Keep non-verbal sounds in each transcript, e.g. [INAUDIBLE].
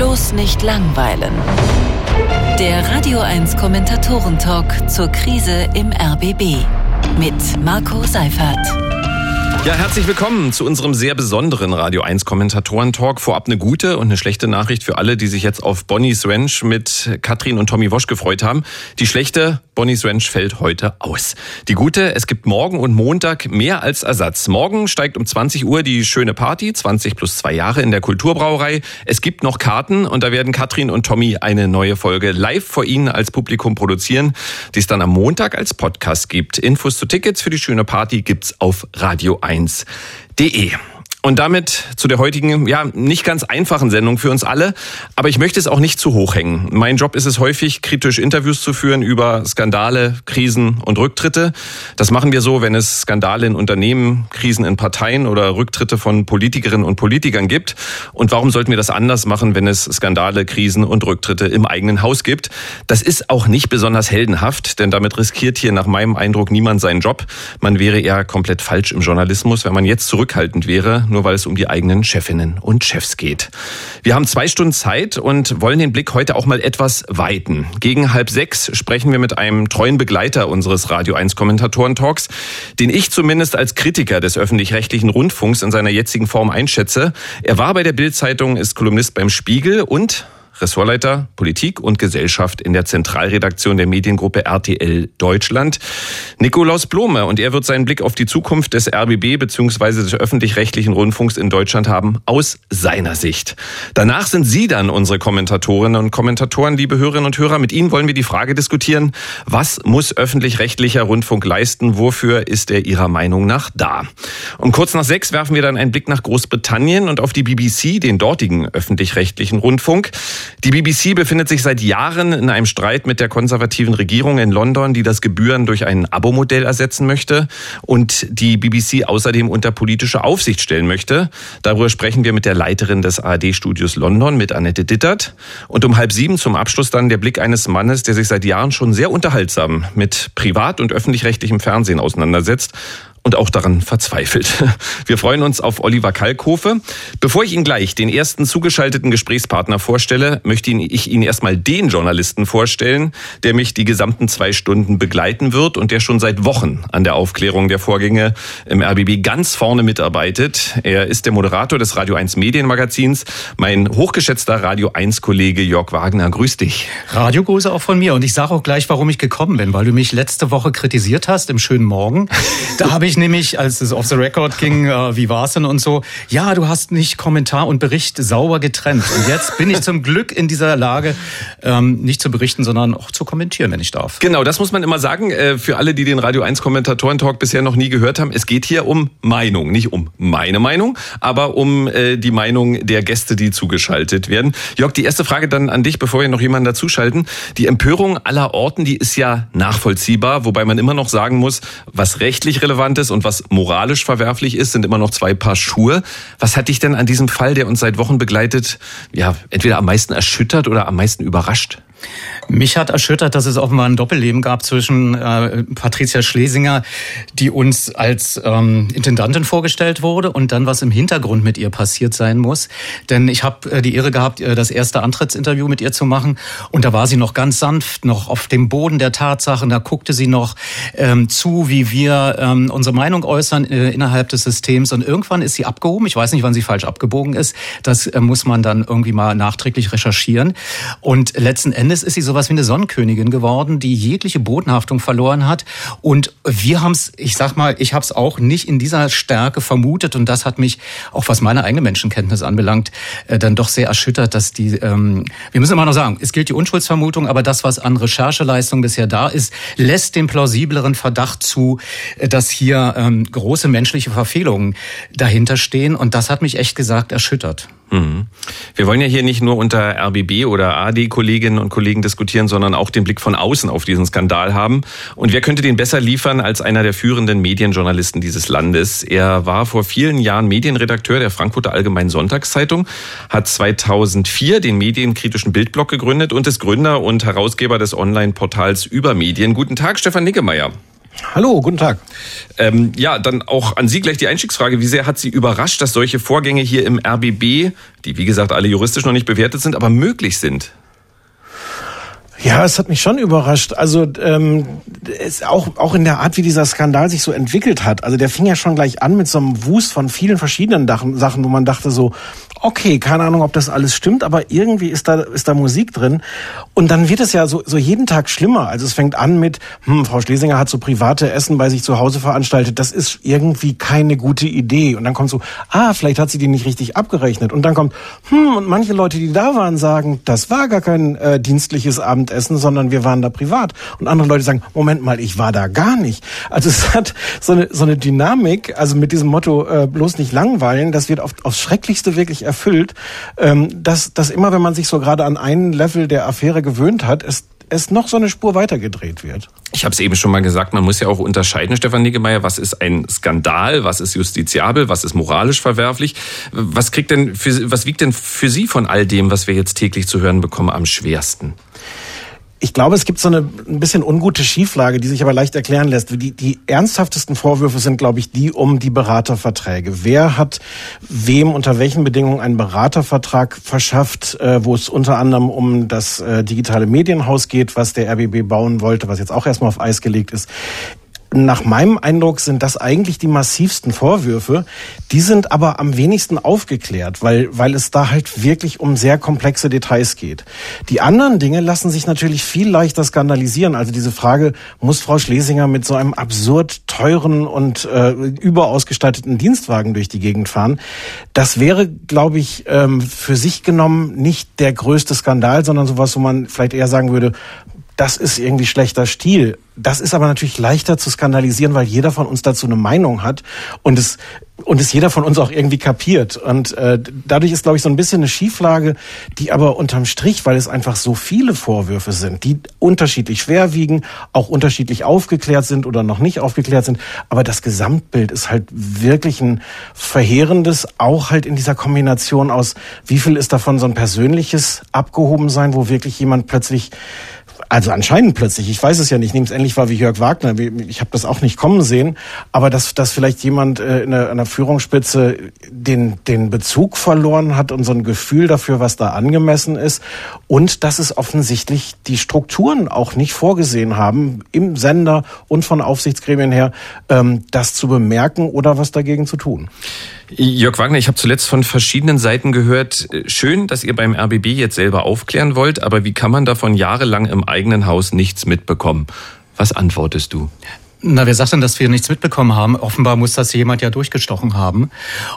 Bloß nicht langweilen. Der Radio 1 Kommentatoren-Talk zur Krise im RBB mit Marco Seifert. Ja, herzlich willkommen zu unserem sehr besonderen Radio 1 Kommentatoren-Talk. Vorab eine gute und eine schlechte Nachricht für alle, die sich jetzt auf Bonnie's Ranch mit Katrin und Tommy Wosch gefreut haben. Die schlechte, Bonnie's Ranch fällt heute aus. Die gute, es gibt morgen und Montag mehr als Ersatz. Morgen steigt um 20 Uhr die schöne Party, 20 plus zwei Jahre in der Kulturbrauerei. Es gibt noch Karten und da werden Katrin und Tommy eine neue Folge live vor Ihnen als Publikum produzieren, die es dann am Montag als Podcast gibt. Infos zu Tickets für die schöne Party gibt's auf Radio 1 1.de. Und damit zu der heutigen, ja, nicht ganz einfachen Sendung für uns alle. Aber ich möchte es auch nicht zu hoch hängen. Mein Job ist es häufig, kritisch Interviews zu führen über Skandale, Krisen und Rücktritte. Das machen wir so, wenn es Skandale in Unternehmen, Krisen in Parteien oder Rücktritte von Politikerinnen und Politikern gibt. Und warum sollten wir das anders machen, wenn es Skandale, Krisen und Rücktritte im eigenen Haus gibt? Das ist auch nicht besonders heldenhaft, denn damit riskiert hier nach meinem Eindruck niemand seinen Job. Man wäre eher komplett falsch im Journalismus, wenn man jetzt zurückhaltend wäre nur weil es um die eigenen Chefinnen und Chefs geht. Wir haben zwei Stunden Zeit und wollen den Blick heute auch mal etwas weiten. Gegen halb sechs sprechen wir mit einem treuen Begleiter unseres Radio 1 Kommentatoren-Talks, den ich zumindest als Kritiker des öffentlich-rechtlichen Rundfunks in seiner jetzigen Form einschätze. Er war bei der Bild-Zeitung, ist Kolumnist beim Spiegel und Ressortleiter Politik und Gesellschaft in der Zentralredaktion der Mediengruppe RTL Deutschland, Nikolaus Blome. Und er wird seinen Blick auf die Zukunft des RBB bzw. des öffentlich-rechtlichen Rundfunks in Deutschland haben, aus seiner Sicht. Danach sind Sie dann unsere Kommentatorinnen und Kommentatoren, liebe Hörerinnen und Hörer. Mit Ihnen wollen wir die Frage diskutieren, was muss öffentlich-rechtlicher Rundfunk leisten? Wofür ist er Ihrer Meinung nach da? Um kurz nach sechs werfen wir dann einen Blick nach Großbritannien und auf die BBC, den dortigen öffentlich-rechtlichen Rundfunk. Die BBC befindet sich seit Jahren in einem Streit mit der konservativen Regierung in London, die das Gebühren durch ein Abo-Modell ersetzen möchte und die BBC außerdem unter politische Aufsicht stellen möchte. Darüber sprechen wir mit der Leiterin des ARD-Studios London, mit Annette Dittert. Und um halb sieben zum Abschluss dann der Blick eines Mannes, der sich seit Jahren schon sehr unterhaltsam mit privat- und öffentlich-rechtlichem Fernsehen auseinandersetzt und auch daran verzweifelt. [LAUGHS] Wir freuen uns auf Oliver Kalkofe. Bevor ich Ihnen gleich den ersten zugeschalteten Gesprächspartner vorstelle, möchte ich Ihnen erstmal den Journalisten vorstellen, der mich die gesamten zwei Stunden begleiten wird und der schon seit Wochen an der Aufklärung der Vorgänge im RBB ganz vorne mitarbeitet. Er ist der Moderator des Radio 1 Medienmagazins, mein hochgeschätzter Radio 1 Kollege Jörg Wagner. Grüß dich. Radiogrüße auch von mir und ich sage auch gleich, warum ich gekommen bin, weil du mich letzte Woche kritisiert hast im schönen Morgen. [LAUGHS] Da habe ich nämlich, als es off the record ging, äh, wie war's denn und so, ja, du hast nicht Kommentar und Bericht sauber getrennt. Und jetzt bin ich zum [LAUGHS] Glück in dieser Lage, ähm, nicht zu berichten, sondern auch zu kommentieren, wenn ich darf. Genau, das muss man immer sagen. Äh, für alle, die den Radio 1 Kommentatoren-Talk bisher noch nie gehört haben, es geht hier um Meinung. Nicht um meine Meinung, aber um äh, die Meinung der Gäste, die zugeschaltet werden. Jörg, die erste Frage dann an dich, bevor wir noch jemanden dazuschalten. Die Empörung aller Orten, die ist ja nachvollziehbar, wobei man immer noch sagen muss, was rechtlich relevant ist und was moralisch verwerflich ist, sind immer noch zwei Paar Schuhe. Was hat dich denn an diesem Fall, der uns seit Wochen begleitet, ja, entweder am meisten erschüttert oder am meisten überrascht? Mich hat erschüttert, dass es offenbar ein Doppelleben gab zwischen äh, Patricia Schlesinger, die uns als ähm, Intendantin vorgestellt wurde, und dann, was im Hintergrund mit ihr passiert sein muss. Denn ich habe äh, die Ehre gehabt, äh, das erste Antrittsinterview mit ihr zu machen. Und da war sie noch ganz sanft, noch auf dem Boden der Tatsachen. Da guckte sie noch ähm, zu, wie wir ähm, unsere Meinung äußern äh, innerhalb des Systems. Und irgendwann ist sie abgehoben. Ich weiß nicht, wann sie falsch abgebogen ist. Das äh, muss man dann irgendwie mal nachträglich recherchieren. Und letzten Endes ist sie sowas wie eine Sonnenkönigin geworden, die jegliche Bodenhaftung verloren hat. Und wir haben es, ich sag mal, ich habe es auch nicht in dieser Stärke vermutet. Und das hat mich, auch was meine eigene Menschenkenntnis anbelangt, äh, dann doch sehr erschüttert, dass die, ähm, wir müssen immer noch sagen, es gilt die Unschuldsvermutung, aber das, was an Rechercheleistung bisher da ist, lässt den plausibleren Verdacht zu, äh, dass hier ähm, große menschliche Verfehlungen dahinter stehen. Und das hat mich echt gesagt erschüttert. Mhm. Wir wollen ja hier nicht nur unter RBB oder AD-Kolleginnen und Kollegen diskutieren, sondern auch den Blick von außen auf diesen Skandal haben. Und wer könnte den besser liefern als einer der führenden Medienjournalisten dieses Landes? Er war vor vielen Jahren Medienredakteur der Frankfurter Allgemeinen Sonntagszeitung, hat 2004 den medienkritischen Bildblock gegründet und ist Gründer und Herausgeber des Online-Portals Über Medien. Guten Tag, Stefan Nickemeyer. Hallo, guten Tag. Ähm, ja, dann auch an Sie gleich die Einstiegsfrage. Wie sehr hat Sie überrascht, dass solche Vorgänge hier im RBB, die wie gesagt alle juristisch noch nicht bewertet sind, aber möglich sind? Ja, es hat mich schon überrascht. Also ähm, es auch auch in der Art, wie dieser Skandal sich so entwickelt hat. Also der fing ja schon gleich an mit so einem Wust von vielen verschiedenen Sachen, wo man dachte so, okay, keine Ahnung, ob das alles stimmt, aber irgendwie ist da, ist da Musik drin. Und dann wird es ja so, so jeden Tag schlimmer. Also es fängt an mit, hm, Frau Schlesinger hat so private Essen bei sich zu Hause veranstaltet. Das ist irgendwie keine gute Idee. Und dann kommt so, ah, vielleicht hat sie die nicht richtig abgerechnet. Und dann kommt, hm, und manche Leute, die da waren, sagen, das war gar kein äh, dienstliches Abendessen, sondern wir waren da privat. Und andere Leute sagen, Moment mal, ich war da gar nicht. Also es hat so eine, so eine Dynamik, also mit diesem Motto, äh, bloß nicht langweilen, das wird oft aufs Schrecklichste wirklich erfüllt, ähm, dass, dass immer, wenn man sich so gerade an einen Level der Affäre gewöhnt hat, es es noch so eine Spur weitergedreht wird. Ich habe es eben schon mal gesagt, man muss ja auch unterscheiden, Stefan Niggemeier, was ist ein Skandal, was ist justiziabel, was ist moralisch verwerflich. Was kriegt denn für, was wiegt denn für Sie von all dem, was wir jetzt täglich zu hören bekommen, am schwersten? Ich glaube, es gibt so eine ein bisschen ungute Schieflage, die sich aber leicht erklären lässt. Die, die ernsthaftesten Vorwürfe sind, glaube ich, die um die Beraterverträge. Wer hat wem unter welchen Bedingungen einen Beratervertrag verschafft, äh, wo es unter anderem um das äh, digitale Medienhaus geht, was der RBB bauen wollte, was jetzt auch erstmal auf Eis gelegt ist nach meinem Eindruck sind das eigentlich die massivsten Vorwürfe. Die sind aber am wenigsten aufgeklärt, weil, weil es da halt wirklich um sehr komplexe Details geht. Die anderen Dinge lassen sich natürlich viel leichter skandalisieren. Also diese Frage, muss Frau Schlesinger mit so einem absurd teuren und äh, überausgestatteten Dienstwagen durch die Gegend fahren? Das wäre, glaube ich, ähm, für sich genommen nicht der größte Skandal, sondern sowas, wo man vielleicht eher sagen würde, das ist irgendwie schlechter Stil. Das ist aber natürlich leichter zu skandalisieren, weil jeder von uns dazu eine Meinung hat und es und es jeder von uns auch irgendwie kapiert. Und äh, dadurch ist, glaube ich, so ein bisschen eine Schieflage, die aber unterm Strich, weil es einfach so viele Vorwürfe sind, die unterschiedlich schwer wiegen, auch unterschiedlich aufgeklärt sind oder noch nicht aufgeklärt sind. Aber das Gesamtbild ist halt wirklich ein verheerendes, auch halt in dieser Kombination aus, wie viel ist davon so ein persönliches Abgehobensein, wo wirklich jemand plötzlich also anscheinend plötzlich, ich weiß es ja nicht, nehme es endlich war wie Jörg Wagner, ich habe das auch nicht kommen sehen, aber dass, dass vielleicht jemand äh, in, einer, in einer Führungsspitze den, den Bezug verloren hat und so ein Gefühl dafür, was da angemessen ist. Und dass es offensichtlich die Strukturen auch nicht vorgesehen haben, im Sender und von Aufsichtsgremien her, ähm, das zu bemerken oder was dagegen zu tun. Jörg Wagner, ich habe zuletzt von verschiedenen Seiten gehört, schön, dass ihr beim RBB jetzt selber aufklären wollt, aber wie kann man davon jahrelang im eigenen Haus nichts mitbekommen? Was antwortest du? Na, wer sagt denn, dass wir nichts mitbekommen haben? Offenbar muss das jemand ja durchgestochen haben.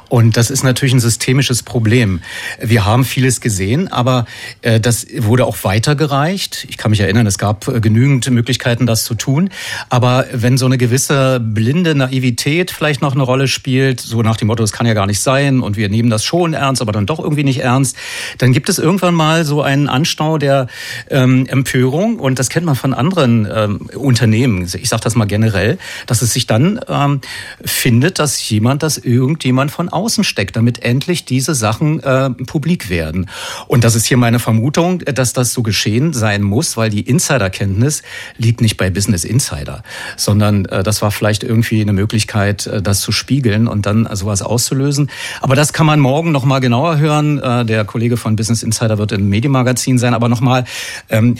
Und das ist natürlich ein systemisches Problem. Wir haben vieles gesehen, aber äh, das wurde auch weitergereicht. Ich kann mich erinnern, es gab äh, genügend Möglichkeiten, das zu tun. Aber wenn so eine gewisse blinde Naivität vielleicht noch eine Rolle spielt, so nach dem Motto, es kann ja gar nicht sein und wir nehmen das schon ernst, aber dann doch irgendwie nicht ernst, dann gibt es irgendwann mal so einen Anstau der ähm, Empörung. Und das kennt man von anderen ähm, Unternehmen. Ich sage das mal generell generell, dass es sich dann ähm, findet, dass jemand, dass irgendjemand von außen steckt, damit endlich diese Sachen äh, publik werden. Und das ist hier meine Vermutung, dass das so geschehen sein muss, weil die Insiderkenntnis liegt nicht bei Business Insider, sondern äh, das war vielleicht irgendwie eine Möglichkeit, äh, das zu spiegeln und dann sowas auszulösen. Aber das kann man morgen noch mal genauer hören. Äh, der Kollege von Business Insider wird im Medienmagazin sein. Aber noch mal, ähm,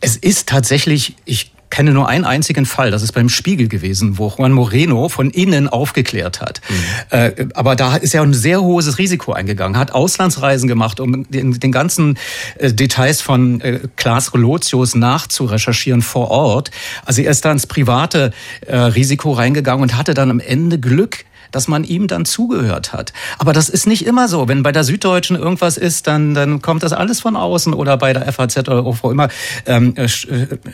es ist tatsächlich, ich kenne nur einen einzigen Fall, das ist beim Spiegel gewesen, wo Juan Moreno von innen aufgeklärt hat. Mhm. Äh, aber da ist er ein sehr hohes Risiko eingegangen, hat Auslandsreisen gemacht, um den, den ganzen äh, Details von äh, Klaas Relotius nachzurecherchieren vor Ort. Also er ist da ins private äh, Risiko reingegangen und hatte dann am Ende Glück, dass man ihm dann zugehört hat. Aber das ist nicht immer so. Wenn bei der Süddeutschen irgendwas ist, dann, dann kommt das alles von außen oder bei der FAZ oder wo immer. Ähm, äh, äh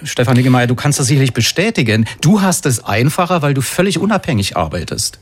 Stefan Niggemeier, du kannst das sicherlich bestätigen. Du hast es einfacher, weil du völlig unabhängig arbeitest.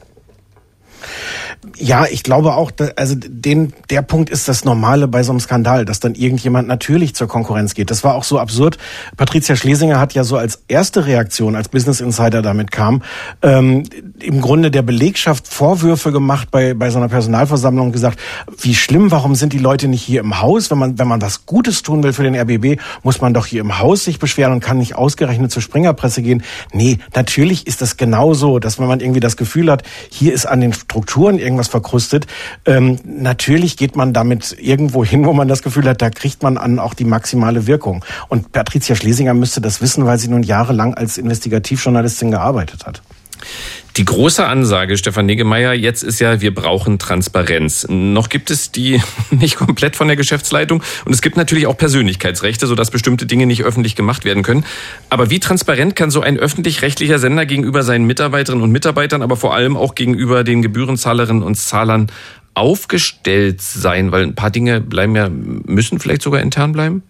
Ja, ich glaube auch, also den, der Punkt ist das Normale bei so einem Skandal, dass dann irgendjemand natürlich zur Konkurrenz geht. Das war auch so absurd. Patricia Schlesinger hat ja so als erste Reaktion, als Business Insider damit kam, ähm, im Grunde der Belegschaft Vorwürfe gemacht bei, bei so einer Personalversammlung und gesagt, wie schlimm, warum sind die Leute nicht hier im Haus? Wenn man, wenn man was Gutes tun will für den RBB, muss man doch hier im Haus sich beschweren und kann nicht ausgerechnet zur Springerpresse gehen. Nee, natürlich ist das genauso, dass wenn man irgendwie das Gefühl hat, hier ist an den Strukturen irgendwas verkrustet, ähm, natürlich geht man damit irgendwo hin, wo man das Gefühl hat, da kriegt man an auch die maximale Wirkung. Und Patricia Schlesinger müsste das wissen, weil sie nun jahrelang als Investigativjournalistin gearbeitet hat. Die große Ansage, Stefan Negemeyer, jetzt ist ja, wir brauchen Transparenz. Noch gibt es die [LAUGHS] nicht komplett von der Geschäftsleitung und es gibt natürlich auch Persönlichkeitsrechte, sodass bestimmte Dinge nicht öffentlich gemacht werden können. Aber wie transparent kann so ein öffentlich-rechtlicher Sender gegenüber seinen Mitarbeiterinnen und Mitarbeitern, aber vor allem auch gegenüber den Gebührenzahlerinnen und Zahlern aufgestellt sein? Weil ein paar Dinge bleiben ja, müssen vielleicht sogar intern bleiben?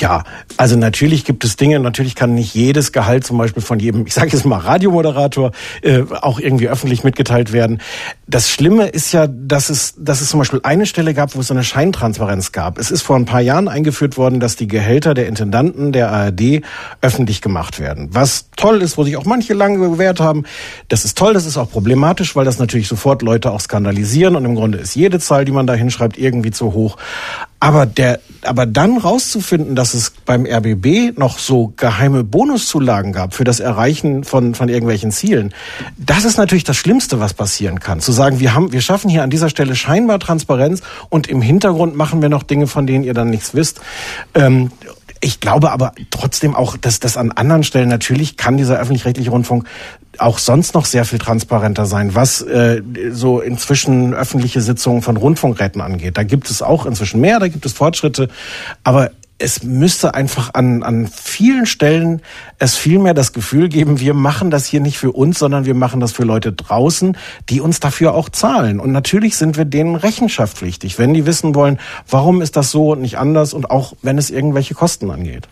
Ja, also natürlich gibt es Dinge, natürlich kann nicht jedes Gehalt zum Beispiel von jedem, ich sage jetzt mal Radiomoderator, äh, auch irgendwie öffentlich mitgeteilt werden. Das Schlimme ist ja, dass es, dass es zum Beispiel eine Stelle gab, wo es so eine Scheintransparenz gab. Es ist vor ein paar Jahren eingeführt worden, dass die Gehälter der Intendanten der ARD öffentlich gemacht werden. Was toll ist, wo sich auch manche lange gewehrt haben. Das ist toll, das ist auch problematisch, weil das natürlich sofort Leute auch skandalisieren und im Grunde ist jede Zahl, die man da hinschreibt, irgendwie zu hoch. Aber der, aber dann rauszufinden, dass es beim RBB noch so geheime Bonuszulagen gab für das Erreichen von, von irgendwelchen Zielen, das ist natürlich das Schlimmste, was passieren kann. Zu sagen, wir haben, wir schaffen hier an dieser Stelle scheinbar Transparenz und im Hintergrund machen wir noch Dinge, von denen ihr dann nichts wisst. Ähm, ich glaube aber trotzdem auch, dass das an anderen Stellen natürlich kann dieser öffentlich-rechtliche Rundfunk auch sonst noch sehr viel transparenter sein, was äh, so inzwischen öffentliche Sitzungen von Rundfunkräten angeht. Da gibt es auch inzwischen mehr, da gibt es Fortschritte, aber es müsste einfach an, an vielen Stellen es vielmehr das Gefühl geben, wir machen das hier nicht für uns, sondern wir machen das für Leute draußen, die uns dafür auch zahlen. Und natürlich sind wir denen rechenschaftspflichtig, wenn die wissen wollen, warum ist das so und nicht anders und auch wenn es irgendwelche Kosten angeht.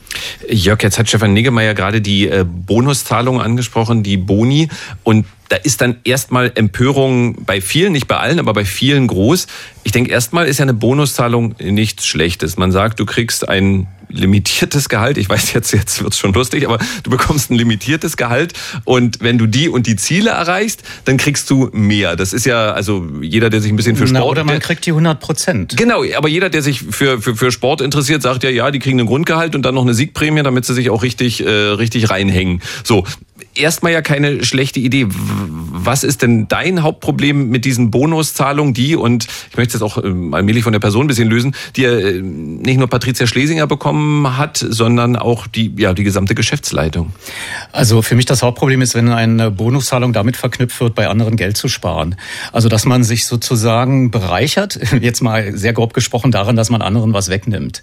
Jörg, jetzt hat Stefan Niggemeier gerade die äh, Bonuszahlungen angesprochen, die Boni. Und da ist dann erstmal Empörung bei vielen, nicht bei allen, aber bei vielen groß. Ich denke, erstmal ist ja eine Bonuszahlung nichts Schlechtes. Man sagt, du kriegst ein limitiertes Gehalt. Ich weiß jetzt, jetzt wird's schon lustig, aber du bekommst ein limitiertes Gehalt und wenn du die und die Ziele erreichst, dann kriegst du mehr. Das ist ja, also jeder, der sich ein bisschen für Sport... Na, oder man der, kriegt die 100 Prozent. Genau, aber jeder, der sich für, für, für Sport interessiert, sagt ja, ja, die kriegen ein Grundgehalt und dann noch eine Siegprämie, damit sie sich auch richtig, äh, richtig reinhängen. So, erstmal ja keine schlechte Idee. Was ist denn dein Hauptproblem mit diesen Bonuszahlungen, die, und ich möchte es auch ähm, allmählich von der Person ein bisschen lösen, die äh, nicht nur Patricia Schlesinger bekommen hat, sondern auch die, ja, die gesamte Geschäftsleitung? Also für mich das Hauptproblem ist, wenn eine Bonuszahlung damit verknüpft wird, bei anderen Geld zu sparen. Also dass man sich sozusagen bereichert, [LAUGHS] jetzt mal sehr grob gesprochen, daran, dass man anderen was wegnimmt.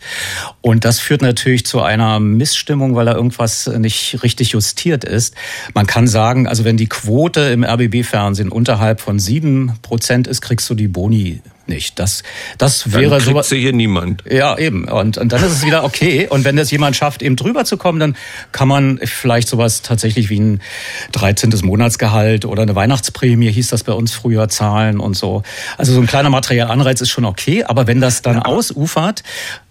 Und das führt natürlich zu einer Missstimmung, weil da irgendwas nicht richtig justiert ist. Man kann sagen, also wenn die Quote im RBB-Fernsehen unterhalb von sieben Prozent ist, kriegst du die Boni nicht. Das, das wäre so. Dann hier niemand. Ja, eben. Und, und dann ist es wieder okay. Und wenn das jemand schafft, eben drüber zu kommen, dann kann man vielleicht sowas tatsächlich wie ein 13. Monatsgehalt oder eine Weihnachtsprämie, hieß das bei uns früher, zahlen und so. Also so ein kleiner Materialanreiz ist schon okay. Aber wenn das dann ja. ausufert,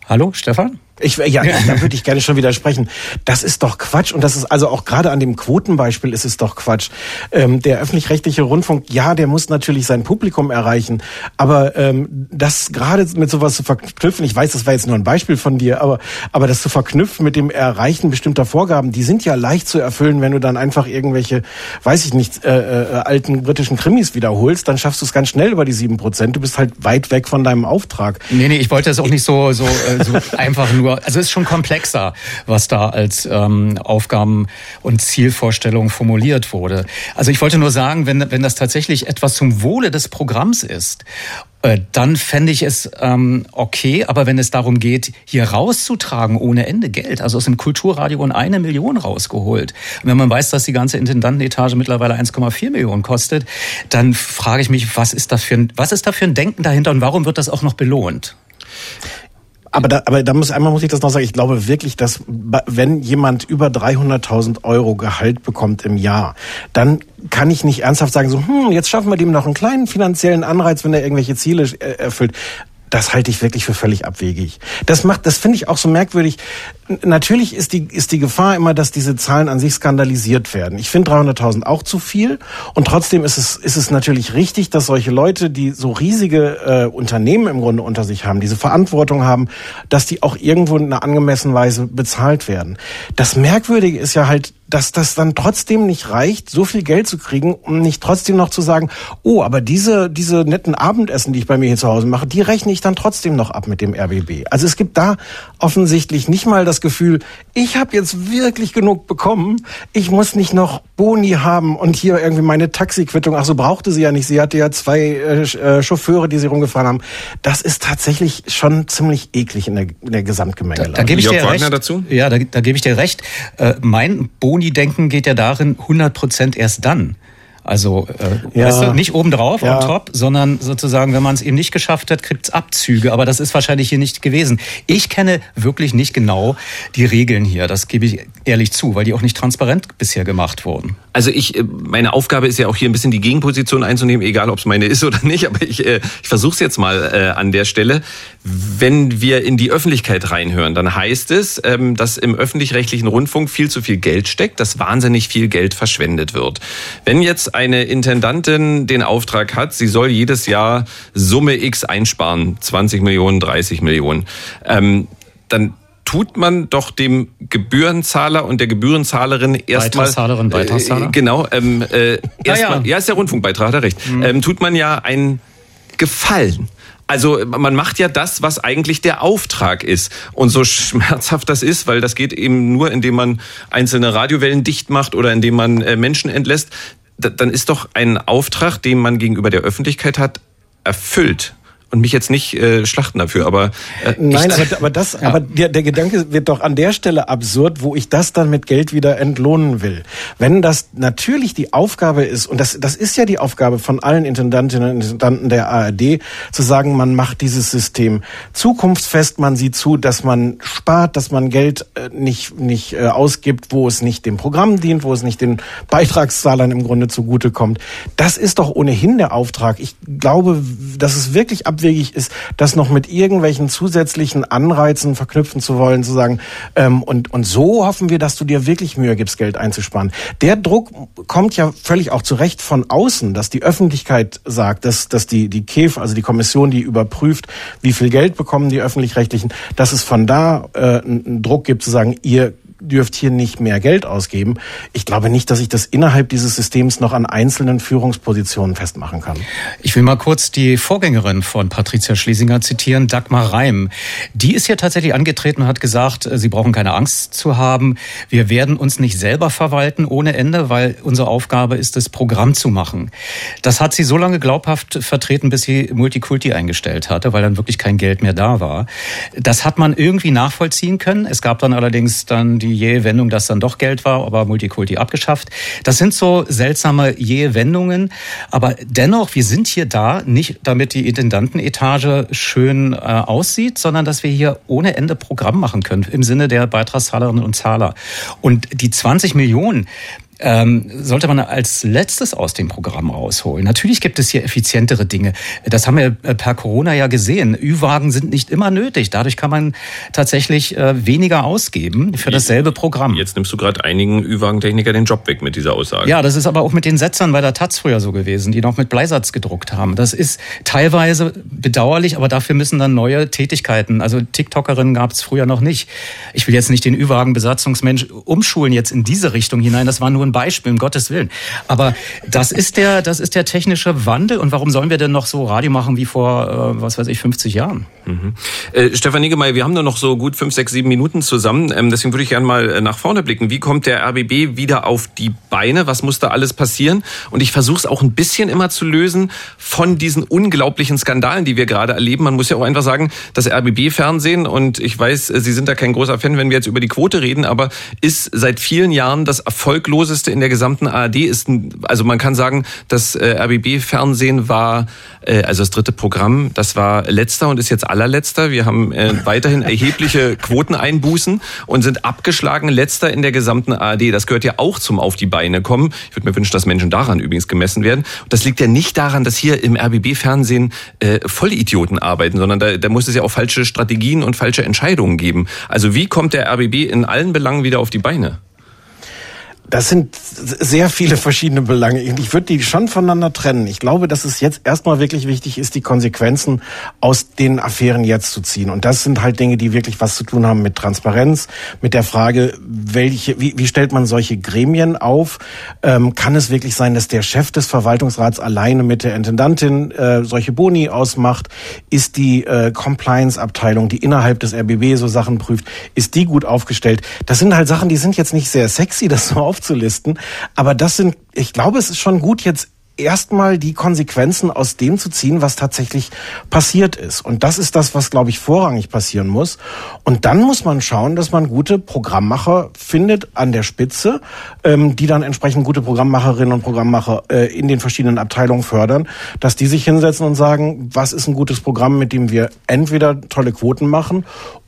hallo, Stefan? Ich, ja, [LAUGHS] da würde ich gerne schon widersprechen. Das ist doch Quatsch und das ist also auch gerade an dem Quotenbeispiel ist es doch Quatsch. Ähm, der öffentlich-rechtliche Rundfunk, ja, der muss natürlich sein Publikum erreichen, aber ähm, das gerade mit sowas zu verknüpfen, ich weiß, das war jetzt nur ein Beispiel von dir, aber aber das zu verknüpfen mit dem Erreichen bestimmter Vorgaben, die sind ja leicht zu erfüllen, wenn du dann einfach irgendwelche, weiß ich nicht, äh, äh, alten britischen Krimis wiederholst, dann schaffst du es ganz schnell über die sieben Prozent. Du bist halt weit weg von deinem Auftrag. Nee, nee, ich wollte das auch nicht so so, äh, so [LAUGHS] einfach nur nur, also ist schon komplexer, was da als ähm, Aufgaben- und Zielvorstellung formuliert wurde. Also ich wollte nur sagen, wenn, wenn das tatsächlich etwas zum Wohle des Programms ist äh, dann fände ich es ähm, okay. Aber wenn es darum geht, hier rauszutragen ohne Ende Geld, also aus dem Kulturradio und eine Million rausgeholt, und wenn man weiß, dass die ganze Intendantenetage mittlerweile 1,4 Millionen kostet, dann frage ich mich, was ist, das für ein, was ist da für ein Denken dahinter und warum wird das auch noch belohnt? Aber da, aber da muss einmal muss ich das noch sagen. Ich glaube wirklich, dass wenn jemand über 300.000 Euro Gehalt bekommt im Jahr, dann kann ich nicht ernsthaft sagen, so, hm, jetzt schaffen wir dem noch einen kleinen finanziellen Anreiz, wenn er irgendwelche Ziele äh, erfüllt das halte ich wirklich für völlig abwegig. Das macht, das finde ich auch so merkwürdig. Natürlich ist die, ist die Gefahr immer, dass diese Zahlen an sich skandalisiert werden. Ich finde 300.000 auch zu viel. Und trotzdem ist es, ist es natürlich richtig, dass solche Leute, die so riesige äh, Unternehmen im Grunde unter sich haben, diese Verantwortung haben, dass die auch irgendwo in einer angemessenen Weise bezahlt werden. Das Merkwürdige ist ja halt, dass das dann trotzdem nicht reicht, so viel Geld zu kriegen, um nicht trotzdem noch zu sagen, oh, aber diese, diese netten Abendessen, die ich bei mir hier zu Hause mache, die rechne ich dann trotzdem noch ab mit dem RBB. Also es gibt da offensichtlich nicht mal das Gefühl, ich habe jetzt wirklich genug bekommen, ich muss nicht noch Boni haben und hier irgendwie meine Taxiquittung, ach so brauchte sie ja nicht, sie hatte ja zwei äh, äh Chauffeure, die sie rumgefahren haben. Das ist tatsächlich schon ziemlich eklig in der, in der Gesamtgemengelage. Da, da gebe ich dir recht. Dazu? Ja, da, da gebe ich dir recht. Äh, mein Boni Uni-Denken geht ja darin 100 Prozent erst dann. Also äh, ja. weißt du, nicht obendrauf, ja. on top, sondern sozusagen, wenn man es eben nicht geschafft hat, kriegt es Abzüge. Aber das ist wahrscheinlich hier nicht gewesen. Ich kenne wirklich nicht genau die Regeln hier. Das gebe ich ehrlich zu, weil die auch nicht transparent bisher gemacht wurden. Also ich, äh, meine Aufgabe ist ja auch hier ein bisschen die Gegenposition einzunehmen, egal ob es meine ist oder nicht. Aber ich, äh, ich versuche es jetzt mal äh, an der Stelle. Wenn wir in die Öffentlichkeit reinhören, dann heißt es, ähm, dass im öffentlich-rechtlichen Rundfunk viel zu viel Geld steckt, dass wahnsinnig viel Geld verschwendet wird. Wenn jetzt eine Intendantin den Auftrag hat, sie soll jedes Jahr Summe X einsparen, 20 Millionen, 30 Millionen, ähm, dann tut man doch dem Gebührenzahler und der Gebührenzahlerin erstmal Beitragszahlerin, Beitragszahler. Äh, genau, ähm, äh, [LAUGHS] erstmal, ja, ja. ist der Rundfunkbeitrag, hat er recht. Mhm. Ähm, tut man ja einen Gefallen. Also man macht ja das, was eigentlich der Auftrag ist. Und so schmerzhaft das ist, weil das geht eben nur, indem man einzelne Radiowellen dicht macht oder indem man äh, Menschen entlässt, dann ist doch ein Auftrag, den man gegenüber der Öffentlichkeit hat, erfüllt und mich jetzt nicht äh, schlachten dafür, aber äh, nein, aber, aber das, ja. aber der, der Gedanke wird doch an der Stelle absurd, wo ich das dann mit Geld wieder entlohnen will. Wenn das natürlich die Aufgabe ist und das das ist ja die Aufgabe von allen Intendantinnen und Intendanten der ARD, zu sagen, man macht dieses System zukunftsfest, man sieht zu, dass man spart, dass man Geld äh, nicht nicht äh, ausgibt, wo es nicht dem Programm dient, wo es nicht den Beitragszahlern im Grunde zugutekommt. Das ist doch ohnehin der Auftrag. Ich glaube, dass es wirklich abwegig ist, das noch mit irgendwelchen zusätzlichen Anreizen verknüpfen zu wollen, zu sagen, ähm, und, und so hoffen wir, dass du dir wirklich Mühe gibst, Geld einzusparen. Der Druck kommt ja völlig auch zurecht von außen, dass die Öffentlichkeit sagt, dass, dass die, die KEF, also die Kommission, die überprüft, wie viel Geld bekommen die Öffentlich-Rechtlichen, dass es von da äh, einen Druck gibt, zu sagen, ihr dürft hier nicht mehr Geld ausgeben. Ich glaube nicht, dass ich das innerhalb dieses Systems noch an einzelnen Führungspositionen festmachen kann. Ich will mal kurz die Vorgängerin von Patricia Schlesinger zitieren, Dagmar Reim. Die ist ja tatsächlich angetreten und hat gesagt, äh, sie brauchen keine Angst zu haben. Wir werden uns nicht selber verwalten ohne Ende, weil unsere Aufgabe ist es, Programm zu machen. Das hat sie so lange glaubhaft vertreten, bis sie Multikulti eingestellt hatte, weil dann wirklich kein Geld mehr da war. Das hat man irgendwie nachvollziehen können. Es gab dann allerdings dann die jähe Wendung, dass dann doch Geld war, aber Multikulti abgeschafft. Das sind so seltsame jähe Wendungen. Aber dennoch, wir sind hier da, nicht damit die Intendantenetage schön äh, aussieht, sondern dass wir hier ohne Ende Programm machen können im Sinne der Beitragszahlerinnen und Zahler. Und die 20 Millionen, ähm, sollte man als letztes aus dem Programm rausholen. Natürlich gibt es hier effizientere Dinge. Das haben wir äh, per Corona ja gesehen. Ü-Wagen sind nicht immer nötig. Dadurch kann man tatsächlich äh, weniger ausgeben für dasselbe Programm. Jetzt nimmst du gerade einigen Ü-Wagen-Techniker den Job weg mit dieser Aussage. Ja, das ist aber auch mit den Setzern bei der Taz früher so gewesen, die noch mit Bleisatz gedruckt haben. Das ist teilweise bedauerlich, aber dafür müssen dann neue Tätigkeiten. Also TikTokerinnen gab es früher noch nicht. Ich will jetzt nicht den Ü-Wagen-Besatzungsmensch umschulen jetzt in diese Richtung hinein. Das war nur ein Beispiel, um Gottes Willen. Aber das ist der, das ist der technische Wandel. Und warum sollen wir denn noch so Radio machen wie vor, äh, was weiß ich, 50 Jahren? Mhm. Äh, Stefan Niggemeier, wir haben nur noch so gut fünf, sechs, sieben Minuten zusammen. Ähm, deswegen würde ich gerne mal äh, nach vorne blicken. Wie kommt der RBB wieder auf die Beine? Was muss da alles passieren? Und ich versuche es auch ein bisschen immer zu lösen von diesen unglaublichen Skandalen, die wir gerade erleben. Man muss ja auch einfach sagen, das RBB-Fernsehen, und ich weiß, Sie sind da kein großer Fan, wenn wir jetzt über die Quote reden, aber ist seit vielen Jahren das erfolgloseste Kürzeste in der gesamten ARD ist, also man kann sagen, das äh, RBB-Fernsehen war, äh, also das dritte Programm, das war letzter und ist jetzt allerletzter. Wir haben äh, weiterhin erhebliche [LAUGHS] Quoteneinbußen und sind abgeschlagen letzter in der gesamten ARD. Das gehört ja auch zum Auf die Beine kommen. Ich würde mir wünschen, dass Menschen daran übrigens gemessen werden. Das liegt ja nicht daran, dass hier im RBB-Fernsehen äh, Vollidioten arbeiten, sondern da, da muss es ja auch falsche Strategien und falsche Entscheidungen geben. Also wie kommt der RBB in allen Belangen wieder auf die Beine? Das sind sehr viele verschiedene Belange. Ich würde die schon voneinander trennen. Ich glaube, dass es jetzt erstmal wirklich wichtig ist, die Konsequenzen aus den Affären jetzt zu ziehen. Und das sind halt Dinge, die wirklich was zu tun haben mit Transparenz, mit der Frage, welche, wie, wie stellt man solche Gremien auf? Ähm, kann es wirklich sein, dass der Chef des Verwaltungsrats alleine mit der Intendantin äh, solche Boni ausmacht? Ist die äh, Compliance-Abteilung, die innerhalb des RBB so Sachen prüft, ist die gut aufgestellt? Das sind halt Sachen, die sind jetzt nicht sehr sexy, das so aufzulisten. Aber das sind, ich glaube, es ist schon gut, jetzt erstmal die Konsequenzen aus dem zu ziehen, was tatsächlich passiert ist. Und das ist das, was, glaube ich, vorrangig passieren muss. Und dann muss man schauen, dass man gute Programmmacher findet an der Spitze, ähm, die dann entsprechend gute Programmmacherinnen und Programmmacher äh, in den verschiedenen Abteilungen fördern, dass die sich hinsetzen und sagen, was ist ein gutes Programm, mit dem wir entweder tolle Quoten machen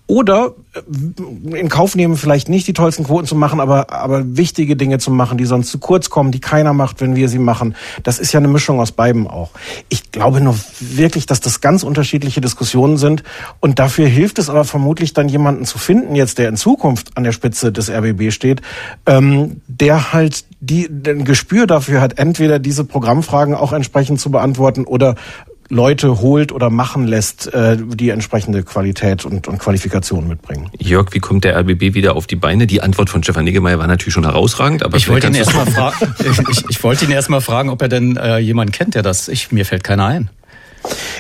oder äh, in Kauf nehmen, vielleicht nicht die tollsten Quoten zu machen, aber, aber wichtige Dinge zu machen, die sonst zu kurz kommen, die keiner macht, wenn wir sie machen. Das ist ja eine Mischung aus beiden auch. Ich glaube nur wirklich, dass das ganz unterschiedliche Diskussionen sind. Und dafür hilft es aber vermutlich dann jemanden zu finden, jetzt der in Zukunft an der Spitze des RBB steht, ähm, der halt die, ein Gespür dafür hat, entweder diese Programmfragen auch entsprechend zu beantworten oder Leute holt oder machen lässt, äh, die entsprechende Qualität und, und Qualifikation mitbringen. Jörg, wie kommt der RBB wieder auf die Beine? Die Antwort von Stefan Niggemeier war natürlich schon herausragend, aber ich wollte ihn erstmal fragen, [LAUGHS] ich, ich, wollte ihn erstmal fragen, ob er denn äh, jemanden kennt, der das. Ich, mir fällt keiner ein.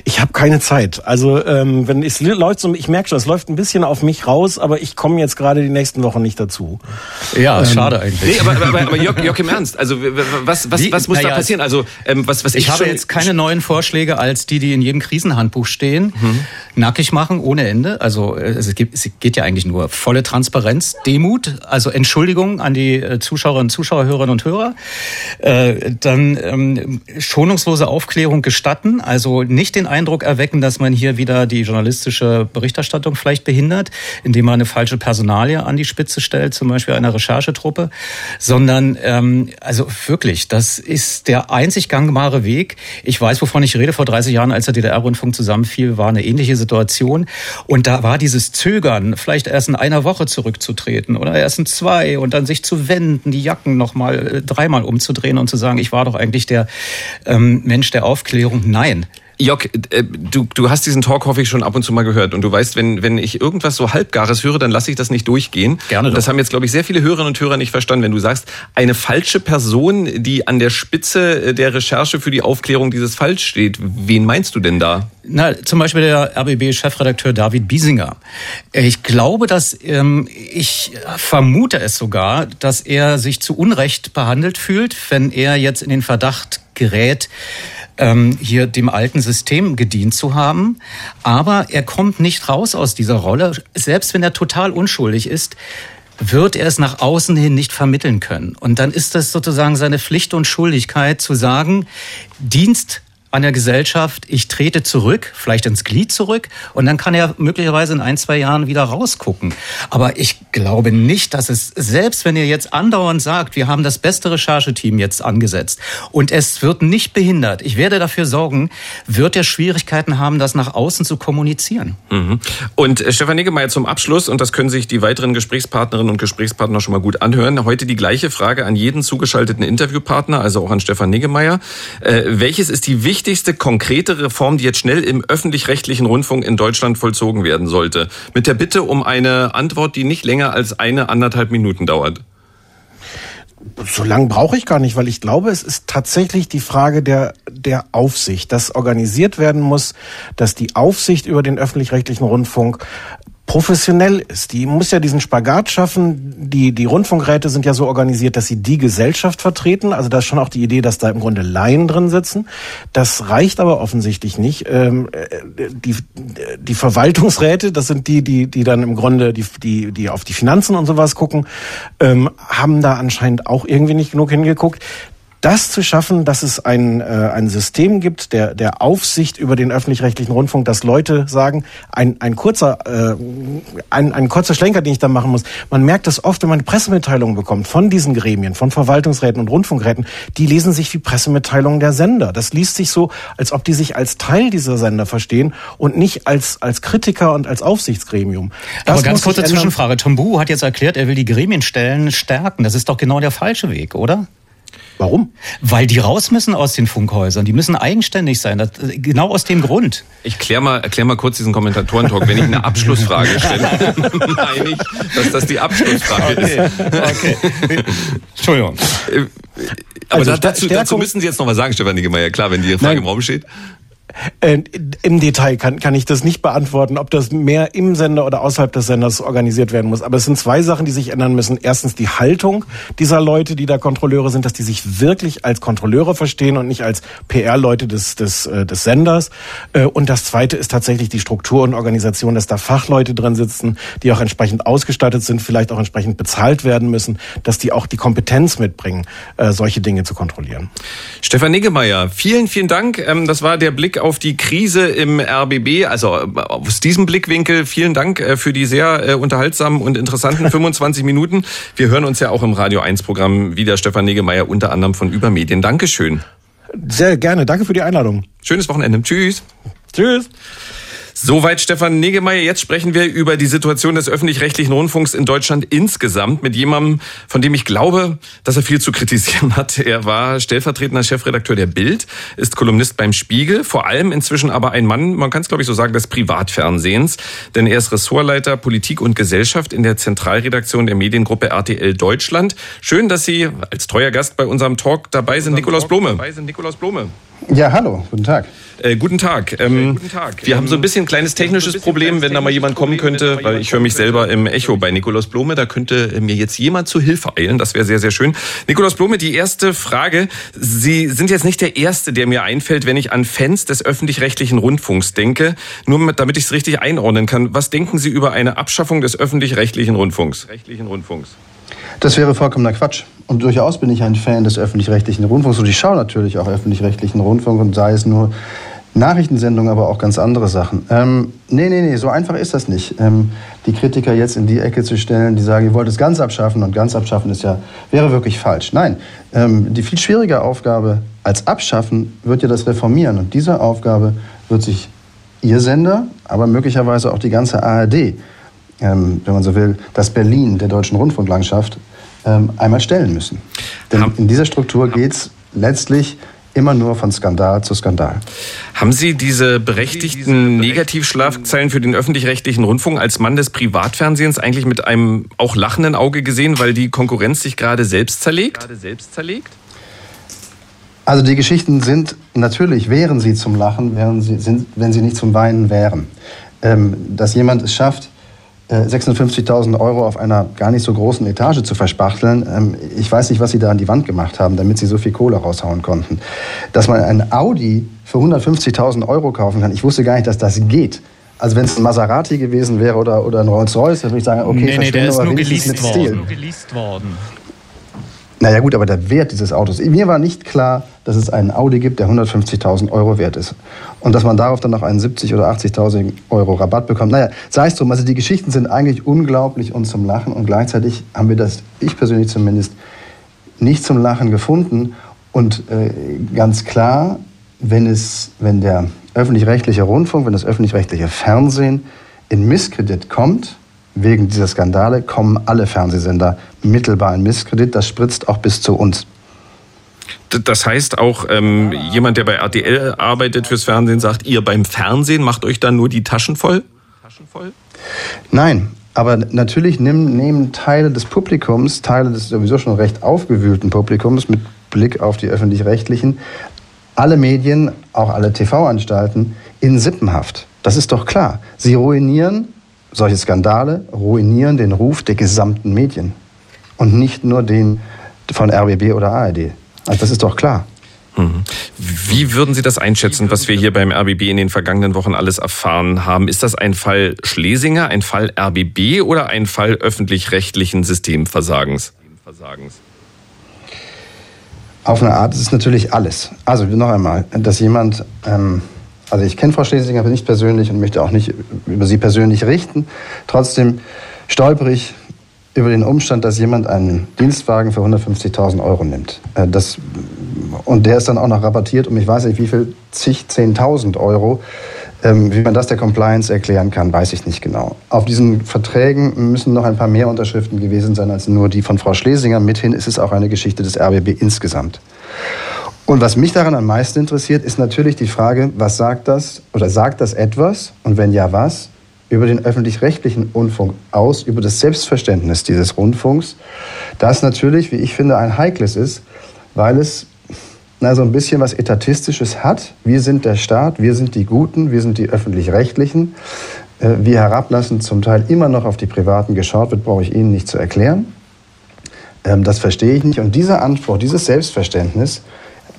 Ich habe keine Zeit. Also ähm, wenn es läuft so, ich merke schon, es läuft ein bisschen auf mich raus, aber ich komme jetzt gerade die nächsten Wochen nicht dazu. Ja, ähm, schade eigentlich. Nee, aber, aber, aber Jörg, Jörg im Ernst, also was, was, was muss naja, da passieren? Also ähm, was, was ich, ich habe jetzt keine neuen Vorschläge als die, die in jedem Krisenhandbuch stehen. Mhm. Nackig machen ohne Ende. Also es, gibt, es geht ja eigentlich nur volle Transparenz, Demut, also Entschuldigung an die äh, Zuschauerinnen, Zuschauer, Hörerinnen und Hörer. Äh, dann ähm, schonungslose Aufklärung gestatten, also nicht den Eindruck erwecken, dass man hier wieder die journalistische Berichterstattung vielleicht behindert, indem man eine falsche Personalie an die Spitze stellt, zum Beispiel einer Recherchetruppe, sondern ähm, also wirklich, das ist der einzig gangbare Weg. Ich weiß, wovon ich rede. Vor 30 Jahren, als der DDR-Rundfunk zusammenfiel, war eine ähnliche Situation. Und da war dieses Zögern, vielleicht erst in einer Woche zurückzutreten oder erst in zwei und dann sich zu wenden, die Jacken nochmal äh, dreimal umzudrehen und zu sagen, ich war doch eigentlich der ähm, Mensch der Aufklärung. Nein. Jörg, äh, du, du hast diesen Talk, hoffe ich, schon ab und zu mal gehört. Und du weißt, wenn, wenn ich irgendwas so Halbgares höre, dann lasse ich das nicht durchgehen. Gerne. Doch. Das haben jetzt, glaube ich, sehr viele Hörerinnen und Hörer nicht verstanden. Wenn du sagst, eine falsche Person, die an der Spitze der Recherche für die Aufklärung dieses Falls steht, wen meinst du denn da? Na, zum Beispiel der RBB-Chefredakteur David Biesinger. Ich glaube, dass ähm, ich vermute es sogar, dass er sich zu Unrecht behandelt fühlt, wenn er jetzt in den Verdacht gerät, ähm, hier dem alten System gedient zu haben. Aber er kommt nicht raus aus dieser Rolle, selbst wenn er total unschuldig ist wird er es nach außen hin nicht vermitteln können. Und dann ist das sozusagen seine Pflicht und Schuldigkeit zu sagen, Dienst an der Gesellschaft, ich trete zurück, vielleicht ins Glied zurück und dann kann er möglicherweise in ein, zwei Jahren wieder rausgucken. Aber ich glaube nicht, dass es, selbst wenn ihr jetzt andauernd sagt, wir haben das beste Rechercheteam jetzt angesetzt und es wird nicht behindert, ich werde dafür sorgen, wird er Schwierigkeiten haben, das nach außen zu kommunizieren. Mhm. Und äh, Stefan Niggemeier zum Abschluss, und das können sich die weiteren Gesprächspartnerinnen und Gesprächspartner schon mal gut anhören, heute die gleiche Frage an jeden zugeschalteten Interviewpartner, also auch an Stefan Niggemeier. Äh, welches ist die wichtigste wichtigste konkrete Reform, die jetzt schnell im öffentlich-rechtlichen Rundfunk in Deutschland vollzogen werden sollte? Mit der Bitte um eine Antwort, die nicht länger als eine anderthalb Minuten dauert. So lange brauche ich gar nicht, weil ich glaube, es ist tatsächlich die Frage der, der Aufsicht, dass organisiert werden muss, dass die Aufsicht über den öffentlich-rechtlichen Rundfunk professionell ist. Die muss ja diesen Spagat schaffen. Die, die Rundfunkräte sind ja so organisiert, dass sie die Gesellschaft vertreten. Also da ist schon auch die Idee, dass da im Grunde Laien drin sitzen. Das reicht aber offensichtlich nicht. Ähm, äh, die, die Verwaltungsräte, das sind die, die, die dann im Grunde die, die, die auf die Finanzen und sowas gucken, ähm, haben da anscheinend auch irgendwie nicht genug hingeguckt das zu schaffen, dass es ein, äh, ein System gibt der, der Aufsicht über den öffentlich-rechtlichen Rundfunk, dass Leute sagen, ein, ein, kurzer, äh, ein, ein kurzer Schlenker, den ich da machen muss. Man merkt das oft, wenn man Pressemitteilungen bekommt von diesen Gremien, von Verwaltungsräten und Rundfunkräten, die lesen sich wie Pressemitteilungen der Sender. Das liest sich so, als ob die sich als Teil dieser Sender verstehen und nicht als, als Kritiker und als Aufsichtsgremium. Das Aber ganz kurze Zwischenfrage. Tombu hat jetzt erklärt, er will die Gremienstellen stärken. Das ist doch genau der falsche Weg, oder? Warum? Weil die raus müssen aus den Funkhäusern. Die müssen eigenständig sein. Das, genau aus dem Grund. Ich klär mal, erklär mal kurz diesen Kommentatorentalk. Wenn ich eine Abschlussfrage stelle, [LAUGHS] [LAUGHS] meine ich, dass das die Abschlussfrage okay. ist. Okay. Entschuldigung. Äh, aber also, dazu, dazu müssen Sie jetzt noch mal sagen, Stefan Niggemeier. Klar, wenn die Frage Nein. im Raum steht. Äh, Im Detail kann, kann ich das nicht beantworten, ob das mehr im Sender oder außerhalb des Senders organisiert werden muss. Aber es sind zwei Sachen, die sich ändern müssen. Erstens die Haltung dieser Leute, die da Kontrolleure sind, dass die sich wirklich als Kontrolleure verstehen und nicht als PR-Leute des, des, äh, des Senders. Äh, und das Zweite ist tatsächlich die Struktur und Organisation, dass da Fachleute drin sitzen, die auch entsprechend ausgestattet sind, vielleicht auch entsprechend bezahlt werden müssen, dass die auch die Kompetenz mitbringen, solche Dinge zu kontrollieren. Stefan Niggemeier, vielen, vielen Dank. Ähm, das war der Blick auf die Krise im RBB. Also äh, aus diesem Blickwinkel vielen Dank äh, für die sehr äh, unterhaltsamen und interessanten [LAUGHS] 25 Minuten. Wir hören uns ja auch im Radio 1 Programm wieder. Stefan Negemeyer unter anderem von Übermedien. Dankeschön. Sehr gerne. Danke für die Einladung. Schönes Wochenende. Tschüss. Tschüss. Soweit Stefan Negemeyer. Jetzt sprechen wir über die Situation des öffentlich-rechtlichen Rundfunks in Deutschland insgesamt mit jemandem, von dem ich glaube, dass er viel zu kritisieren hat. Er war stellvertretender Chefredakteur der Bild, ist Kolumnist beim Spiegel, vor allem inzwischen aber ein Mann, man kann es glaube ich so sagen, des Privatfernsehens, denn er ist Ressortleiter Politik und Gesellschaft in der Zentralredaktion der Mediengruppe RTL Deutschland. Schön, dass Sie als treuer Gast bei unserem Talk dabei sind, Nikolaus Blome. Dabei sind Nikolaus Blome. Ja, hallo, guten Tag. Äh, guten Tag. Ähm, äh, guten Tag. Wir ähm, haben so ein bisschen ein kleines technisches bisschen Problem, kleines wenn da mal jemand kommen könnte, weil ich höre mich selber im Echo bei Nikolaus Blome. Da könnte mir jetzt jemand zu Hilfe eilen. Das wäre sehr, sehr schön. Nikolaus Blome, die erste Frage. Sie sind jetzt nicht der Erste, der mir einfällt, wenn ich an Fans des öffentlich-rechtlichen Rundfunks denke. Nur damit ich es richtig einordnen kann. Was denken Sie über eine Abschaffung des öffentlich-rechtlichen Rundfunks? Rechtlichen Rundfunks? Das wäre vollkommener Quatsch. Und durchaus bin ich ein Fan des öffentlich-rechtlichen Rundfunks und ich schaue natürlich auch öffentlich-rechtlichen Rundfunk und sei es nur Nachrichtensendungen, aber auch ganz andere Sachen. Ähm, nee, nee, nee, so einfach ist das nicht. Ähm, die Kritiker jetzt in die Ecke zu stellen, die sagen, ihr wollt es ganz abschaffen und ganz abschaffen ist ja, wäre wirklich falsch. Nein, ähm, die viel schwierige Aufgabe als Abschaffen wird ja das Reformieren und diese Aufgabe wird sich Ihr Sender, aber möglicherweise auch die ganze ARD, ähm, wenn man so will, das Berlin der deutschen Rundfunklandschaft, ähm, einmal stellen müssen. Denn in dieser Struktur geht es letztlich immer nur von Skandal zu Skandal. Haben Sie diese berechtigten Negativschlafzeilen für den öffentlich-rechtlichen Rundfunk als Mann des Privatfernsehens eigentlich mit einem auch lachenden Auge gesehen, weil die Konkurrenz sich gerade selbst zerlegt? Gerade selbst zerlegt? Also die Geschichten sind natürlich, wären sie zum Lachen, wären sie, sind, wenn sie nicht zum Weinen wären. Ähm, dass jemand es schafft, 56.000 äh, Euro auf einer gar nicht so großen Etage zu verspachteln. Ähm, ich weiß nicht, was sie da an die Wand gemacht haben, damit sie so viel Kohle raushauen konnten. Dass man ein Audi für 150.000 Euro kaufen kann, ich wusste gar nicht, dass das geht. Also wenn es ein Maserati gewesen wäre oder, oder ein Rolls-Royce, dann würde ich sagen, okay, nee, nee, der ist nur geleast worden. Nur geleast worden. Naja gut, aber der Wert dieses Autos. Mir war nicht klar, dass es einen Audi gibt, der 150.000 Euro wert ist. Und dass man darauf dann noch einen 70.000 oder 80.000 Euro Rabatt bekommt. Naja, sei es drum. Also die Geschichten sind eigentlich unglaublich und zum Lachen. Und gleichzeitig haben wir das, ich persönlich zumindest, nicht zum Lachen gefunden. Und äh, ganz klar, wenn, es, wenn der öffentlich-rechtliche Rundfunk, wenn das öffentlich-rechtliche Fernsehen in Misskredit kommt, wegen dieser Skandale kommen alle Fernsehsender mittelbar in Misskredit. Das spritzt auch bis zu uns. Das heißt auch, ähm, jemand, der bei RTL arbeitet fürs Fernsehen, sagt, ihr beim Fernsehen macht euch dann nur die Taschen voll? Taschen voll? Nein, aber natürlich nehmen, nehmen Teile des Publikums, Teile des sowieso schon recht aufgewühlten Publikums mit Blick auf die öffentlich-rechtlichen, alle Medien, auch alle TV-Anstalten in Sippenhaft. Das ist doch klar. Sie ruinieren solche Skandale ruinieren den Ruf der gesamten Medien und nicht nur den von RBB oder ARD. Also das ist doch klar. Mhm. Wie würden Sie das einschätzen, was wir hier beim RBB in den vergangenen Wochen alles erfahren haben? Ist das ein Fall Schlesinger, ein Fall RBB oder ein Fall öffentlich-rechtlichen Systemversagens? Auf eine Art ist es natürlich alles. Also noch einmal, dass jemand, ähm, also ich kenne Frau Schlesinger nicht persönlich und möchte auch nicht über sie persönlich richten. Trotzdem stolper ich über den Umstand, dass jemand einen Dienstwagen für 150.000 Euro nimmt. Äh, das, und der ist dann auch noch rabattiert um ich weiß nicht wie viel, zig, 10.000 Euro. Ähm, wie man das der Compliance erklären kann, weiß ich nicht genau. Auf diesen Verträgen müssen noch ein paar mehr Unterschriften gewesen sein als nur die von Frau Schlesinger. Mithin ist es auch eine Geschichte des RBB insgesamt. Und was mich daran am meisten interessiert, ist natürlich die Frage, was sagt das oder sagt das etwas und wenn ja, was über den öffentlich-rechtlichen Rundfunk aus, über das Selbstverständnis dieses Rundfunks, das natürlich, wie ich finde, ein heikles ist, weil es na, so ein bisschen was Etatistisches hat. Wir sind der Staat, wir sind die Guten, wir sind die öffentlich-rechtlichen. Äh, wie herablassend zum Teil immer noch auf die Privaten geschaut wird, brauche ich Ihnen nicht zu erklären. Ähm, das verstehe ich nicht. Und dieser Anspruch, dieses Selbstverständnis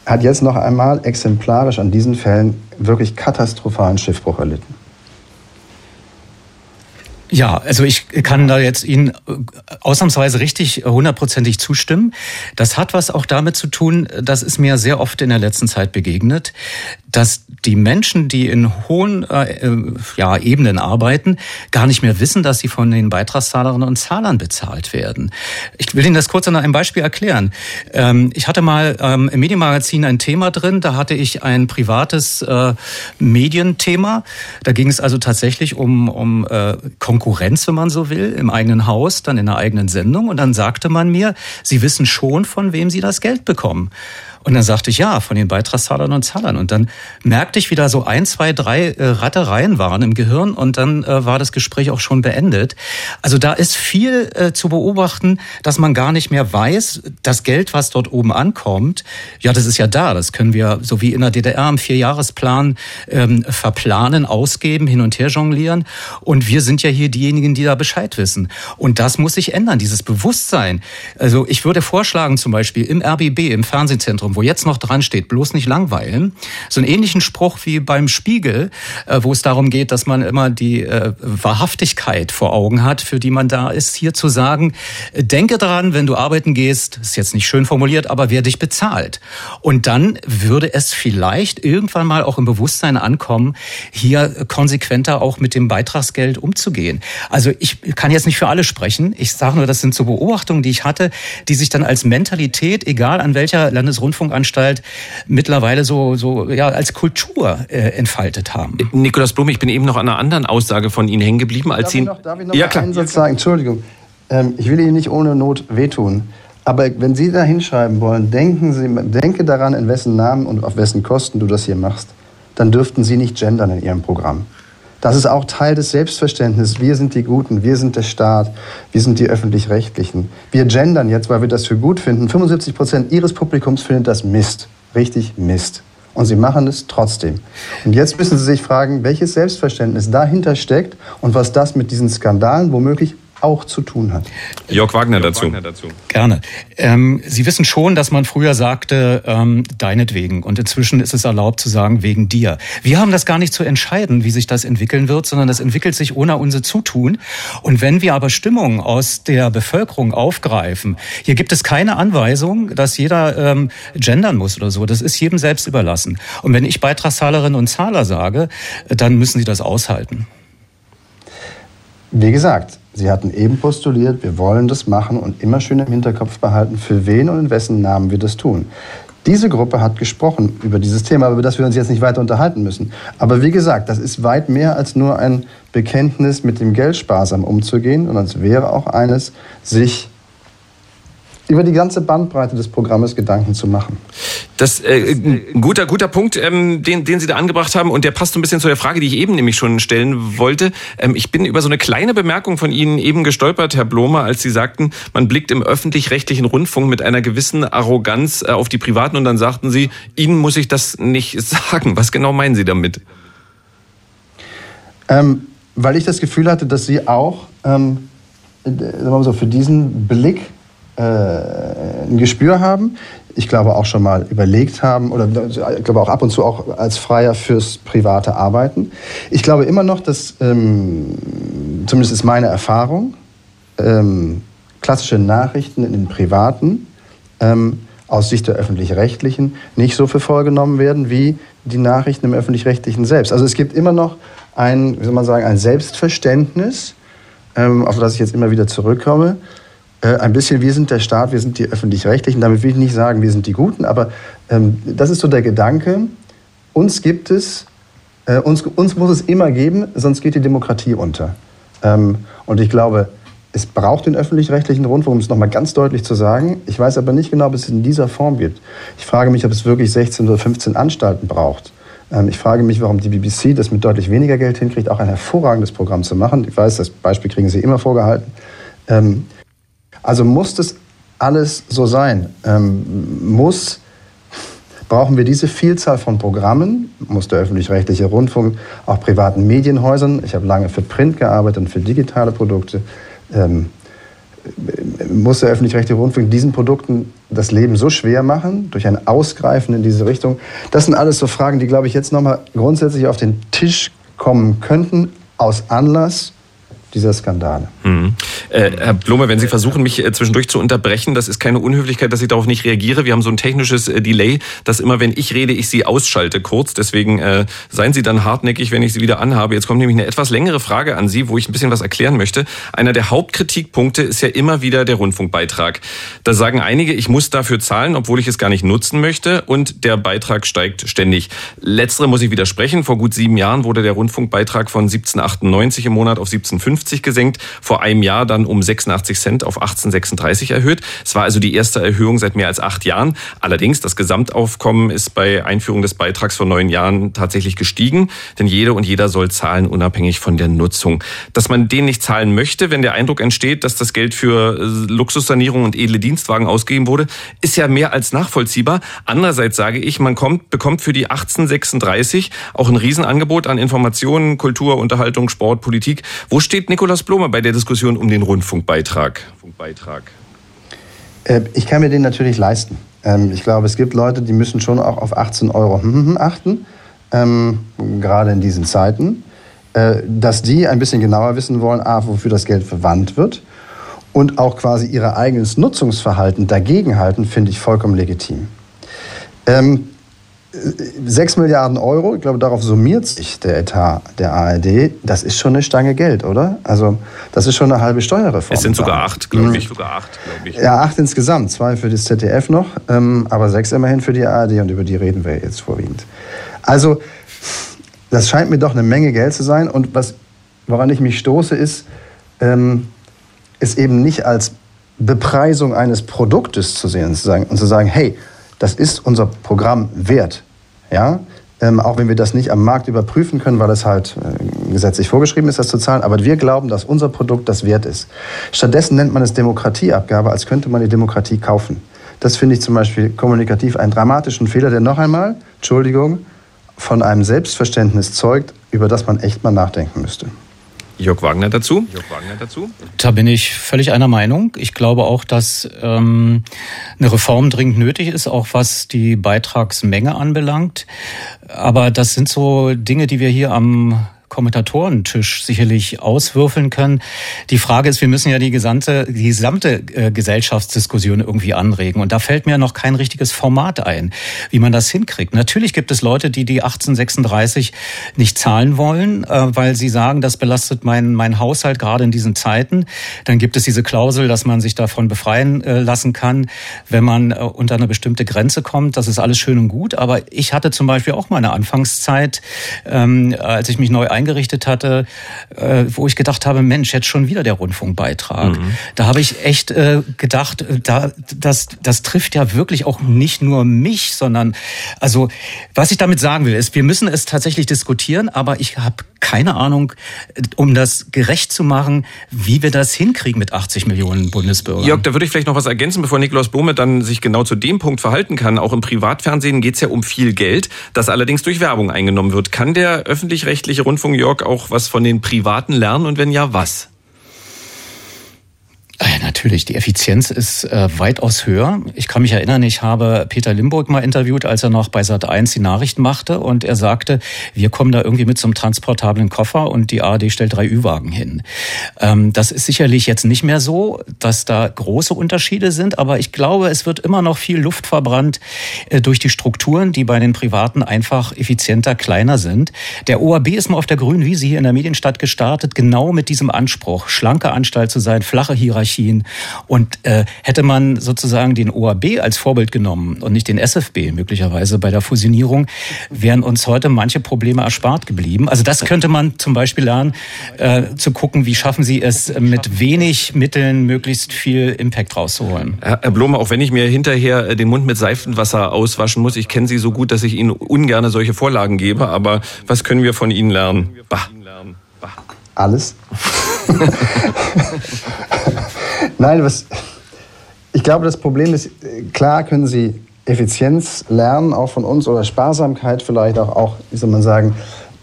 hat jetzt noch einmal exemplarisch an diesen Fällen wirklich katastrophalen Schiffbruch erlitten. Ja, also ich kann da jetzt Ihnen äh, ausnahmsweise richtig äh, hundertprozentig zustimmen. Das hat was auch damit zu tun, das ist mir sehr oft in der letzten Zeit begegnet, dass die Menschen, die in hohen äh, äh, ja, Ebenen arbeiten, gar nicht mehr wissen, dass sie von den Beitragszahlerinnen und Zahlern bezahlt werden. Ich will Ihnen das kurz an einem Beispiel erklären. Ähm, ich hatte mal ähm, im Medienmagazin ein Thema drin, da hatte ich ein privates äh, Medienthema. Da ging es also tatsächlich um, um äh, Konkurrenz, wenn man so will, im eigenen Haus, dann in der eigenen Sendung. Und dann sagte man mir, Sie wissen schon, von wem Sie das Geld bekommen. Und dann sagte ich, ja, von den Beitragszahlern und Zahlern. Und dann merkte ich, wie da so ein, zwei, drei äh, Rattereien waren im Gehirn und dann äh, war das Gespräch auch schon beendet. Also da ist viel äh, zu beobachten, dass man gar nicht mehr weiß, das Geld, was dort oben ankommt, ja, das ist ja da. Das können wir, so wie in der DDR im Vierjahresplan, ähm, verplanen, ausgeben, hin und her jonglieren. Und wir sind ja hier diejenigen, die da Bescheid wissen. Und das muss sich ändern, dieses Bewusstsein. Also ich würde vorschlagen, zum Beispiel im RBB, im Fernsehzentrum, Zentrum, wo jetzt noch dran steht, bloß nicht langweilen. So einen ähnlichen Spruch wie beim Spiegel, äh, wo es darum geht, dass man immer die äh, Wahrhaftigkeit vor Augen hat, für die man da ist, hier zu sagen, äh, denke daran, wenn du arbeiten gehst, ist jetzt nicht schön formuliert, aber wer dich bezahlt. Und dann würde es vielleicht irgendwann mal auch im Bewusstsein ankommen, hier konsequenter auch mit dem Beitragsgeld umzugehen. Also ich kann jetzt nicht für alle sprechen. Ich sage nur, das sind so Beobachtungen, die ich hatte, die sich dann als Mentalität, egal an welcher Landesrundfunk Rundfunkanstalt mittlerweile so, so ja, als Kultur äh, entfaltet haben. Nikolaus Blum, ich bin eben noch an einer anderen Aussage von Ihnen hängen geblieben, als darf Sie. Ich noch, darf ich noch ja, klar. einen Satz sagen? Entschuldigung. Ähm, ich will Ihnen nicht ohne Not wehtun. Aber wenn Sie da hinschreiben wollen, denken Sie, denke daran, in wessen Namen und auf wessen Kosten du das hier machst, dann dürften Sie nicht gendern in Ihrem Programm. Das ist auch Teil des Selbstverständnisses. Wir sind die Guten, wir sind der Staat, wir sind die Öffentlich-Rechtlichen. Wir gendern jetzt, weil wir das für gut finden. 75 Prozent Ihres Publikums findet das Mist. Richtig Mist. Und Sie machen es trotzdem. Und jetzt müssen Sie sich fragen, welches Selbstverständnis dahinter steckt und was das mit diesen Skandalen womöglich auch zu tun hat. Jörg Wagner, dazu. Wagner dazu. Gerne. Ähm, Sie wissen schon, dass man früher sagte, ähm, deinetwegen. Und inzwischen ist es erlaubt zu sagen, wegen dir. Wir haben das gar nicht zu entscheiden, wie sich das entwickeln wird, sondern das entwickelt sich ohne unser Zutun. Und wenn wir aber Stimmungen aus der Bevölkerung aufgreifen, hier gibt es keine Anweisung, dass jeder ähm, gendern muss oder so. Das ist jedem selbst überlassen. Und wenn ich Beitragszahlerinnen und Zahler sage, dann müssen sie das aushalten. Wie gesagt, Sie hatten eben postuliert, wir wollen das machen und immer schön im Hinterkopf behalten, für wen und in wessen Namen wir das tun. Diese Gruppe hat gesprochen über dieses Thema, über das wir uns jetzt nicht weiter unterhalten müssen. Aber wie gesagt, das ist weit mehr als nur ein Bekenntnis, mit dem Geld sparsam umzugehen, sondern es wäre auch eines, sich über die ganze Bandbreite des Programmes Gedanken zu machen. Das äh, ein guter guter Punkt, ähm, den den Sie da angebracht haben und der passt so ein bisschen zu der Frage, die ich eben nämlich schon stellen wollte. Ähm, ich bin über so eine kleine Bemerkung von Ihnen eben gestolpert, Herr Blomer, als Sie sagten, man blickt im öffentlich-rechtlichen Rundfunk mit einer gewissen Arroganz äh, auf die Privaten und dann sagten Sie, Ihnen muss ich das nicht [LAUGHS] sagen. Was genau meinen Sie damit? Ähm, weil ich das Gefühl hatte, dass Sie auch ähm, so, für diesen Blick äh, ein Gespür haben. Ich glaube auch schon mal überlegt haben oder ich glaube auch ab und zu auch als Freier fürs private Arbeiten. Ich glaube immer noch, dass, ähm, zumindest ist meine Erfahrung, ähm, klassische Nachrichten in den privaten ähm, aus Sicht der öffentlich-rechtlichen nicht so für voll genommen werden wie die Nachrichten im öffentlich-rechtlichen selbst. Also es gibt immer noch ein, wie soll man sagen, ein Selbstverständnis, ähm, auf das ich jetzt immer wieder zurückkomme. Äh, ein bisschen, wir sind der Staat, wir sind die öffentlich-rechtlichen. Damit will ich nicht sagen, wir sind die Guten, aber ähm, das ist so der Gedanke, uns gibt es, äh, uns, uns muss es immer geben, sonst geht die Demokratie unter. Ähm, und ich glaube, es braucht den öffentlich-rechtlichen Rundfunk, um es nochmal ganz deutlich zu sagen. Ich weiß aber nicht genau, ob es in dieser Form gibt. Ich frage mich, ob es wirklich 16 oder 15 Anstalten braucht. Ähm, ich frage mich, warum die BBC das mit deutlich weniger Geld hinkriegt, auch ein hervorragendes Programm zu machen. Ich weiß, das Beispiel kriegen Sie immer vorgehalten. Also muss das alles so sein? Ähm, muss, brauchen wir diese Vielzahl von Programmen? Muss der öffentlich-rechtliche Rundfunk auch privaten Medienhäusern, ich habe lange für Print gearbeitet und für digitale Produkte, ähm, muss der öffentlich-rechtliche Rundfunk diesen Produkten das Leben so schwer machen, durch ein Ausgreifen in diese Richtung? Das sind alles so Fragen, die, glaube ich, jetzt nochmal grundsätzlich auf den Tisch kommen könnten, aus Anlass dieser Skandale. Mhm. Äh, Herr Blume, wenn Sie versuchen, mich äh, zwischendurch zu unterbrechen, das ist keine Unhöflichkeit, dass ich darauf nicht reagiere. Wir haben so ein technisches äh, Delay, dass immer, wenn ich rede, ich Sie ausschalte kurz. Deswegen äh, seien Sie dann hartnäckig, wenn ich Sie wieder anhabe. Jetzt kommt nämlich eine etwas längere Frage an Sie, wo ich ein bisschen was erklären möchte. Einer der Hauptkritikpunkte ist ja immer wieder der Rundfunkbeitrag. Da sagen einige, ich muss dafür zahlen, obwohl ich es gar nicht nutzen möchte und der Beitrag steigt ständig. Letztere muss ich widersprechen. Vor gut sieben Jahren wurde der Rundfunkbeitrag von 17,98 im Monat auf 17,50 gesenkt. Vor einem Jahr dann um 86 Cent auf 18,36 erhöht. Es war also die erste Erhöhung seit mehr als acht Jahren. Allerdings, das Gesamtaufkommen ist bei Einführung des Beitrags vor neun Jahren tatsächlich gestiegen, denn jede und jeder soll zahlen, unabhängig von der Nutzung. Dass man den nicht zahlen möchte, wenn der Eindruck entsteht, dass das Geld für äh, Luxussanierung und edle Dienstwagen ausgegeben wurde, ist ja mehr als nachvollziehbar. Andererseits sage ich, man kommt, bekommt für die 1836 auch ein Riesenangebot an Informationen, Kultur, Unterhaltung, Sport, Politik. Wo steht Nikolaus Blome bei der Diskussion um den Rundfunkbeitrag? Äh, ich kann mir den natürlich leisten. Ähm, ich glaube, es gibt Leute, die müssen schon auch auf 18 Euro achten, ähm, gerade in diesen Zeiten. Äh, dass die ein bisschen genauer wissen wollen, a, wofür das Geld verwandt wird und auch quasi ihr eigenes Nutzungsverhalten dagegenhalten, finde ich vollkommen legitim. Ähm, 6 Milliarden Euro, ich glaube, darauf summiert sich der Etat der ARD. Das ist schon eine Stange Geld, oder? Also, das ist schon eine halbe Steuerreform. Es sind sogar acht, glaube ich. Mhm. Sogar acht, glaube ich. Ja, acht insgesamt. Zwei für das ZDF noch, ähm, aber sechs immerhin für die ARD und über die reden wir jetzt vorwiegend. Also, das scheint mir doch eine Menge Geld zu sein. Und was, woran ich mich stoße, ist, ähm, es eben nicht als Bepreisung eines Produktes zu sehen und zu sagen, hey, das ist unser Programm wert. Ja? Ähm, auch wenn wir das nicht am Markt überprüfen können, weil es halt äh, gesetzlich vorgeschrieben ist, das zu zahlen. Aber wir glauben, dass unser Produkt das wert ist. Stattdessen nennt man es Demokratieabgabe, als könnte man die Demokratie kaufen. Das finde ich zum Beispiel kommunikativ einen dramatischen Fehler, der noch einmal, Entschuldigung, von einem Selbstverständnis zeugt, über das man echt mal nachdenken müsste. Jörg Wagner dazu? Jörg Wagner dazu? Da bin ich völlig einer Meinung. Ich glaube auch, dass ähm, eine Reform dringend nötig ist, auch was die Beitragsmenge anbelangt. Aber das sind so Dinge, die wir hier am Kommentatorentisch sicherlich auswürfeln können. Die Frage ist, wir müssen ja die gesamte, die gesamte äh, Gesellschaftsdiskussion irgendwie anregen. Und da fällt mir noch kein richtiges Format ein, wie man das hinkriegt. Natürlich gibt es Leute, die die 1836 nicht zahlen wollen, äh, weil sie sagen, das belastet mein, mein Haushalt gerade in diesen Zeiten. Dann gibt es diese Klausel, dass man sich davon befreien äh, lassen kann, wenn man unter eine bestimmte Grenze kommt. Das ist alles schön und gut. Aber ich hatte zum Beispiel auch meine Anfangszeit, ähm, als ich mich neu eingerichtet hatte, äh, wo ich gedacht habe, Mensch, jetzt schon wieder der Rundfunkbeitrag. Mhm. Da habe ich echt äh, gedacht, äh, da, das, das trifft ja wirklich auch nicht nur mich, sondern also was ich damit sagen will, ist, wir müssen es tatsächlich diskutieren, aber ich habe keine Ahnung, äh, um das gerecht zu machen, wie wir das hinkriegen mit 80 Millionen Bundesbürgern. Jörg, da würde ich vielleicht noch was ergänzen, bevor Nikolaus Bohme dann sich genau zu dem Punkt verhalten kann. Auch im Privatfernsehen geht es ja um viel Geld, das allerdings durch Werbung eingenommen wird. Kann der öffentlich-rechtliche Rundfunk Rundfunk, Jörg, auch was von den Privaten lernen und wenn ja, was? Äh, natürlich, die Effizienz ist äh, weitaus höher. Ich kann mich erinnern, ich habe Peter Limburg mal interviewt, als er noch bei Sat1 die Nachrichten machte und er sagte, wir kommen da irgendwie mit einem transportablen Koffer und die ARD stellt drei Ü-Wagen hin. Ähm, das ist sicherlich jetzt nicht mehr so, dass da große Unterschiede sind, aber ich glaube, es wird immer noch viel Luft verbrannt äh, durch die Strukturen, die bei den Privaten einfach effizienter, kleiner sind. Der OAB ist mal auf der grünen Wiese hier in der Medienstadt gestartet, genau mit diesem Anspruch, schlanke Anstalt zu sein, flache Hierarchie Hierarchien. Und äh, hätte man sozusagen den OAB als Vorbild genommen und nicht den SFB möglicherweise bei der Fusionierung, wären uns heute manche Probleme erspart geblieben. Also das könnte man zum Beispiel lernen, äh, zu gucken, wie schaffen Sie es mit wenig Mitteln möglichst viel Impact rauszuholen. Herr Blome, auch wenn ich mir hinterher äh, den Mund mit Seifenwasser auswaschen muss, ich kenne Sie so gut, dass ich Ihnen ungern solche Vorlagen gebe, aber was können wir von Ihnen lernen? Bah. Alles. [LAUGHS] Nein, was, ich glaube, das Problem ist, klar können Sie Effizienz lernen, auch von uns, oder Sparsamkeit vielleicht auch, auch wie soll man sagen,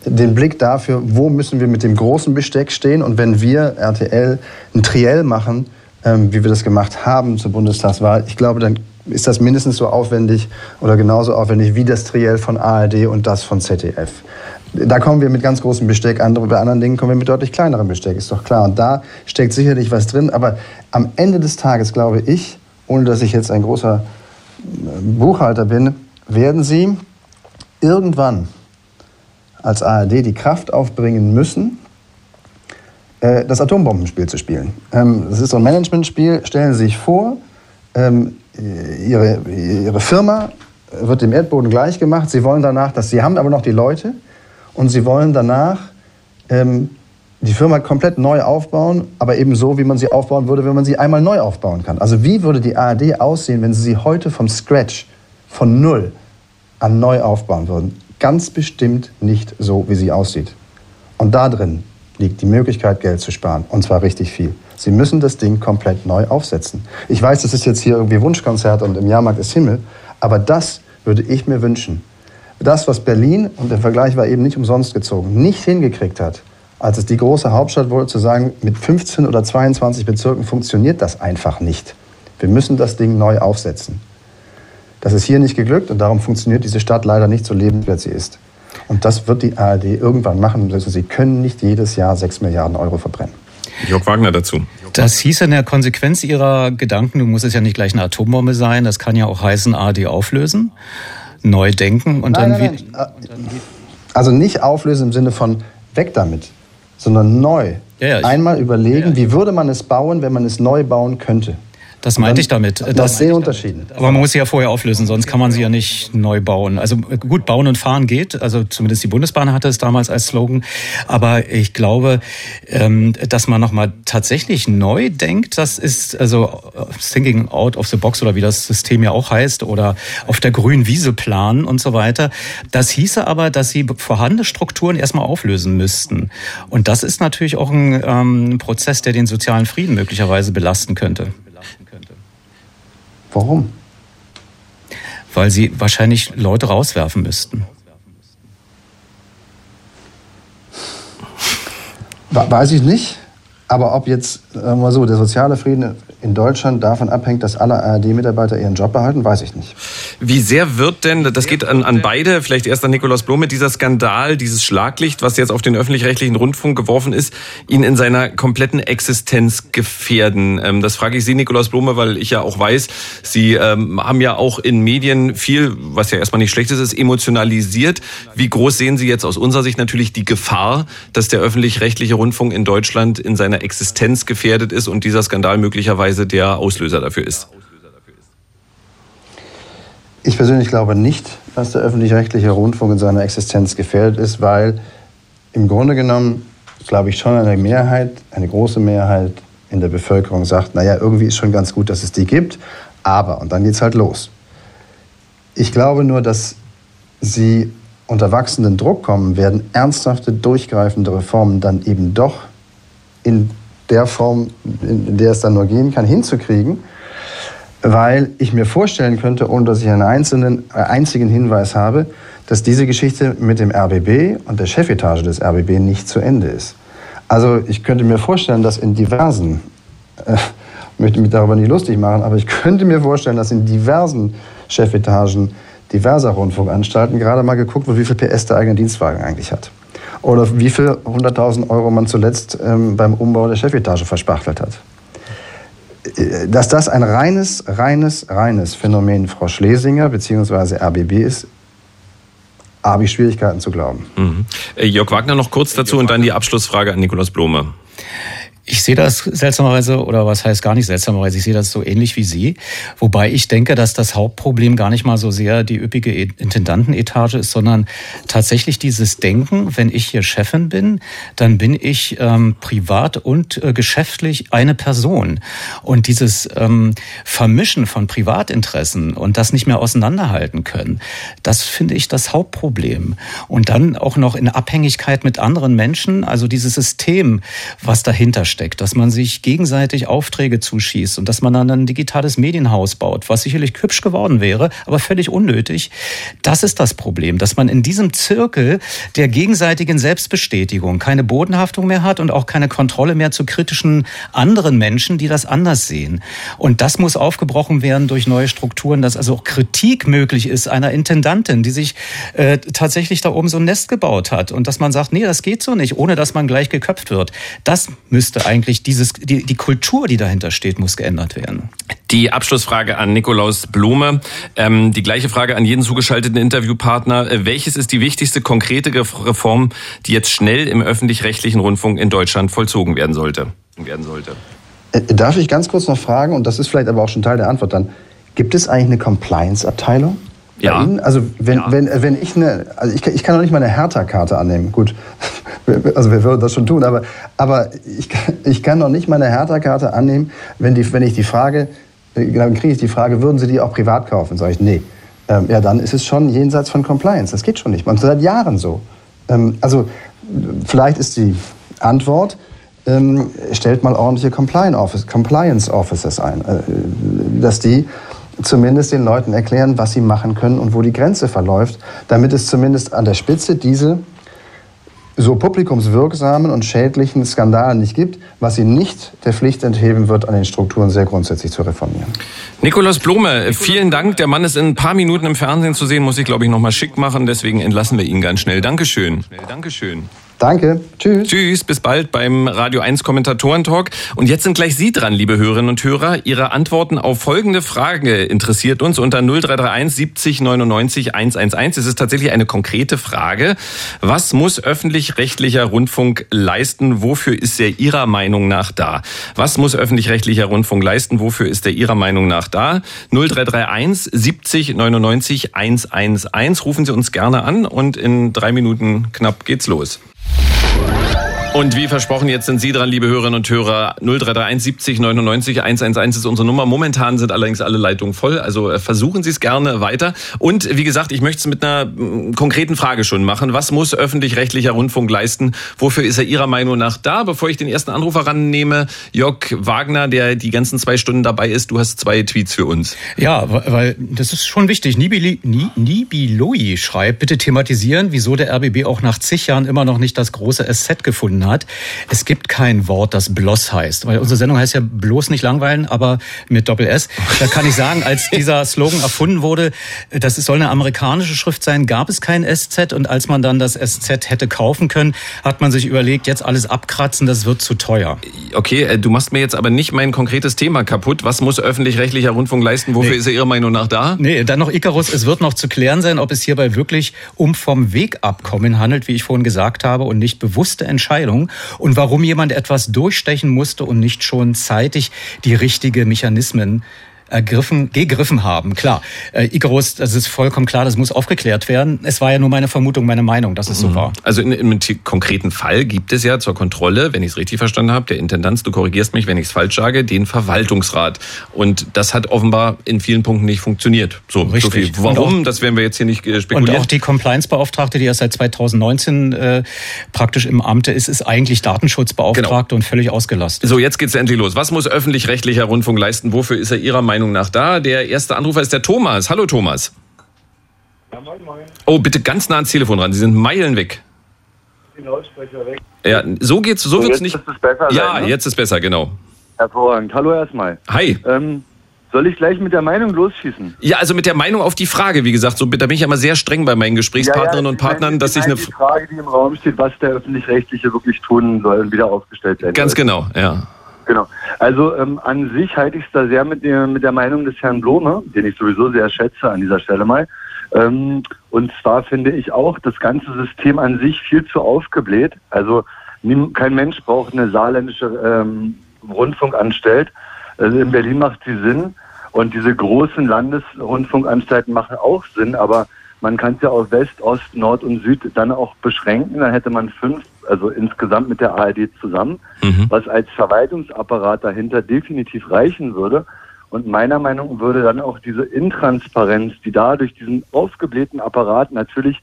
den Blick dafür, wo müssen wir mit dem großen Besteck stehen. Und wenn wir RTL ein Triell machen, ähm, wie wir das gemacht haben zur Bundestagswahl, ich glaube, dann ist das mindestens so aufwendig oder genauso aufwendig wie das Triell von ARD und das von ZDF. Da kommen wir mit ganz großem Besteck, andere, bei anderen Dingen kommen wir mit deutlich kleinerem Besteck, ist doch klar. Und da steckt sicherlich was drin. Aber am Ende des Tages glaube ich, ohne dass ich jetzt ein großer äh, Buchhalter bin, werden Sie irgendwann als ARD die Kraft aufbringen müssen, äh, das Atombombenspiel zu spielen. Ähm, das ist so ein Managementspiel. Stellen Sie sich vor, ähm, Ihre, Ihre Firma wird dem Erdboden gleichgemacht. Sie wollen danach, dass Sie haben aber noch die Leute und sie wollen danach ähm, die Firma komplett neu aufbauen, aber eben so, wie man sie aufbauen würde, wenn man sie einmal neu aufbauen kann. Also wie würde die ARD aussehen, wenn sie sie heute vom Scratch, von Null an neu aufbauen würden? Ganz bestimmt nicht so, wie sie aussieht. Und da drin liegt die Möglichkeit, Geld zu sparen. Und zwar richtig viel. Sie müssen das Ding komplett neu aufsetzen. Ich weiß, das ist jetzt hier irgendwie Wunschkonzert und im Jahrmarkt ist Himmel, aber das würde ich mir wünschen das, was Berlin, und der Vergleich war eben nicht umsonst gezogen, nicht hingekriegt hat, als es die große Hauptstadt wurde, zu sagen, mit 15 oder 22 Bezirken funktioniert das einfach nicht. Wir müssen das Ding neu aufsetzen. Das ist hier nicht geglückt und darum funktioniert diese Stadt leider nicht so lebenswert sie ist. Und das wird die ARD irgendwann machen. Also sie können nicht jedes Jahr 6 Milliarden Euro verbrennen. Jörg Wagner dazu. Das hieß in der Konsequenz Ihrer Gedanken, du musst es ja nicht gleich eine Atombombe sein, das kann ja auch heißen, ARD auflösen neu denken und nein, dann nein, nein. Also nicht auflösen im Sinne von weg damit, sondern neu. Ja, ja, Einmal überlegen, ja, wie würde man es bauen, wenn man es neu bauen könnte. Das meinte ich damit. Das den Unterschieden. Aber man muss sie ja vorher auflösen, sonst kann man sie ja nicht neu bauen. Also gut, bauen und fahren geht. Also zumindest die Bundesbahn hatte es damals als Slogan. Aber ich glaube, ähm, dass man nochmal tatsächlich neu denkt, das ist also Thinking out of the box oder wie das System ja auch heißt oder auf der grünen Wiese planen und so weiter. Das hieße aber, dass sie vorhandene Strukturen erstmal auflösen müssten. Und das ist natürlich auch ein ähm, Prozess, der den sozialen Frieden möglicherweise belasten könnte. Warum? Weil sie wahrscheinlich Leute rauswerfen müssten. Weiß ich nicht. Aber ob jetzt, sagen wir so, der soziale Frieden in Deutschland davon abhängt, dass alle ARD-Mitarbeiter ihren Job behalten, weiß ich nicht. Wie sehr wird denn, das geht an, an beide, vielleicht erst an Nikolaus Blome, dieser Skandal, dieses Schlaglicht, was jetzt auf den öffentlich-rechtlichen Rundfunk geworfen ist, ihn in seiner kompletten Existenz gefährden? Ähm, das frage ich Sie, Nikolaus Blome, weil ich ja auch weiß, Sie ähm, haben ja auch in Medien viel, was ja erstmal nicht schlecht ist, ist emotionalisiert. Wie groß sehen Sie jetzt aus unserer Sicht natürlich die Gefahr, dass der öffentlich-rechtliche Rundfunk in Deutschland in seiner Existenz gefährdet ist und dieser Skandal möglicherweise möglicherweise der Auslöser dafür ist? Ich persönlich glaube nicht, dass der öffentlich-rechtliche Rundfunk in seiner Existenz gefährdet ist, weil im Grunde genommen, glaube ich, schon eine Mehrheit, eine große Mehrheit in der Bevölkerung sagt, naja, irgendwie ist schon ganz gut, dass es die gibt, aber, und dann geht es halt los. Ich glaube nur, dass sie unter wachsenden Druck kommen werden, ernsthafte, durchgreifende Reformen dann eben doch in der Form, in der es dann nur gehen kann, hinzukriegen, weil ich mir vorstellen könnte, ohne dass ich einen einzelnen, äh, einzigen Hinweis habe, dass diese Geschichte mit dem RBB und der Chefetage des RBB nicht zu Ende ist. Also ich könnte mir vorstellen, dass in diversen, äh, möchte mich darüber nicht lustig machen, aber ich könnte mir vorstellen, dass in diversen Chefetagen diverser Rundfunkanstalten gerade mal geguckt wird, wie viel PS der eigene Dienstwagen eigentlich hat. Oder wie viel 100.000 Euro man zuletzt ähm, beim Umbau der Chefetage verspachtelt hat. Äh, dass das ein reines, reines, reines Phänomen Frau Schlesinger bzw. RBB ist, habe ich Schwierigkeiten zu glauben. Mhm. Äh, Jörg Wagner noch kurz dazu und dann die Abschlussfrage an Nikolaus Blome. Ich sehe das seltsamerweise, oder was heißt gar nicht seltsamerweise, ich sehe das so ähnlich wie Sie. Wobei ich denke, dass das Hauptproblem gar nicht mal so sehr die üppige Intendantenetage ist, sondern tatsächlich dieses Denken, wenn ich hier Chefin bin, dann bin ich ähm, privat und äh, geschäftlich eine Person. Und dieses ähm, Vermischen von Privatinteressen und das nicht mehr auseinanderhalten können, das finde ich das Hauptproblem. Und dann auch noch in Abhängigkeit mit anderen Menschen, also dieses System, was dahinter steht steckt, dass man sich gegenseitig Aufträge zuschießt und dass man dann ein digitales Medienhaus baut, was sicherlich hübsch geworden wäre, aber völlig unnötig. Das ist das Problem, dass man in diesem Zirkel der gegenseitigen Selbstbestätigung keine Bodenhaftung mehr hat und auch keine Kontrolle mehr zu kritischen anderen Menschen, die das anders sehen. Und das muss aufgebrochen werden durch neue Strukturen, dass also auch Kritik möglich ist einer Intendantin, die sich äh, tatsächlich da oben so ein Nest gebaut hat und dass man sagt, nee, das geht so nicht, ohne dass man gleich geköpft wird. Das müsste eigentlich dieses, die, die Kultur, die dahinter steht, muss geändert werden. Die Abschlussfrage an Nikolaus Blume. Ähm, die gleiche Frage an jeden zugeschalteten Interviewpartner. Äh, welches ist die wichtigste konkrete Reform, die jetzt schnell im öffentlich-rechtlichen Rundfunk in Deutschland vollzogen werden sollte? Werden sollte? Äh, darf ich ganz kurz noch fragen, und das ist vielleicht aber auch schon Teil der Antwort dann, gibt es eigentlich eine Compliance-Abteilung? Ja. Ihnen? Also wenn, ja. wenn, wenn ich eine, also ich, ich kann doch nicht mal eine Hertha-Karte annehmen. Gut, [LAUGHS] also wir würden das schon tun, aber, aber ich, ich kann doch nicht mal eine Hertha-Karte annehmen, wenn, die, wenn ich die Frage, äh, dann kriege ich die Frage, würden Sie die auch privat kaufen? Sage ich, nee. Ähm, ja, dann ist es schon jenseits von Compliance. Das geht schon nicht. Und seit Jahren so. Ähm, also vielleicht ist die Antwort, ähm, stellt mal ordentliche Compliance Officers ein, äh, dass die zumindest den Leuten erklären, was sie machen können und wo die Grenze verläuft, damit es zumindest an der Spitze diese so publikumswirksamen und schädlichen Skandalen nicht gibt, was sie nicht der Pflicht entheben wird, an den Strukturen sehr grundsätzlich zu reformieren. Nikolaus Blome, vielen Dank. Der Mann ist in ein paar Minuten im Fernsehen zu sehen, muss ich glaube ich noch mal schick machen, deswegen entlassen wir ihn ganz schnell. Dankeschön. Dankeschön. Danke. Tschüss. Tschüss. Bis bald beim Radio 1 Kommentatoren-Talk. Und jetzt sind gleich Sie dran, liebe Hörerinnen und Hörer. Ihre Antworten auf folgende Frage interessiert uns unter 0331 70 99 111. Es ist tatsächlich eine konkrete Frage. Was muss öffentlich-rechtlicher Rundfunk leisten? Wofür ist er Ihrer Meinung nach da? Was muss öffentlich-rechtlicher Rundfunk leisten? Wofür ist er Ihrer Meinung nach da? 0331 70 99 111. Rufen Sie uns gerne an und in drei Minuten knapp geht's los. Oh! [LAUGHS] Und wie versprochen, jetzt sind Sie dran, liebe Hörerinnen und Hörer. 0331 70 99 111 ist unsere Nummer. Momentan sind allerdings alle Leitungen voll, also äh, versuchen Sie es gerne weiter. Und wie gesagt, ich möchte es mit einer mm, konkreten Frage schon machen. Was muss öffentlich-rechtlicher Rundfunk leisten? Wofür ist er Ihrer Meinung nach da? Bevor ich den ersten Anrufer rannehme, Jörg Wagner, der die ganzen zwei Stunden dabei ist, du hast zwei Tweets für uns. Ja, weil das ist schon wichtig. Nibili, Nibiloi schreibt, bitte thematisieren, wieso der RBB auch nach zig Jahren immer noch nicht das große SZ gefunden hat hat. Es gibt kein Wort, das Bloss heißt, weil unsere Sendung heißt ja bloß nicht langweilen, aber mit Doppel S. Da kann ich sagen, als dieser Slogan erfunden wurde, das soll eine amerikanische Schrift sein, gab es kein SZ und als man dann das SZ hätte kaufen können, hat man sich überlegt, jetzt alles abkratzen, das wird zu teuer. Okay, äh, du machst mir jetzt aber nicht mein konkretes Thema kaputt. Was muss öffentlich-rechtlicher Rundfunk leisten? Wofür nee. ist er Ihrer Meinung nach da? Nee, dann noch Icarus. Es wird noch zu klären sein, ob es hierbei wirklich um vom Weg Abkommen handelt, wie ich vorhin gesagt habe, und nicht bewusste Entscheidungen Entscheidung und warum jemand etwas durchstechen musste und nicht schon zeitig die richtigen Mechanismen ergriffen, gegriffen haben. Klar, äh, Icarus, das ist vollkommen klar, das muss aufgeklärt werden. Es war ja nur meine Vermutung, meine Meinung, dass es so mhm. war. Also in, in einem konkreten Fall gibt es ja zur Kontrolle, wenn ich es richtig verstanden habe, der Intendanz, du korrigierst mich, wenn ich es falsch sage, den Verwaltungsrat. Und das hat offenbar in vielen Punkten nicht funktioniert. So, richtig. So Warum, auch, das werden wir jetzt hier nicht äh, spekulieren. Und auch die Compliance-Beauftragte, die ja seit 2019 äh, praktisch im Amte ist, ist eigentlich Datenschutzbeauftragte genau. und völlig ausgelastet. So, jetzt geht's endlich los. Was muss öffentlich-rechtlicher Rundfunk leisten? Wofür ist er Ihrer Meinung Meinung nach da. Der erste Anrufer ist der Thomas. Hallo Thomas. Oh, bitte ganz nah ans Telefon ran. Sie sind Meilen weg. Den Lautsprecher weg. Ja, so geht's, so So, wird's jetzt nicht. ist es besser ja, sein, ne? jetzt ist besser, genau. Hervorragend. Hallo erstmal. Hi. Ähm, soll ich gleich mit der Meinung losschießen? Ja, also mit der Meinung auf die Frage, wie gesagt, so, da bin ich immer sehr streng bei meinen Gesprächspartnerinnen und ich meine, Partnern, dass ich eine. meine, Die Frage, die im Raum steht, was der Öffentlich-Rechtliche wirklich tun soll und wieder aufgestellt werden Ganz soll. genau, ja. Genau. Also ähm, an sich halte ich es da sehr mit der, mit der Meinung des Herrn Blome, den ich sowieso sehr schätze an dieser Stelle mal. Ähm, und zwar finde ich auch das ganze System an sich viel zu aufgebläht. Also kein Mensch braucht eine saarländische ähm, Rundfunkanstalt. Also in Berlin macht sie Sinn und diese großen Landesrundfunkanstalten machen auch Sinn, aber man kann es ja auf West, Ost, Nord und Süd dann auch beschränken. Dann hätte man fünf, also insgesamt mit der ARD zusammen, Mhm. was als Verwaltungsapparat dahinter definitiv reichen würde. Und meiner Meinung nach würde dann auch diese Intransparenz, die da durch diesen aufgeblähten Apparat natürlich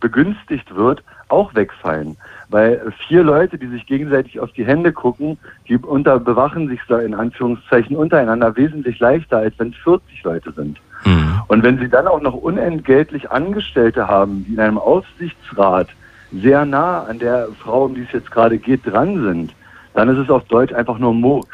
begünstigt wird, auch wegfallen. Weil vier Leute, die sich gegenseitig auf die Hände gucken, die unter, bewachen sich da in Anführungszeichen untereinander wesentlich leichter, als wenn es 40 Leute sind. Mhm. Und wenn Sie dann auch noch unentgeltlich Angestellte haben, die in einem Aufsichtsrat sehr nah an der Frau, um die es jetzt gerade geht, dran sind, dann ist es auf Deutsch einfach nur Murks.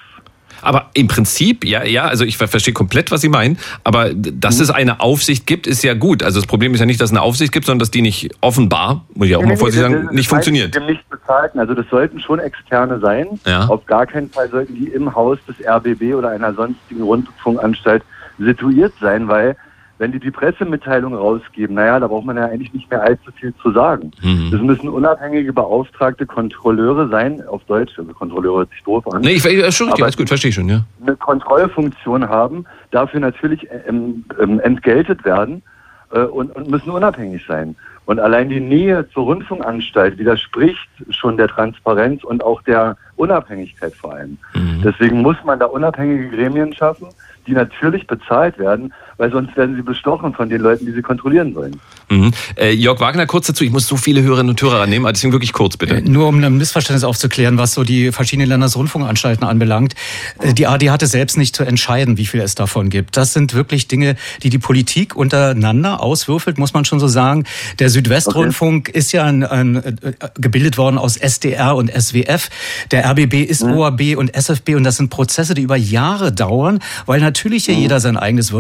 Aber im Prinzip, ja, ja, also ich ver- verstehe komplett, was Sie meinen, aber dass Mhm. es eine Aufsicht gibt, ist ja gut. Also das Problem ist ja nicht, dass es eine Aufsicht gibt, sondern dass die nicht offenbar, muss ich auch mal vorsichtig sagen, nicht funktioniert. Nicht bezahlten. Also das sollten schon externe sein. Ja. Auf gar keinen Fall sollten die im Haus des RBB oder einer sonstigen Rundfunkanstalt situiert sein, weil wenn die die Pressemitteilung rausgeben, naja, da braucht man ja eigentlich nicht mehr allzu viel zu sagen. Mhm. Das müssen unabhängige beauftragte Kontrolleure sein, auf Deutsch, also Kontrolleure hört sich doof an. Nee, ich, äh, schon richtig, alles gut, verstehe ich schon, ja. eine Kontrollfunktion haben, dafür natürlich ähm, ähm, entgeltet werden äh, und, und müssen unabhängig sein. Und allein die Nähe zur Rundfunkanstalt widerspricht schon der Transparenz und auch der Unabhängigkeit vor allem. Deswegen muss man da unabhängige Gremien schaffen, die natürlich bezahlt werden, weil sonst werden sie bestochen von den Leuten, die sie kontrollieren sollen. Mhm. Äh, Jörg Wagner, kurz dazu, ich muss so viele Hörerinnen und Hörer annehmen, also deswegen wirklich kurz, bitte. Nur um ein Missverständnis aufzuklären, was so die verschiedenen Landesrundfunkanstalten anbelangt. Äh, Die ARD hatte selbst nicht zu entscheiden, wie viel es davon gibt. Das sind wirklich Dinge, die die Politik untereinander auswürfelt, muss man schon so sagen. Der Südwestrundfunk ist ja ein, ein, äh, gebildet worden aus SDR und SWF. Der RBB ist OAB und SFB und das sind Prozesse, die über Jahre dauern, weil natürlich hier jeder sein eigenes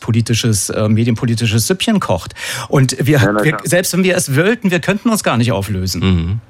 wirtschaftspolitisches, äh, medienpolitisches Süppchen kocht. Und wir, Ja, wir selbst wenn wir es wollten, wir könnten uns gar nicht auflösen.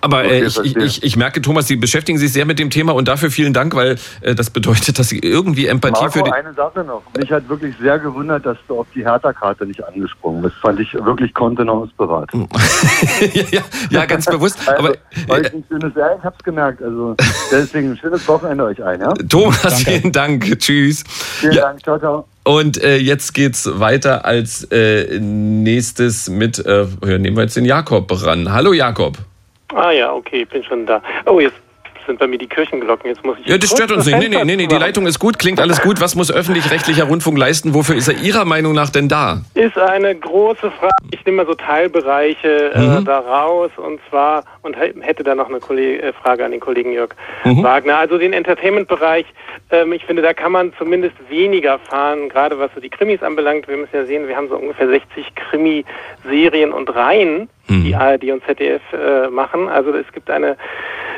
Aber Okay, äh, ich, ich, ich, ich merke, Thomas, Sie beschäftigen sich sehr mit dem Thema und dafür vielen Dank, weil äh, das bedeutet, dass Sie irgendwie Empathie für Marco, die... eine Sache noch. Mich hat wirklich sehr gewundert, dass du auf die Hertha-Karte nicht angesprungen bist. Fand ich wirklich Kontenance bewahrt. [LAUGHS] ja, ja, ja, ganz bewusst. Also, Aber euch äh, ein schönes, ja, ich hab's gemerkt. Also deswegen ein schönes Wochenende euch ein, ja? Thomas, Danke. vielen Dank. Tschüss. Vielen Ja, Dank, ciao, ciao. Und äh, jetzt geht's weiter als äh, nächstes mit, äh, nehmen wir jetzt den Jakob ran. Hallo Jakob. Ah ja, okay, ich bin schon da. Oh, jetzt sind bei mir die Kirchenglocken. Jetzt muss ich. Ja, das stört uns nicht. Nee, nee, nee, nee, die. Leitung ist gut, klingt alles gut. Was muss öffentlich-rechtlicher Rundfunk leisten? Wofür ist er Ihrer Meinung nach denn da? Ist eine große Frage. Ich nehme mal so Teilbereiche äh, Mhm. da raus und zwar und hätte da noch eine Kolleg äh, Frage an den Kollegen Jörg Mhm. Wagner. Also den Entertainment-Bereich. Ähm, ich finde, da kann man zumindest weniger fahren, gerade was so die Krimis anbelangt. Wir müssen ja sehen, wir haben so ungefähr 60 Krimiserien und Reihen, Mhm. die ARD und ZDF äh, machen. Also es gibt eine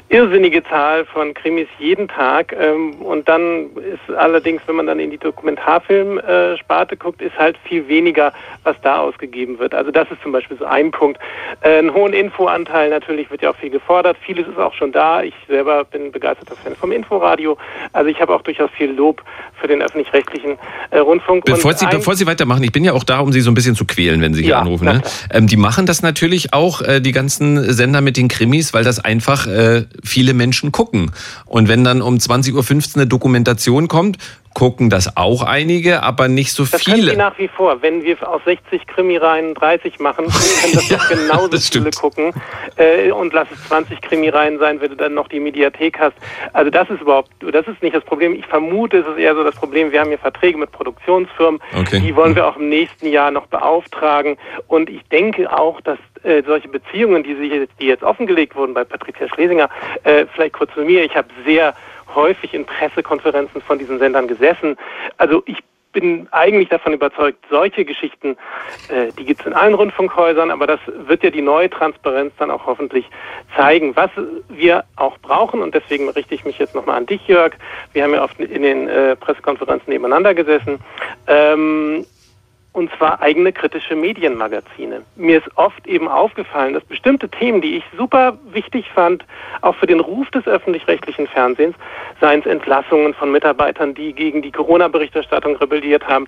irrsinnige Zahl von Krimis jeden Tag. Ähm, und dann ist allerdings, wenn man dann in die Dokumentarfilm-Sparte guckt, ist halt viel weniger, was da ausgegeben wird. Also das ist zum Beispiel so ein Punkt. Äh, einen hohen Infoanteil natürlich wird ja auch viel gefordert. Vieles ist auch schon da. Ich selber bin begeisterter Fan vom Inforadio. Also ich habe auch durchaus viel Lob für den öffentlich-rechtlichen äh, Rundfunk. Bevor Sie, bevor Sie weitermachen, ich bin ja auch da, um Sie so ein bisschen zu quälen, wenn Sie hier Ja, anrufen. Ne? Ähm, die machen das natürlich auch, äh, die ganzen Sender mit den Krimis, weil das einfach äh, viele Menschen gucken. Und wenn dann um 20.15 Uhr eine Dokumentation kommt, gucken das auch einige, aber nicht so Das viele. nach wie vor. Wenn wir aus 60 Krimireihen 30 machen, können das [LAUGHS] Ja, doch genauso das viele gucken. Äh, und lass es 20 Krimireihen sein, wenn du dann noch die Mediathek hast. Also das ist überhaupt, das ist nicht das Problem. Ich vermute, es ist eher so das Problem, wir haben hier Verträge mit Produktionsfirmen. Okay. Die wollen wir auch im nächsten Jahr noch beauftragen. Und ich denke auch, dass äh, solche Beziehungen, die, sich jetzt, die jetzt offengelegt wurden bei Patricia Schlesinger, äh, vielleicht kurz zu mir, ich habe sehr häufig in Pressekonferenzen von diesen Sendern gesessen. Also ich bin eigentlich davon überzeugt, solche Geschichten, äh, die gibt es in allen Rundfunkhäusern, aber das wird ja die neue Transparenz dann auch hoffentlich zeigen, was wir auch brauchen. Und deswegen richte ich mich jetzt nochmal an dich, Jörg. Wir haben ja oft in den äh, Pressekonferenzen nebeneinander gesessen. Ähm, und zwar eigene kritische Medienmagazine. Mir ist oft eben aufgefallen, dass bestimmte Themen, die ich super wichtig fand, auch für den Ruf des öffentlich-rechtlichen Fernsehens, seien es Entlassungen von Mitarbeitern, die gegen die Corona-Berichterstattung rebelliert haben,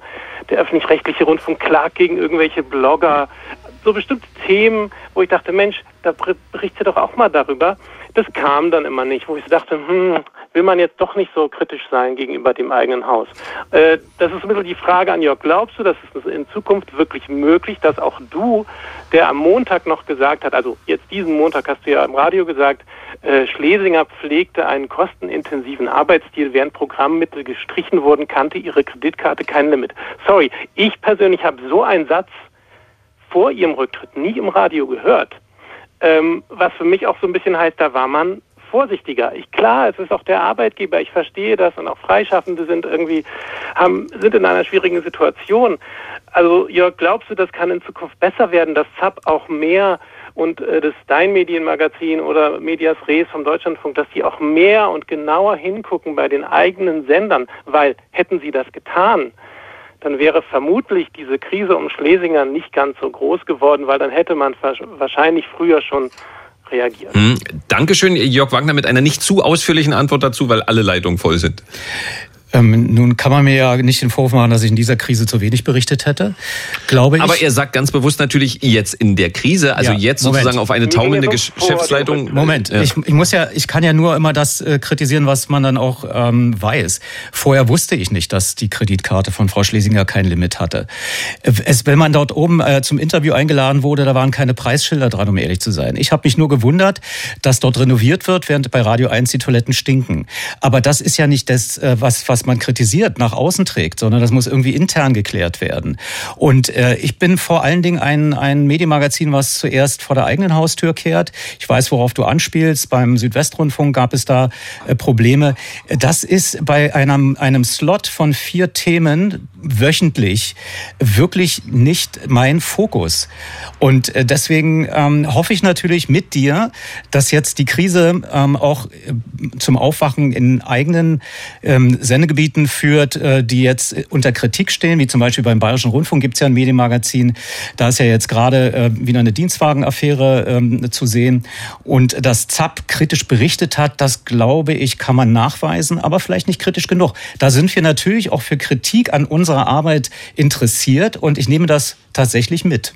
der öffentlich-rechtliche Rundfunk klagt gegen irgendwelche Blogger, so bestimmte Themen, wo ich dachte, Mensch, da berichtet doch auch mal darüber. Das kam dann immer nicht, wo ich dachte, hm, will man jetzt doch nicht so kritisch sein gegenüber dem eigenen Haus. Äh, das ist ein bisschen die Frage an Jörg. Glaubst du, dass es in Zukunft wirklich möglich, dass auch du, der am Montag noch gesagt hat, also jetzt diesen Montag hast du ja im Radio gesagt, äh, Schlesinger pflegte einen kostenintensiven Arbeitsstil, während Programmmittel gestrichen wurden, kannte ihre Kreditkarte kein Limit. Sorry, ich persönlich habe so einen Satz vor ihrem Rücktritt nie im Radio gehört. Ähm, was für mich auch so ein bisschen heißt, da war man vorsichtiger. Ich, klar, es ist auch der Arbeitgeber, ich verstehe das und auch Freischaffende sind irgendwie, haben, sind in einer schwierigen Situation. Also Jörg, glaubst du, das kann in Zukunft besser werden, dass ZAP auch mehr und äh, das Dein Medienmagazin oder Medias Res vom Deutschlandfunk, dass die auch mehr und genauer hingucken bei den eigenen Sendern, weil hätten sie das getan, dann wäre vermutlich diese Krise um Schlesinger nicht ganz so groß geworden, weil dann hätte man wahrscheinlich früher schon reagieren. Hm, Dankeschön, Jörg Wagner, mit einer nicht zu ausführlichen Antwort dazu, weil alle Leitungen voll sind. Ähm, nun kann man mir ja nicht den Vorwurf machen, dass ich in dieser Krise zu wenig berichtet hätte, glaube ich. Aber er sagt ganz bewusst natürlich jetzt in der Krise, also ja, jetzt Moment. sozusagen auf eine taumelnde Geschäftsleitung. Moment, ja. ich, ich, muss ja, ich kann ja nur immer das äh, kritisieren, was man dann auch ähm, weiß. Vorher wusste ich nicht, dass die Kreditkarte von Frau Schlesinger kein Limit hatte. Es, wenn man dort oben äh, zum Interview eingeladen wurde, da waren keine Preisschilder dran, um ehrlich zu sein. Ich habe mich nur gewundert, dass dort renoviert wird, während bei Radio 1 die Toiletten stinken. Aber das ist ja nicht das, äh, was, was was man kritisiert, nach außen trägt, sondern das muss irgendwie intern geklärt werden. Und äh, ich bin vor allen Dingen ein, ein Medienmagazin, was zuerst vor der eigenen Haustür kehrt. Ich weiß, worauf du anspielst. Beim Südwestrundfunk gab es da äh, Probleme. Das ist bei einem, einem Slot von vier Themen wöchentlich wirklich nicht mein Fokus. Und äh, deswegen ähm, hoffe ich natürlich mit dir, dass jetzt die Krise ähm, auch äh, zum Aufwachen in eigenen ähm, Sende Sendegebieten führt, äh, die jetzt unter Kritik stehen, wie zum Beispiel beim Bayerischen Rundfunk gibt es ja ein Medienmagazin. Da ist ja jetzt gerade äh, wieder eine Dienstwagenaffäre ähm, zu sehen. Und dass ZAP kritisch berichtet hat, das glaube ich, kann man nachweisen, aber vielleicht nicht kritisch genug. Da sind wir natürlich auch für Kritik an unserer Arbeit interessiert und ich nehme das tatsächlich mit.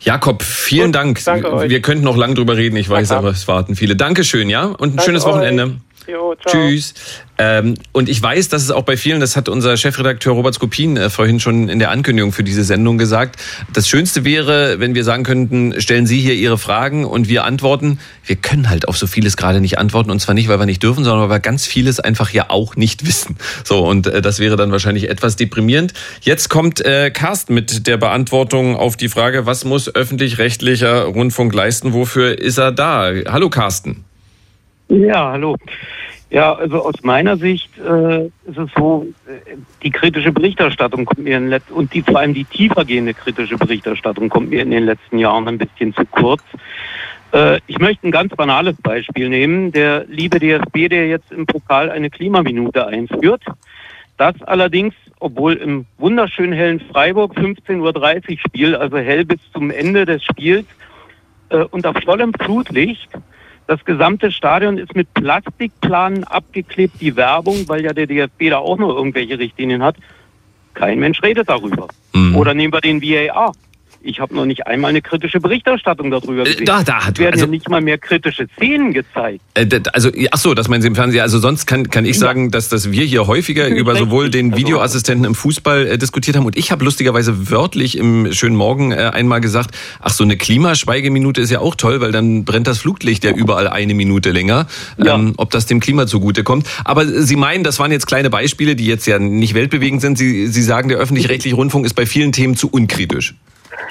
Jakob, vielen Gut, Dank. Euch. Wir könnten noch lang drüber reden, ich weiß, aber es warten viele. Dankeschön, ja? Und ein danke schönes Wochenende. Euch. Jo, Tschüss. Ähm, und ich weiß, dass es auch bei vielen, das hat unser Chefredakteur Robert Skopin äh, vorhin schon in der Ankündigung für diese Sendung gesagt, das Schönste wäre, wenn wir sagen könnten, stellen Sie hier Ihre Fragen und wir antworten. Wir können halt auf so vieles gerade nicht antworten und zwar nicht, weil wir nicht dürfen, sondern weil wir ganz vieles einfach ja auch nicht wissen. So, und äh, das wäre dann wahrscheinlich etwas deprimierend. Jetzt kommt äh, Carsten mit der Beantwortung auf die Frage, was muss öffentlich-rechtlicher Rundfunk leisten? Wofür ist er da? Hallo Carsten. Ja, hallo. Ja, also aus meiner Sicht äh, ist es so, äh, die kritische Berichterstattung kommt mir in Let und die vor allem die tiefergehende kritische Berichterstattung kommt mir in den letzten Jahren ein bisschen zu kurz. Äh, ich möchte ein ganz banales Beispiel nehmen. Der liebe DSB, der jetzt im Pokal eine Klimaminute einführt. Das allerdings, obwohl im wunderschön hellen Freiburg 15.30 Uhr Spiel, also hell bis zum Ende des Spiels, äh, unter vollem Flutlicht das gesamte Stadion ist mit Plastikplanen abgeklebt, die Werbung, weil ja der DFB da auch nur irgendwelche Richtlinien hat. Kein Mensch redet darüber. Mhm. Oder nehmen wir den VAR. Ich habe noch nicht einmal eine kritische Berichterstattung darüber äh, gesehen. Da, da hat, es werden also, ja nicht mal mehr kritische Szenen gezeigt. Äh, also, ach so, das meinen Sie im Fernsehen. Also sonst kann, kann ich sagen, dass, dass wir hier häufiger [LAUGHS] über sowohl den also Videoassistenten im Fußball äh, diskutiert haben und ich habe lustigerweise wörtlich im schönen Morgen äh, einmal gesagt, ach so eine Klimaschweigeminute ist ja auch toll, weil dann brennt das Fluglicht ja überall eine Minute länger. Ja. Ähm, ob das dem Klima zugute kommt. Aber Sie meinen, das waren jetzt kleine Beispiele, die jetzt ja nicht weltbewegend sind. Sie, Sie sagen, der öffentlich-rechtliche Rundfunk ist bei vielen Themen zu unkritisch.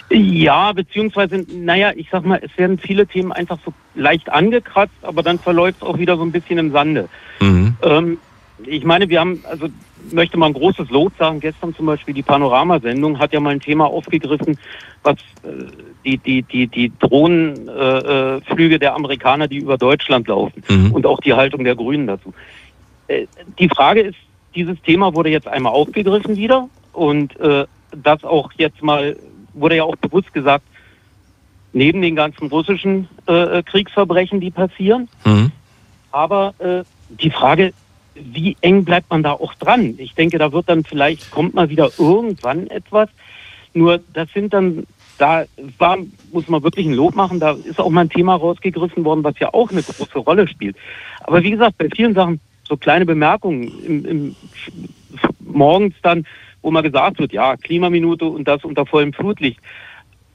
Ja, beziehungsweise, naja, ich sag mal, es werden viele Themen einfach so leicht angekratzt, aber dann verläuft es auch wieder so ein bisschen im Sande. Mhm. Ähm, ich meine, wir haben, also möchte mal ein großes Lob sagen. Gestern zum Beispiel die Panoramasendung hat ja mal ein Thema aufgegriffen, was äh, die, die, die, die Drohnenflüge äh, der Amerikaner, die über Deutschland laufen mhm. und auch die Haltung der Grünen dazu. Äh, die Frage ist, dieses Thema wurde jetzt einmal aufgegriffen wieder und äh, das auch jetzt mal, wurde ja auch bewusst gesagt, neben den ganzen russischen äh, Kriegsverbrechen, die passieren. Mhm. Aber äh, die Frage, wie eng bleibt man da auch dran? Ich denke, da wird dann vielleicht, kommt mal wieder irgendwann etwas. Nur das sind dann, da war, muss man wirklich ein Lob machen, da ist auch mal ein Thema rausgegriffen worden, was ja auch eine große Rolle spielt. Aber wie gesagt, bei vielen Sachen, so kleine Bemerkungen im, im, morgens dann, wo mal gesagt wird, ja, Klimaminute und das unter vollem Flutlicht.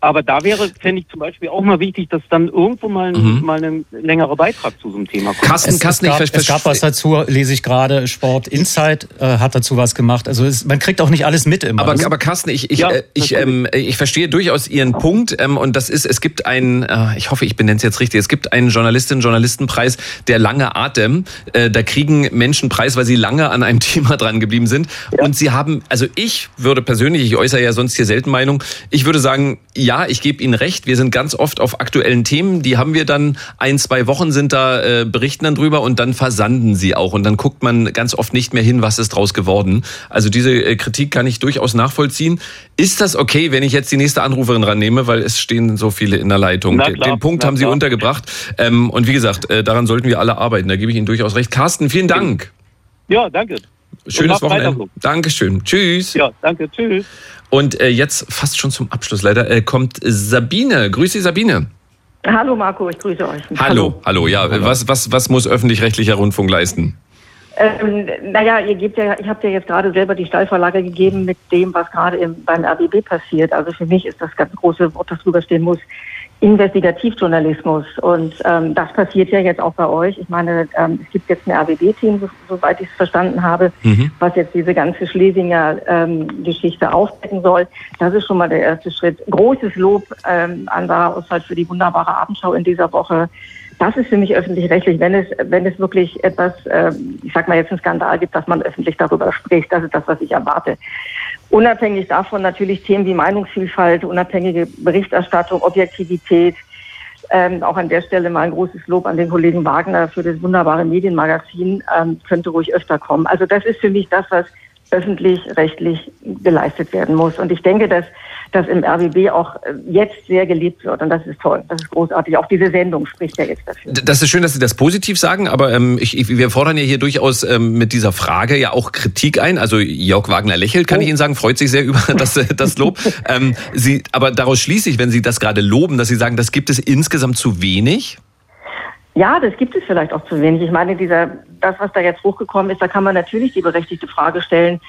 Aber da wäre, fände ich zum Beispiel auch mal wichtig, dass dann irgendwo mal, mhm. mal ein längerer Beitrag zu so einem Thema kommt. Kasten, es, Kasten, es, gab, ich, es gab was dazu, lese ich gerade. Sport Insight äh, hat dazu was gemacht. Also es, man kriegt auch nicht alles mit immer. Aber, aber Carsten, ich, ich, ja, äh, ich, ähm, ich verstehe durchaus Ihren Punkt. Ähm, und das ist, es gibt einen, äh, ich hoffe, ich benenne es jetzt richtig, es gibt einen Journalistinnen-Journalistenpreis, der lange Atem. Äh, da kriegen Menschen Preis, weil sie lange an einem [LAUGHS] Thema dran geblieben sind. Ja. Und sie haben, also ich würde persönlich, ich äußere ja sonst hier selten Meinung, ich würde sagen, ja, ja, ich gebe Ihnen recht, wir sind ganz oft auf aktuellen Themen, die haben wir dann ein, zwei Wochen sind da, äh, berichten dann drüber und dann versanden sie auch und dann guckt man ganz oft nicht mehr hin, was ist draus geworden. Also diese äh, Kritik kann ich durchaus nachvollziehen. Ist das okay, wenn ich jetzt die nächste Anruferin rannehme, weil es stehen so viele in der Leitung? Klar, Den Punkt haben Sie untergebracht. Ähm, und wie gesagt, äh, daran sollten wir alle arbeiten, da gebe ich Ihnen durchaus recht. Carsten, vielen Dank. Ja, danke. Schönes Wochenende. Dankeschön. Tschüss. Ja, danke. Tschüss. Und äh, jetzt fast schon zum Abschluss leider äh, kommt Sabine. Grüße Sabine. Hallo Marco, ich grüße euch. Hallo, hallo, hallo ja. Hallo. Was, was, was muss öffentlich-rechtlicher Rundfunk leisten? Ähm, naja, ihr gebt ja, ich habe ja jetzt gerade selber die Steilvorlage gegeben mit dem, was gerade beim RBB passiert. Also für mich ist das ganz große Wort, das drüber stehen muss, Investigativjournalismus. Und ähm, das passiert ja jetzt auch bei euch. Ich meine, ähm, es gibt jetzt ein RBB-Team, so, soweit ich es verstanden habe, mhm. was jetzt diese ganze Schlesinger ähm, Geschichte aufdecken soll. Das ist schon mal der erste Schritt. Großes Lob ähm, an Sarah Oswald für die wunderbare Abendschau in dieser Woche. Das ist für mich öffentlich-rechtlich, wenn es, wenn es wirklich etwas, ähm, ich sag mal jetzt einen Skandal gibt, dass man öffentlich darüber spricht. Das ist das, was ich erwarte. Unabhängig davon natürlich Themen wie Meinungsvielfalt, unabhängige Berichterstattung, Objektivität. Ähm, auch an der Stelle mal ein großes Lob an den Kollegen Wagner für das wunderbare Medienmagazin. Ähm, könnte ruhig öfter kommen. Also das ist für mich das, was öffentlich-rechtlich geleistet werden muss. Und ich denke, dass das im RBB auch äh, jetzt sehr gelebt wird. Und das ist toll. Das ist großartig. Auch diese Sendung spricht ja jetzt dafür. Das ist schön, dass Sie das positiv sagen, aber ähm, ich, ich, wir fordern ja hier durchaus ähm, mit dieser Frage ja auch Kritik ein. Also Jörg Wagner lächelt, kann oh. ich Ihnen sagen, freut sich sehr [LAUGHS] über das, äh, das Lob. ähm, Sie, aber daraus schließe ich, wenn Sie das gerade loben, dass Sie sagen, das gibt es insgesamt zu wenig? Ja, das gibt es vielleicht auch zu wenig. Ich meine, dieser, das, was da jetzt hochgekommen ist, da kann man natürlich die berechtigte Frage stellen,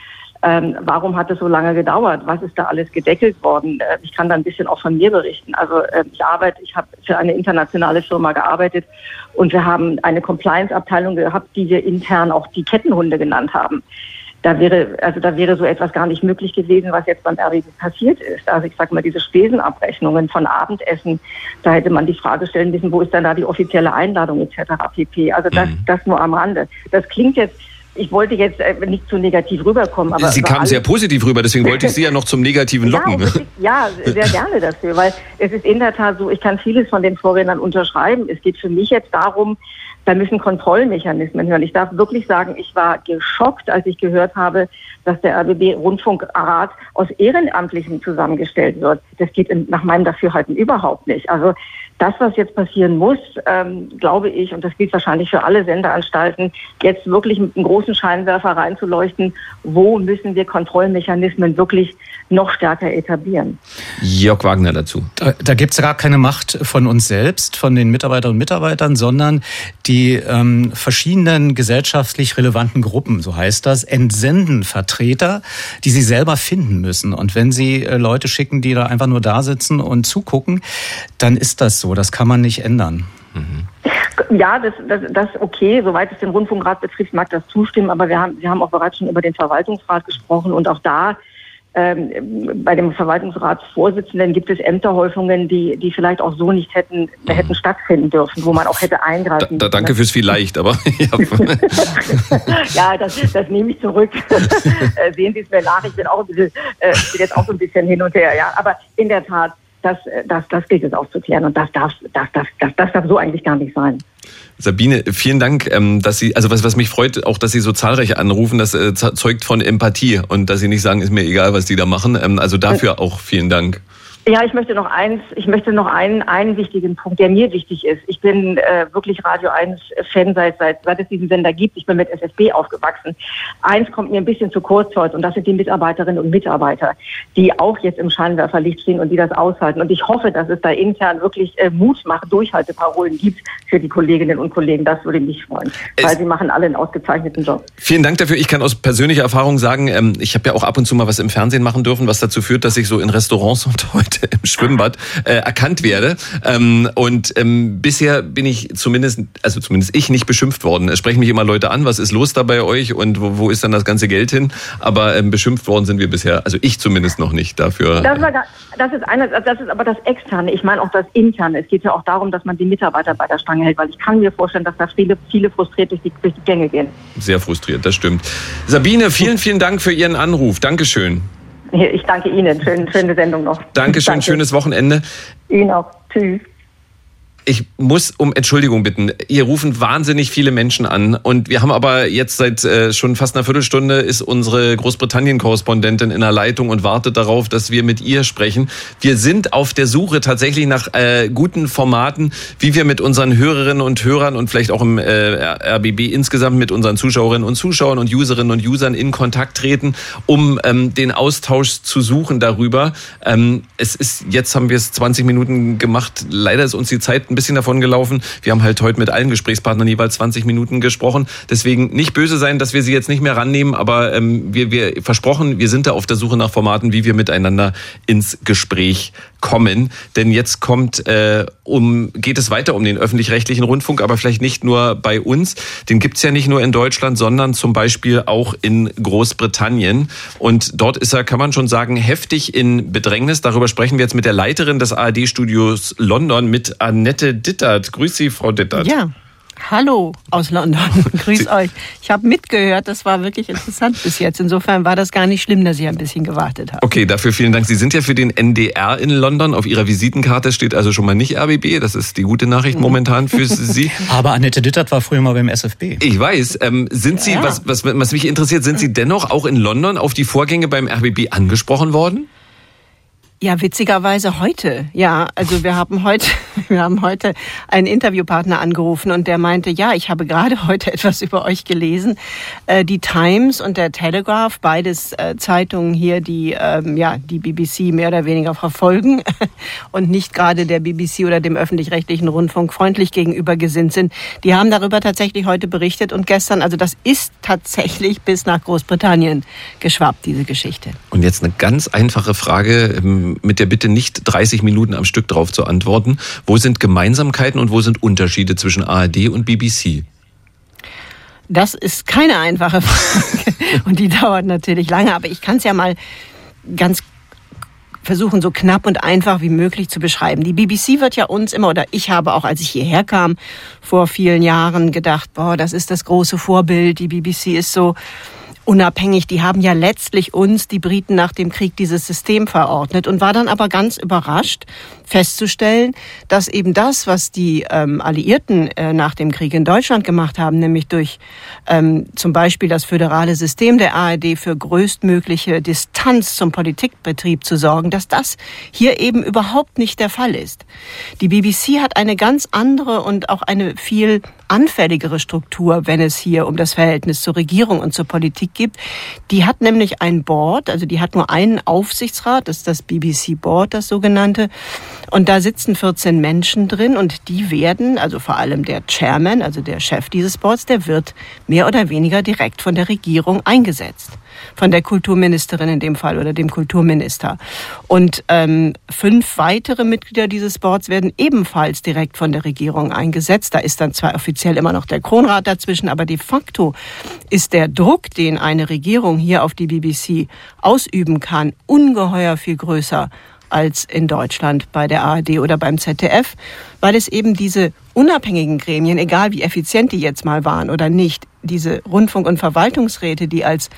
ähm, warum hat es so lange gedauert? Was ist da alles gedeckelt worden? Äh, ich kann da ein bisschen auch von mir berichten. Also äh, ich arbeite, ich habe für eine internationale Firma gearbeitet und wir haben eine Compliance-Abteilung gehabt, die wir intern auch die Kettenhunde genannt haben da wäre, also da wäre so etwas gar nicht möglich gewesen, was jetzt beim RWB passiert ist. Also ich sage mal, diese Spesenabrechnungen von Abendessen, da hätte man die Frage stellen müssen, wo ist dann da die offizielle Einladung etc. pp. Also das, mhm. das nur am Rande. Das klingt jetzt ich wollte jetzt äh, nicht zu negativ rüberkommen, aber. Sie kamen sehr positiv rüber, deswegen wollte ich Sie ja noch zum Negativen locken. ja, ja, sehr gerne dafür, weil es ist in der Tat so, ich kann vieles von den Vorrednern unterschreiben. Es geht für mich jetzt darum, da müssen Kontrollmechanismen hören. Ich darf wirklich sagen, ich war geschockt, als ich gehört habe, dass der RBB Rundfunkrat aus Ehrenamtlichen zusammengestellt wird. Das geht nach meinem Dafürhalten überhaupt nicht. Also das, was jetzt passieren muss, ähm, glaube ich, und das gilt wahrscheinlich für alle Sendeanstalten, jetzt wirklich mit einem großen Scheinwerfer reinzuleuchten, wo müssen wir Kontrollmechanismen wirklich noch stärker etablieren. Jörg Wagner dazu. Da, da gibt es gar keine Macht von uns selbst, von den Mitarbeiterinnen und Mitarbeitern, sondern die ähm, verschiedenen gesellschaftlich relevanten Gruppen, so heißt das, entsenden Vertreter, die sie selber finden müssen. Und wenn sie äh, Leute schicken, die da einfach nur da sitzen und zugucken, dann ist das so. Das kann man nicht ändern. Mhm. Ja, das, das, das okay. Soweit es den Rundfunkrat betrifft, mag das zustimmen. Aber wir haben, wir haben auch bereits schon über den Verwaltungsrat gesprochen und auch da ähm, bei dem Verwaltungsratsvorsitzenden gibt es Ämterhäufungen, die, die vielleicht auch so nicht hätten, hätten stattfinden dürfen, wo man auch hätte eingreifen da, da, Danke fürs vielleicht, aber [LAUGHS] ja. [LAUGHS] ja, das, das nehme ich zurück. [LAUGHS] Äh, sehen Sie es mir nach, ich bin auch ein bisschen, äh, bin jetzt auch so ein bisschen hin und her, ja. Aber in der Tat, das, das, das gilt es aufzuklären und das darf, das, das, das, das darf so eigentlich gar nicht sein. Sabine, vielen Dank, ähm, dass Sie, also was, was mich freut, auch, dass Sie so zahlreich anrufen, das äh, zeugt von Empathie und dass Sie nicht sagen, ist mir egal, was die da machen. Ähm, also dafür auch vielen Dank. Ja, ich möchte noch eins, ich möchte noch einen, einen wichtigen Punkt, der mir wichtig ist. Ich bin äh, wirklich Radio 1 Fan seit, seit, seit es diesen Sender gibt. Ich bin mit SSB aufgewachsen. Eins kommt mir ein bisschen zu kurz heute und das sind die Mitarbeiterinnen und Mitarbeiter, die auch jetzt im Scheinwerferlicht stehen und die das aushalten. Und ich hoffe, dass es da intern wirklich äh, Mut macht, Durchhalteparolen gibt für die Kolleginnen und Kollegen. Das würde mich freuen, es weil sie machen alle einen ausgezeichneten Job. Vielen Dank dafür. Ich kann aus persönlicher Erfahrung sagen, ähm, ich habe ja auch ab und zu mal was im Fernsehen machen dürfen, was dazu führt, dass ich so in Restaurants [LAUGHS] und heute [LAUGHS] im Schwimmbad äh, erkannt werde. Ähm, und ähm, bisher bin ich zumindest, also zumindest ich, nicht beschimpft worden. Es sprechen mich immer Leute an, was ist los da bei euch und wo, wo ist dann das ganze Geld hin? Aber ähm, beschimpft worden sind wir bisher, also ich zumindest noch nicht dafür. Das, war, das ist eine, das ist aber das Externe. Ich meine auch das Interne. Es geht ja auch darum, dass man die Mitarbeiter bei der Stange hält, weil ich kann mir vorstellen, dass da viele, viele frustriert durch die, durch die Gänge gehen. Sehr frustriert, das stimmt. Sabine, vielen, vielen Dank für Ihren Anruf. Dankeschön. Ich danke Ihnen. Schön, schöne Sendung noch. Dankeschön, danke. schönes Wochenende. Ihnen auch. Tschüss ich muss um Entschuldigung bitten. Hier rufen wahnsinnig viele Menschen an und wir haben aber jetzt seit äh, schon fast einer Viertelstunde ist unsere Großbritannien-Korrespondentin in der Leitung und wartet darauf, dass wir mit ihr sprechen. Wir sind auf der Suche tatsächlich nach äh, guten Formaten, wie wir mit unseren Hörerinnen und Hörern und vielleicht auch im äh, RBB insgesamt mit unseren Zuschauerinnen und Zuschauern und Userinnen und Usern in Kontakt treten, um ähm, den Austausch zu suchen darüber. Ähm, es ist jetzt haben wir es 20 Minuten gemacht. Leider ist uns die Zeit ein bisschen davon gelaufen. Wir haben halt heute mit allen Gesprächspartnern jeweils 20 Minuten gesprochen. Deswegen nicht böse sein, dass wir sie jetzt nicht mehr rannehmen, aber ähm, wir, wir versprochen, wir sind da auf der Suche nach Formaten, wie wir miteinander ins Gespräch kommen. Denn jetzt kommt, äh, um, geht es weiter um den öffentlich-rechtlichen Rundfunk, aber vielleicht nicht nur bei uns. Den gibt's ja nicht nur in Deutschland, sondern zum Beispiel auch in Großbritannien. Und dort ist er, kann man schon sagen, heftig in Bedrängnis. Darüber sprechen wir jetzt mit der Leiterin des ARD-Studios London, mit Annette Dittert. Grüß Sie, Frau Dittert. Ja. Hallo aus London. [LAUGHS] Grüß euch. Ich habe mitgehört, das war wirklich interessant bis jetzt. Insofern war das gar nicht schlimm, dass ich ein bisschen gewartet habe. Okay, dafür vielen Dank. Sie sind ja für den NDR in London. Auf Ihrer Visitenkarte steht also schon mal nicht RBB. Das ist die gute Nachricht mhm. momentan für [LAUGHS] Sie. Aber Annette Dittert war früher mal beim SFB. Ich weiß. Ähm, sind Sie, ja. was, was, was mich interessiert, sind Sie dennoch auch in London auf die Vorgänge beim RBB angesprochen worden? Ja, witzigerweise heute. Ja, also wir haben heute, [LAUGHS] wir haben heute einen Interviewpartner angerufen und der meinte, ja, ich habe gerade heute [LAUGHS] etwas über euch gelesen. Äh, die Times und der Telegraph, beides äh, Zeitungen hier, die ähm, ja die BBC mehr oder weniger verfolgen [LAUGHS] und nicht gerade der BBC oder dem öffentlich-rechtlichen Rundfunk freundlich gegenüber gesinnt sind. Die haben darüber tatsächlich heute berichtet und gestern, also das ist tatsächlich bis nach Großbritannien geschwappt, diese Geschichte. Und jetzt eine ganz einfache Frage ähm, mit der Bitte nicht 30 Minuten am Stück drauf zu antworten. Wo sind Gemeinsamkeiten und wo sind Unterschiede zwischen ARD und BBC? Das ist keine einfache Frage [LAUGHS] und die dauert natürlich lange, aber ich kann es ja mal ganz versuchen, so knapp und einfach wie möglich zu beschreiben. Die BBC wird ja uns immer, oder ich habe auch, als ich hierher kam, vor vielen Jahren gedacht, boah, das ist das große Vorbild, die BBC ist so unabhängig. Die haben ja letztlich uns, die Briten, nach dem Krieg dieses System verordnet und war dann aber ganz überrascht festzustellen, dass eben das, was die ähm, Alliierten äh, nach dem Krieg in Deutschland gemacht haben, nämlich durch ähm, zum Beispiel das föderale System der ARD für größtmögliche Distanz zum Politikbetrieb zu sorgen, dass das hier eben überhaupt nicht der Fall ist. Die BBC hat eine ganz andere und auch eine viel anfälligere Struktur, wenn es hier um das Verhältnis zur Regierung und zur Politik gibt. Die hat nämlich ein Board, also die hat nur einen Aufsichtsrat, das ist das BBC Board, das sogenannte. Und da sitzen 14 Menschen drin und die werden, also vor allem der Chairman, also der Chef dieses Boards, der wird mehr oder weniger direkt von der Regierung eingesetzt von der Kulturministerin in dem Fall oder dem Kulturminister. Und ähm, fünf weitere Mitglieder dieses Boards werden ebenfalls direkt von der Regierung eingesetzt. Da ist dann Offizier offiziell immer noch der Kronrat dazwischen, aber de facto ist der Druck, den eine Regierung hier auf die BBC ausüben kann, ungeheuer viel größer als in Deutschland bei der ARD oder beim ZDF, weil es eben diese unabhängigen Gremien, egal wie effizient die jetzt mal waren oder nicht, diese Rundfunk- und Verwaltungsräte, die als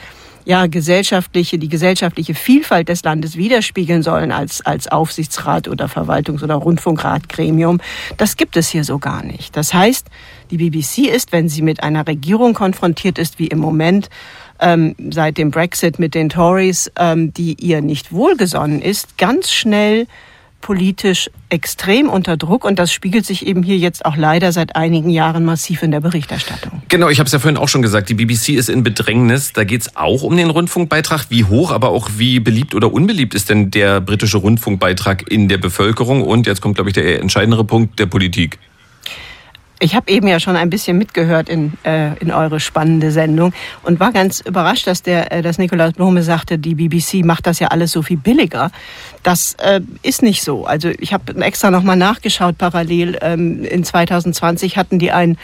ja, gesellschaftliche, die gesellschaftliche Vielfalt des Landes widerspiegeln sollen als, als Aufsichtsrat oder Verwaltungs- oder Rundfunkratgremium. Das gibt es hier so gar nicht. Das heißt, die BBC ist, wenn sie mit einer Regierung konfrontiert ist, wie im Moment, ähm, seit dem Brexit mit den Tories, ähm, die ihr nicht wohlgesonnen ist, ganz schnell politisch extrem unter Druck und das spiegelt sich eben hier jetzt auch leider seit einigen Jahren massiv in der Berichterstattung. Genau, ich habe es ja vorhin auch schon gesagt, die BBC ist in Bedrängnis. Da geht es auch um den Rundfunkbeitrag. Wie hoch, aber auch wie beliebt oder unbeliebt ist denn der britische Rundfunkbeitrag in der Bevölkerung? Und jetzt kommt, glaube ich, der entscheidendere Punkt der Politik. Ich habe eben ja schon ein bisschen mitgehört in, äh, in eure spannende Sendung und war ganz überrascht, dass der, äh, dass Nikolaus Blome sagte, die BBC macht das ja alles so viel billiger. Das äh, ist nicht so. Also ich habe extra nochmal nachgeschaut parallel. Ähm, in 2020 hatten die ein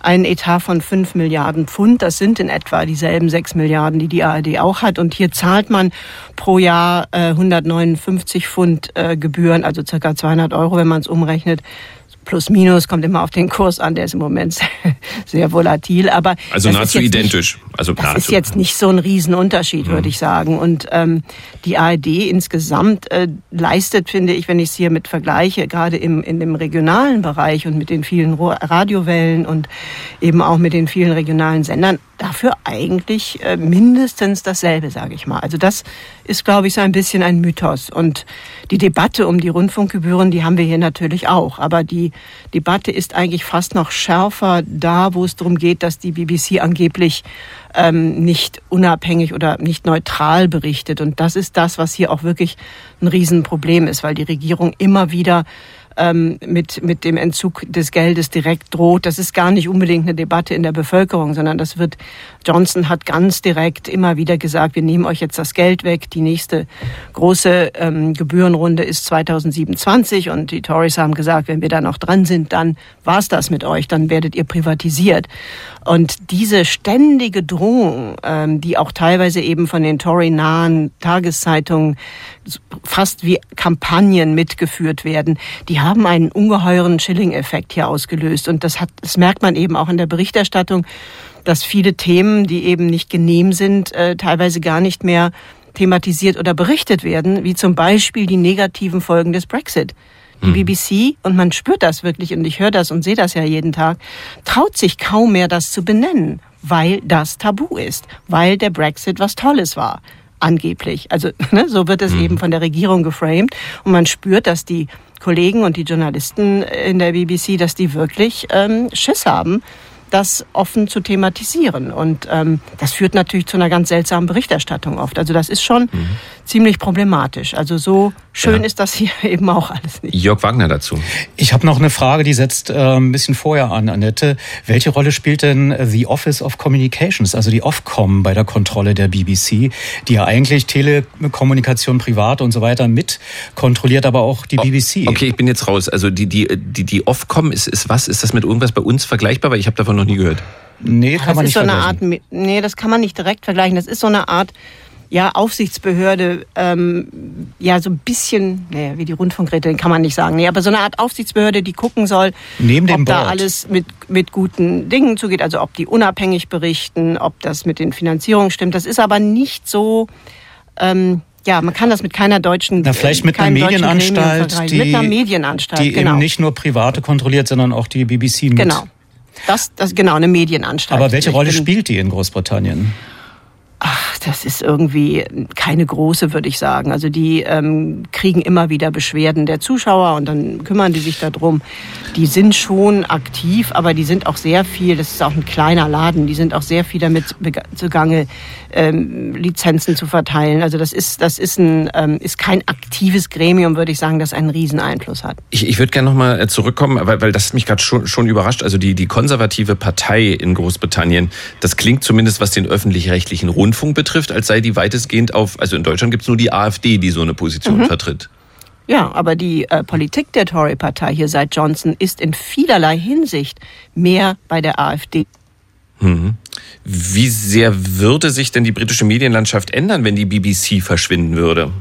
einen Etat von 5 Milliarden Pfund. Das sind in etwa dieselben 6 Milliarden, die die ARD auch hat. Und hier zahlt man pro Jahr äh, 159 Pfund äh, Gebühren, also circa 200 Euro, wenn man es umrechnet plus minus, kommt immer auf den Kurs an, der ist im Moment [LAUGHS] sehr volatil. Aber also nahezu identisch. Nicht, also das nahezu. ist jetzt nicht so ein Riesenunterschied, mhm. würde ich sagen. Und ähm, die ARD insgesamt äh, leistet, finde ich, wenn ich es hier mit vergleiche, gerade im, in dem regionalen Bereich und mit den vielen Radiowellen und eben auch mit den vielen regionalen Sendern, dafür eigentlich äh, mindestens dasselbe, sage ich mal. Also das ist, glaube ich, so ein bisschen ein Mythos. Und die Debatte um die Rundfunkgebühren, die haben wir hier natürlich auch. Aber die Debatte ist eigentlich fast noch schärfer da, wo es darum geht, dass die BBC angeblich ähm, nicht unabhängig oder nicht neutral berichtet. Und das ist das, was hier auch wirklich ein Riesenproblem ist, weil die Regierung immer wieder ähm, mit, mit dem Entzug des Geldes direkt droht. Das ist gar nicht unbedingt eine Debatte in der Bevölkerung, sondern das wird, Johnson hat ganz direkt immer wieder gesagt, wir nehmen euch jetzt das Geld weg. Die nächste große ähm, Gebührenrunde ist 2027 und die Tories haben gesagt, wenn wir da noch dran sind, dann war's das mit euch, dann werdet ihr privatisiert. Und diese ständige Drohung, ähm, die auch teilweise eben von den Tory-nahen Tageszeitungen fast wie Kampagnen mitgeführt werden, die haben einen ungeheuren Chilling-Effekt hier ausgelöst. Und das, hat, das merkt man eben auch in der Berichterstattung, dass viele Themen, die eben nicht genehm sind, äh, teilweise gar nicht mehr thematisiert oder berichtet werden, wie zum Beispiel die negativen Folgen des Brexit. Die hm. BBC, und man spürt das wirklich, und ich höre das und sehe das ja jeden Tag, traut sich kaum mehr, das zu benennen, weil das tabu ist, weil der Brexit was Tolles war angeblich. Also [LAUGHS] ne, so wird es mhm. eben von der Regierung geframed. Und man spürt, dass die Kollegen und die Journalisten in der BBC, dass die wirklich ähm, Schiss haben, das offen zu thematisieren. Und ähm, das führt natürlich zu einer ganz seltsamen Berichterstattung oft. Also das ist schon mhm. ziemlich problematisch. Also so schön ja. ist das hier [LAUGHS] eben auch alles nicht. Jörg Wagner dazu. Ich habe noch eine Frage, die setzt äh, ein bisschen vorher an, Annette. Welche Rolle spielt denn The Office of Communications, also die Ofcom bei der Kontrolle der BBC, die ja eigentlich Telekommunikation, privat und so weiter mit kontrolliert, aber auch die oh, BBC? Okay, ich bin jetzt raus. Also die, die, die, die Ofcom ist, ist was? Ist das mit irgendwas bei uns vergleichbar? Weil ich habe davon noch nie gehört. Nee, kann das man nicht so eine Art, nee, das kann man nicht direkt vergleichen. Das ist so eine Art ja, Aufsichtsbehörde, ähm, ja, so ein bisschen, naja, wie die Rundfunkräte, den kann man nicht sagen. Nee, aber so eine Art Aufsichtsbehörde, die gucken soll, Neben ob da Board. alles mit, mit guten Dingen zugeht, also ob die unabhängig berichten, ob das mit den Finanzierungen stimmt. Das ist aber nicht so, ähm, ja, man kann das mit keiner deutschen Na, vielleicht mit einer Medienanstalt, die, mit einer Medienanstalt, die genau. eben nicht nur Private kontrolliert, sondern auch die BBC mit. Genau. Das, das, genau, eine Medienanstalt. Aber welche Rolle spielt die in Großbritannien? Ach, das ist irgendwie keine große, würde ich sagen. Also die ähm, kriegen immer wieder Beschwerden der Zuschauer und dann kümmern die sich darum. Die sind schon aktiv, aber die sind auch sehr viel, das ist auch ein kleiner Laden, die sind auch sehr viel damit zugange, ähm, Lizenzen zu verteilen. Also das ist, das ist, ein, ähm, ist kein aktives Gremium, würde ich sagen, das einen Rieseneinfluss hat. Ich, ich würde gerne nochmal zurückkommen, weil, weil das mich gerade schon, schon überrascht. Also die, die konservative Partei in Großbritannien, das klingt zumindest, was den öffentlich-rechtlichen Rundfunk betrifft, als sei die weitestgehend auf, also in Deutschland gibt es nur die AfD, die so eine Position Mhm. vertritt. Ja, aber die äh, Politik der Tory-Partei hier seit Johnson ist in vielerlei Hinsicht mehr bei der AfD. Mhm. Wie sehr würde sich denn die britische Medienlandschaft ändern, wenn die BBC verschwinden würde?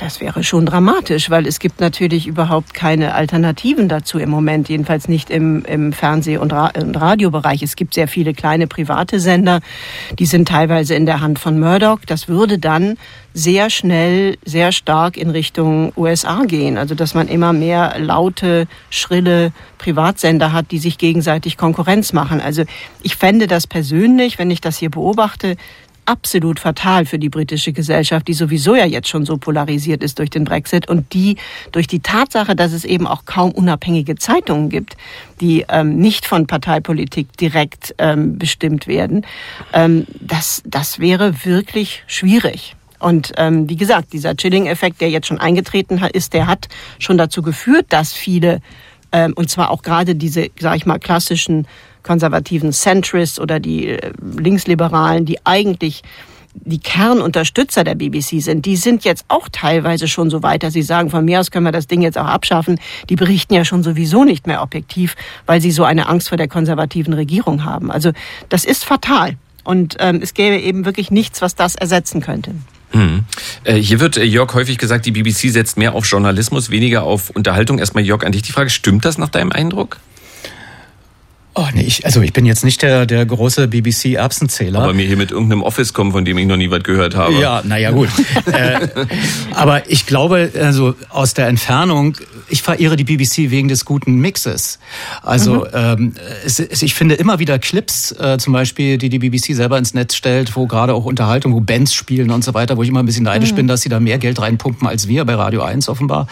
Das wäre schon dramatisch, weil es gibt natürlich überhaupt keine Alternativen dazu im Moment, jedenfalls nicht im, im Fernseh- und, Ra und Radiobereich. Es gibt sehr viele kleine private Sender, die sind teilweise in der Hand von Murdoch. Das würde dann sehr schnell, sehr stark in Richtung USA gehen. Also dass man immer mehr laute, schrille Privatsender hat, die sich gegenseitig Konkurrenz machen. Also ich fände das persönlich, wenn ich das hier beobachte, absolut fatal für die britische Gesellschaft, die sowieso ja jetzt schon so polarisiert ist durch den Brexit und die durch die Tatsache, dass es eben auch kaum unabhängige Zeitungen gibt, die ähm, nicht von Parteipolitik direkt ähm, bestimmt werden, ähm, das, das wäre wirklich schwierig. Und ähm, wie gesagt, dieser Chilling-Effekt, der jetzt schon eingetreten ist, der hat schon dazu geführt, dass viele, ähm, und zwar auch gerade diese, sage ich mal, klassischen konservativen Centrists oder die äh, Linksliberalen, die eigentlich die Kernunterstützer der BBC sind, die sind jetzt auch teilweise schon so weit, dass sie sagen, von mir aus können wir das Ding jetzt auch abschaffen. Die berichten ja schon sowieso nicht mehr objektiv, weil sie so eine Angst vor der konservativen Regierung haben. Also das ist fatal. Und ähm, es gäbe eben wirklich nichts, was das ersetzen könnte. Hm. Äh, hier wird äh, Jörg häufig gesagt, die BBC setzt mehr auf Journalismus, weniger auf Unterhaltung. Erstmal Jörg an dich die Frage, stimmt das nach deinem Eindruck? Oh nee, ich, also ich bin jetzt nicht der, der große BBC-Erbsenzähler. Aber mir hier mit irgendeinem Office kommen, von dem ich noch nie was gehört habe. Ja, naja gut. [LAUGHS] äh, aber ich glaube, also aus der Entfernung, ich verehre die BBC wegen des guten Mixes. Also mhm. ähm, es, es, ich finde immer wieder Clips, äh, zum Beispiel, die die BBC selber ins Netz stellt, wo gerade auch Unterhaltung, wo Bands spielen und so weiter, wo ich immer ein bisschen neidisch mhm. bin, dass sie da mehr Geld reinpumpen als wir bei Radio 1 offenbar.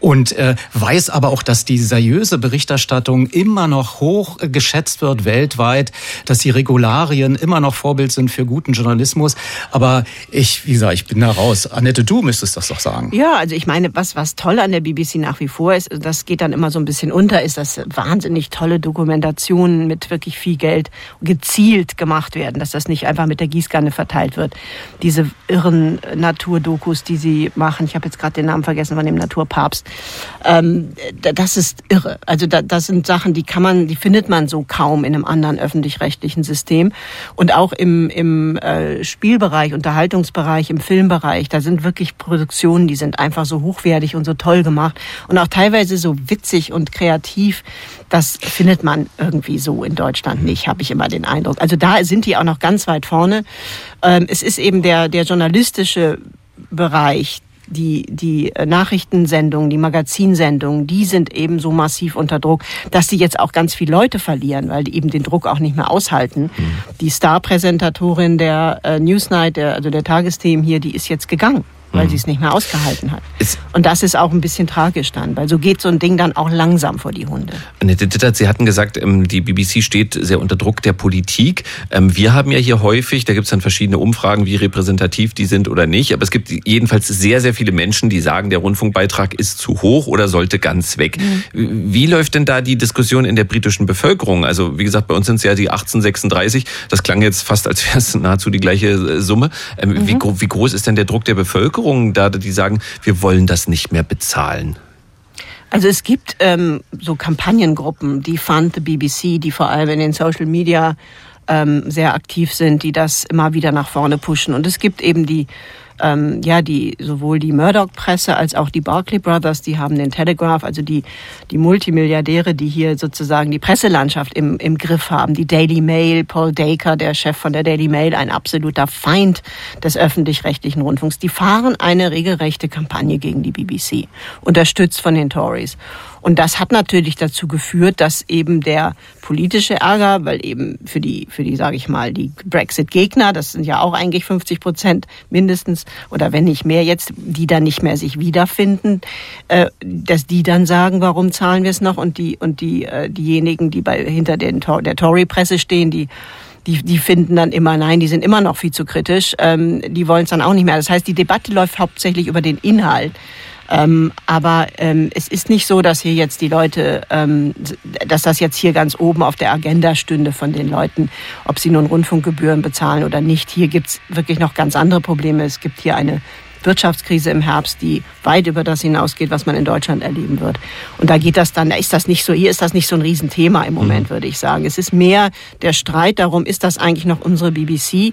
Und äh, weiß aber auch, dass die seriöse Berichterstattung immer noch hoch äh, geschätzt wird weltweit, dass die Regularien immer noch Vorbild sind für guten Journalismus. Aber ich, wie gesagt, ich bin da raus. Annette, du müsstest das doch sagen. Ja, also ich meine, was, was toll an der BBC nach wie vor ist, das geht dann immer so ein bisschen unter, ist, dass wahnsinnig tolle Dokumentationen mit wirklich viel Geld gezielt gemacht werden, dass das nicht einfach mit der Gießkanne verteilt wird. Diese irren Naturdokus, die sie machen, ich habe jetzt gerade den Namen vergessen von dem Naturpapst, ähm, das ist irre. Also da, das sind Sachen, die kann man, die findet man so kaum in einem anderen öffentlich-rechtlichen System. Und auch im, im äh, Spielbereich, Unterhaltungsbereich, im Filmbereich, da sind wirklich Produktionen, die sind einfach so hochwertig und so toll gemacht und auch teilweise so witzig und kreativ. Das findet man irgendwie so in Deutschland nicht, habe ich immer den Eindruck. Also da sind die auch noch ganz weit vorne. Ähm, es ist eben der, der journalistische Bereich, die, die Nachrichtensendungen, die Magazinsendungen, die sind eben so massiv unter Druck, dass sie jetzt auch ganz viele Leute verlieren, weil die eben den Druck auch nicht mehr aushalten. Mhm. Die Star-Präsentatorin der äh, Newsnight, der, also der Tagesthemen hier, die ist jetzt gegangen weil mhm. sie es nicht mehr ausgehalten hat. Es und das ist auch ein bisschen tragisch dann, weil so geht so ein Ding dann auch langsam vor die Hunde. Annette Dittert, Sie hatten gesagt, ähm, die BBC steht sehr unter Druck der Politik. Ähm, wir haben ja hier häufig, da gibt es dann verschiedene Umfragen, wie repräsentativ die sind oder nicht, aber es gibt jedenfalls sehr, sehr viele Menschen, die sagen, der Rundfunkbeitrag ist zu hoch oder sollte ganz weg. Mhm. Wie läuft denn da die Diskussion in der britischen Bevölkerung? Also wie gesagt, bei uns sind es ja die 1836, das klang jetzt fast, als wäre es nahezu die gleiche äh, Summe. Ähm, mhm. wie, wie groß ist denn der Druck der Bevölkerung? Bevölkerung da, die sagen, wir wollen das nicht mehr bezahlen? Also es gibt ähm, so Kampagnengruppen, die Fund the BBC, die vor allem in den Social Media ähm, sehr aktiv sind, die das immer wieder nach vorne pushen. Und es gibt eben die ähm, ja, die, sowohl die Murdoch-Presse als auch die Barclay Brothers, die haben den Telegraph, also die, die Multimilliardäre, die hier sozusagen die Presselandschaft im, im Griff haben. Die Daily Mail, Paul Dacre, der Chef von der Daily Mail, ein absoluter Feind des öffentlich-rechtlichen Rundfunks. Die fahren eine regelrechte Kampagne gegen die BBC, unterstützt von den Tories. Und das hat natürlich dazu geführt, dass eben der politische Ärger, weil eben für die, für die, sage ich mal, die Brexit-Gegner, das sind ja auch eigentlich 50 Prozent mindestens oder wenn nicht mehr jetzt, die dann nicht mehr sich wiederfinden, äh, dass die dann sagen, warum zahlen wir es noch und die und die äh, diejenigen, die bei hinter den der Tory-Presse stehen, die die, die finden dann immer, nein, die sind immer noch viel zu kritisch, ähm, die wollen es dann auch nicht mehr. Das heißt, die Debatte läuft hauptsächlich über den Inhalt. Ähm, aber ähm, es ist nicht so, dass hier jetzt die Leute, ähm, dass das jetzt hier ganz oben auf der Agenda stünde von den Leuten, ob sie nun Rundfunkgebühren bezahlen oder nicht. Hier gibt's wirklich noch ganz andere Probleme. Es gibt hier eine Wirtschaftskrise im Herbst, die weit über das hinausgeht, was man in Deutschland erleben wird. Und da geht das dann, da ist das nicht so, hier ist das nicht so ein Riesenthema im Moment, mhm. würde ich sagen. Es ist mehr der Streit darum, ist das eigentlich noch unsere BBC?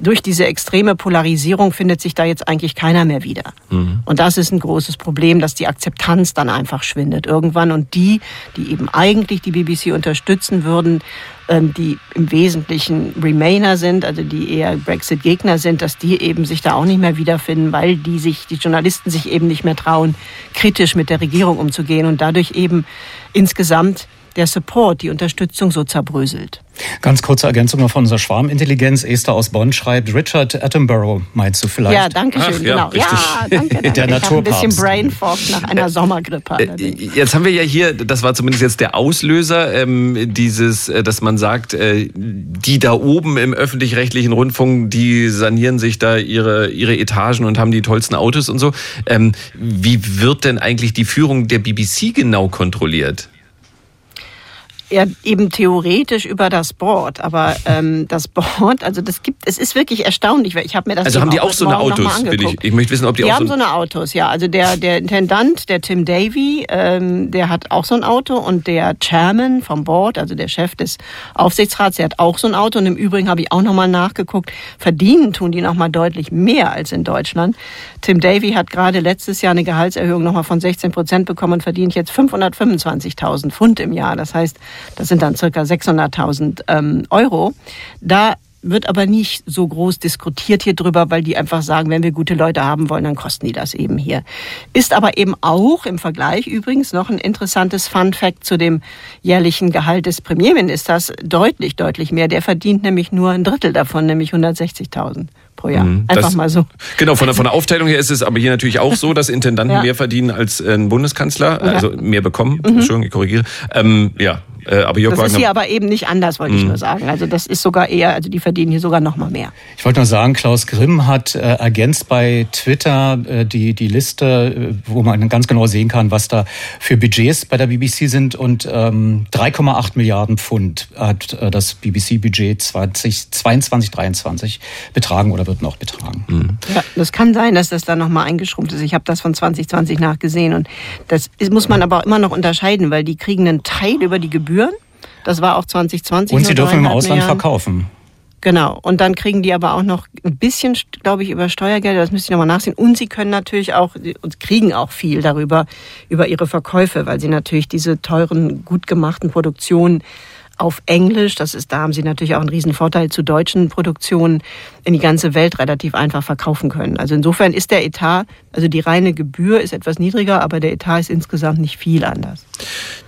Durch diese extreme Polarisierung findet sich da jetzt eigentlich keiner mehr wieder. Mhm. Und das ist ein großes Problem, dass die Akzeptanz dann einfach schwindet irgendwann und die, die eben eigentlich die BBC unterstützen würden, die im Wesentlichen Remainer sind, also die eher Brexit-Gegner sind, dass die eben sich da auch nicht mehr wiederfinden, weil die sich, die Journalisten sich eben nicht mehr trauen, kritisch mit der Regierung umzugehen und dadurch eben insgesamt der Support, die Unterstützung so zerbröselt. Ganz kurze Ergänzung noch von unserer Schwarmintelligenz. Esther aus Bonn schreibt, Richard Attenborough meinst du vielleicht? Ja, danke schön, Ach, genau. Ja, ja danke, danke. [LAUGHS] Der ich ein bisschen Brain Fog nach einer Sommergrippe. Äh, jetzt haben wir ja hier, das war zumindest jetzt der Auslöser, ähm, dieses, äh, dass man sagt, äh, die da oben im öffentlich-rechtlichen Rundfunk, die sanieren sich da ihre, ihre Etagen und haben die tollsten Autos und so. Ähm, wie wird denn eigentlich die Führung der BBC genau kontrolliert? Ja eben theoretisch über das Board, aber ähm, das Board, also das gibt, es ist wirklich erstaunlich, weil ich habe mir das also haben die auch so eine Autos? Ich, ich möchte wissen, ob die, die auch haben so eine Autos, ja. Also der der Intendant, der Tim Davy, ähm, der hat auch so ein Auto und der Chairman vom Board, also der Chef des Aufsichtsrats, der hat auch so ein Auto und im Übrigen habe ich auch nochmal nachgeguckt, verdienen tun die nochmal deutlich mehr als in Deutschland. Tim Davy hat gerade letztes Jahr eine Gehaltserhöhung nochmal von 16 Prozent bekommen und verdient jetzt 525.000 Pfund im Jahr. Das heißt, das sind dann circa 600.000 ähm, Euro. Da wird aber nicht so groß diskutiert hier drüber, weil die einfach sagen, wenn wir gute Leute haben wollen, dann kosten die das eben hier. Ist aber eben auch im Vergleich übrigens noch ein interessantes Fun Fact zu dem jährlichen Gehalt des Premierministers deutlich, deutlich mehr. Der verdient nämlich nur ein Drittel davon, nämlich 160.000 pro Jahr. Mhm. Einfach das, mal so. Genau, von der, von der Aufteilung her ist es aber hier natürlich auch so, dass Intendanten ja. mehr verdienen als ein Bundeskanzler, also mehr bekommen. Mhm. Entschuldigung, ich korrigiere. Ähm, ja, äh, aber Jörg das Wagner ist hier aber eben nicht anders, wollte ich hm. nur sagen. Also das ist sogar eher, also die verdienen hier sogar noch mal mehr. Ich wollte nur sagen, Klaus Grimm hat äh, ergänzt bei Twitter äh, die, die Liste, äh, wo man ganz genau sehen kann, was da für Budgets bei der BBC sind. Und ähm, 3,8 Milliarden Pfund hat äh, das BBC-Budget 2022, 2023 betragen oder wird noch betragen. Hm. Ja, das kann sein, dass das dann noch mal eingeschrumpft ist. Ich habe das von 2020 nachgesehen und das ist, muss man aber auch immer noch unterscheiden, weil die kriegen einen Teil über die Gebühren Gebühren. Das war auch 2020. Und sie dürfen im Ausland Milliarden. verkaufen. Genau. Und dann kriegen die aber auch noch ein bisschen, glaube ich, über Steuergelder. Das müsste ich nochmal nachsehen. Und sie können natürlich auch, und kriegen auch viel darüber, über ihre Verkäufe, weil sie natürlich diese teuren, gut gemachten Produktionen auf Englisch. Das ist, da haben sie natürlich auch einen riesen Vorteil zu deutschen Produktionen in die ganze Welt relativ einfach verkaufen können. Also insofern ist der Etat, also die reine Gebühr ist etwas niedriger, aber der Etat ist insgesamt nicht viel anders.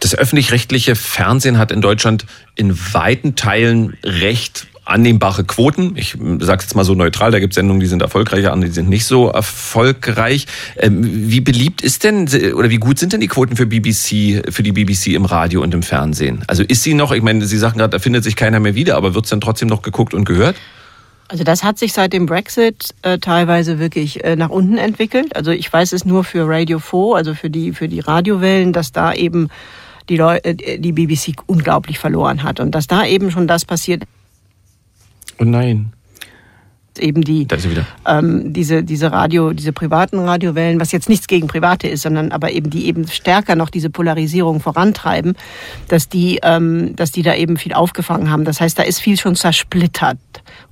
Das öffentlich-rechtliche Fernsehen hat in Deutschland in weiten Teilen recht annehmbare Quoten. Ich sage jetzt mal so neutral, da gibt es Sendungen, die sind erfolgreicher, andere die sind nicht so erfolgreich. Ähm, wie beliebt ist denn oder wie gut sind denn die Quoten für BBC, für die BBC im Radio und im Fernsehen? Also ist sie noch, ich meine, Sie sagten gerade, da findet sich keiner mehr wieder, aber wird es dann trotzdem noch geguckt und gehört? Also das hat sich seit dem Brexit äh, teilweise wirklich äh, nach unten entwickelt. Also ich weiß es nur für Radio 4, also für die für die Radiowellen, dass da eben die, Leu äh, die BBC unglaublich verloren hat und dass da eben schon das passiert Oh nein eben die ähm, diese diese Radio diese privaten Radiowellen was jetzt nichts gegen private ist sondern aber eben die eben stärker noch diese Polarisierung vorantreiben dass die ähm, dass die da eben viel aufgefangen haben. Das heißt da ist viel schon zersplittert.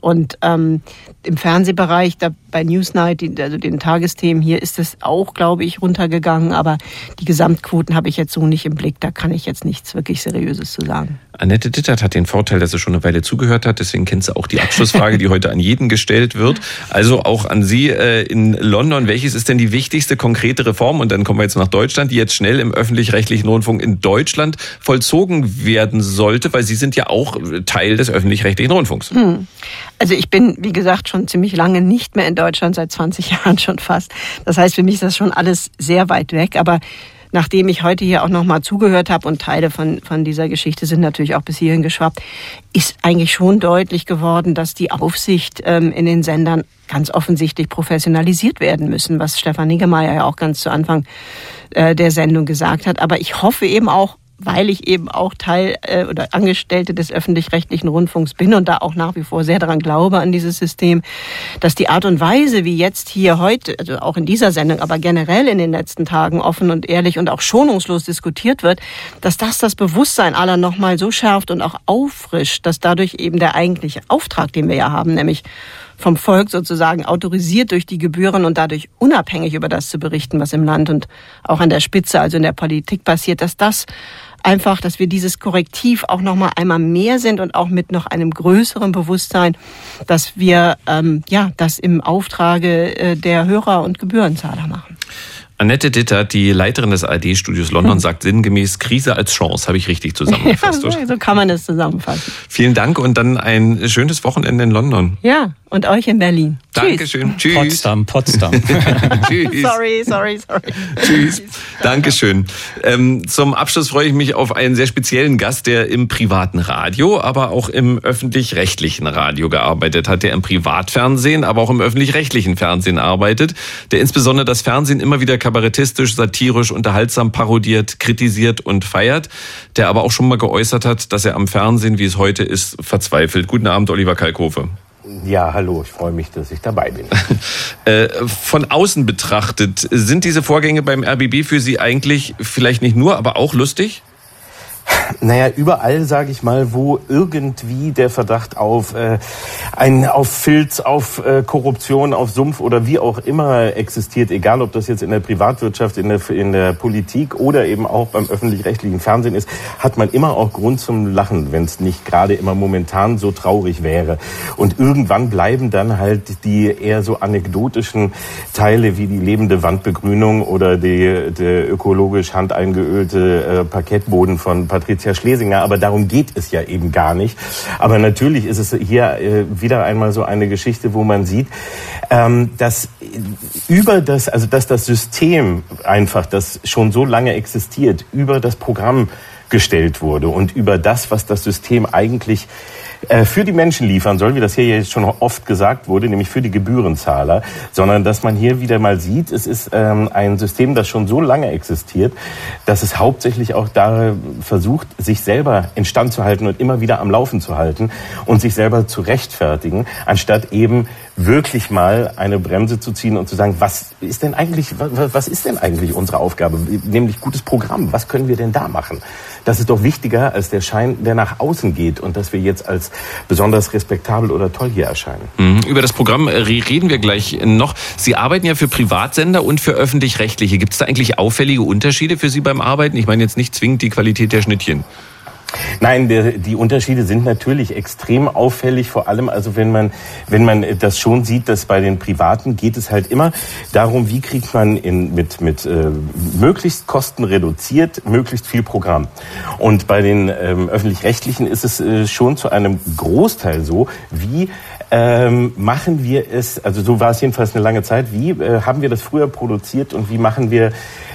Und ähm, im Fernsehbereich da bei Newsnight also den Tagesthemen hier ist es auch glaube ich runtergegangen. Aber die Gesamtquoten habe ich jetzt so nicht im Blick. Da kann ich jetzt nichts wirklich seriöses zu sagen. Annette Dittert hat den Vorteil, dass sie schon eine Weile zugehört hat. Deswegen kennt sie auch die Abschlussfrage, die heute an jeden gestellt wird. Also auch an Sie äh, in London. Welches ist denn die wichtigste konkrete Reform? Und dann kommen wir jetzt nach Deutschland, die jetzt schnell im öffentlich-rechtlichen Rundfunk in Deutschland vollzogen werden sollte, weil Sie sind ja auch Teil des öffentlich-rechtlichen Rundfunks. Hm. Also ich bin, wie gesagt, schon ziemlich lange nicht mehr in Deutschland, seit 20 [LAUGHS] Jahren schon fast. Das heißt, für mich ist das schon alles sehr weit weg. Aber nachdem ich heute hier auch nochmal zugehört habe und Teile von, von dieser Geschichte sind natürlich auch bis hierhin geschwappt, ist eigentlich schon deutlich geworden, dass die Aufsicht ähm, in den Sendern ganz offensichtlich professionalisiert werden müssen, was Stefan Niggemeier ja auch ganz zu Anfang äh, der Sendung gesagt hat. Aber ich hoffe eben auch, weil ich eben auch Teil äh, oder Angestellte des öffentlich-rechtlichen Rundfunks bin und da auch nach wie vor sehr daran glaube an dieses System, dass die Art und Weise, wie jetzt hier heute, also auch in dieser Sendung, aber generell in den letzten Tagen offen und ehrlich und auch schonungslos diskutiert wird, dass das das Bewusstsein aller nochmal so schärft und auch auffrischt, dass dadurch eben der eigentliche Auftrag, den wir ja haben, nämlich vom Volk sozusagen autorisiert durch die Gebühren und dadurch unabhängig über das zu berichten, was im Land und auch an der Spitze, also in der Politik passiert, dass das einfach, dass wir dieses Korrektiv auch noch mal einmal mehr sind und auch mit noch einem größeren Bewusstsein, dass wir ähm, ja das im Auftrage äh, der Hörer und Gebührenzahler machen. Annette Ditter, die Leiterin des ARD-Studios London, hm. sagt sinngemäß Krise als Chance. Habe ich richtig zusammengefasst? [LAUGHS] Ja, so kann man es zusammenfassen. Vielen Dank und dann ein schönes Wochenende in London. Ja, und euch in Berlin. Dankeschön. Tschüss. Potsdam, Potsdam. [LAUGHS] [LAUGHS] Tschüss. Sorry, sorry, sorry. Tschüss. Dankeschön. Ähm, zum Abschluss freue ich mich auf einen sehr speziellen Gast, der im privaten Radio, aber auch im öffentlich-rechtlichen Radio gearbeitet hat, der im Privatfernsehen, aber auch im öffentlich-rechtlichen Fernsehen arbeitet, der insbesondere das Fernsehen immer wieder kabarettistisch, satirisch, unterhaltsam parodiert, kritisiert und feiert, der aber auch schon mal geäußert hat, dass er am Fernsehen, wie es heute ist, verzweifelt. Guten Abend, Oliver Kalkofe. Ja, hallo, ich freue mich, dass ich dabei bin. [LAUGHS] Äh, von außen betrachtet, sind diese Vorgänge beim RBB für Sie eigentlich vielleicht nicht nur, aber auch lustig? Naja, überall, sage ich mal, wo irgendwie der Verdacht auf äh, ein auf Filz, auf äh, Korruption, auf Sumpf oder wie auch immer existiert, egal ob das jetzt in der Privatwirtschaft, in der in der Politik oder eben auch beim öffentlich-rechtlichen Fernsehen ist, hat man immer auch Grund zum Lachen, wenn es nicht gerade immer momentan so traurig wäre. Und irgendwann bleiben dann halt die eher so anekdotischen Teile wie die lebende Wandbegrünung oder die, der ökologisch handeingeölte äh, Parkettboden von Patricia Schlesinger, aber darum geht es ja eben gar nicht. Aber natürlich ist es hier äh, wieder einmal so eine Geschichte, wo man sieht, ähm, dass über das, also dass das System einfach, das schon so lange existiert, über das Programm gestellt wurde und über das, was das System eigentlich äh, für die Menschen liefern soll, wie das hier jetzt schon oft gesagt wurde, nämlich für die Gebührenzahler, sondern dass man hier wieder mal sieht, es ist ähm, ein System, das schon so lange existiert, dass es hauptsächlich auch da versucht, sich selber instand zu halten und immer wieder am Laufen zu halten und sich selber zu rechtfertigen, anstatt eben wirklich mal eine Bremse zu ziehen und zu sagen, was ist denn eigentlich, was ist denn eigentlich unsere Aufgabe? Nämlich gutes Programm. Was können wir denn da machen? Das ist doch wichtiger als der Schein, der nach außen geht und dass wir jetzt als besonders respektabel oder toll hier erscheinen. Mhm. Über das Programm äh, reden wir gleich noch. Sie arbeiten ja für Privatsender und für öffentlich-rechtliche. Gibt es da eigentlich auffällige Unterschiede für Sie beim Arbeiten? Ich meine jetzt nicht zwingend die Qualität der Schnittchen. Nein, der, die Unterschiede sind natürlich extrem auffällig. Vor allem, also wenn man wenn man das schon sieht, dass bei den Privaten geht es halt immer darum, wie kriegt man in, mit mit äh, möglichst Kosten reduziert möglichst viel Programm. Und bei den ähm, öffentlich-rechtlichen ist es äh, schon zu einem Großteil so, wie ähm, machen wir es, also so war es jedenfalls eine lange Zeit, wie äh, haben wir das früher produziert und wie machen wir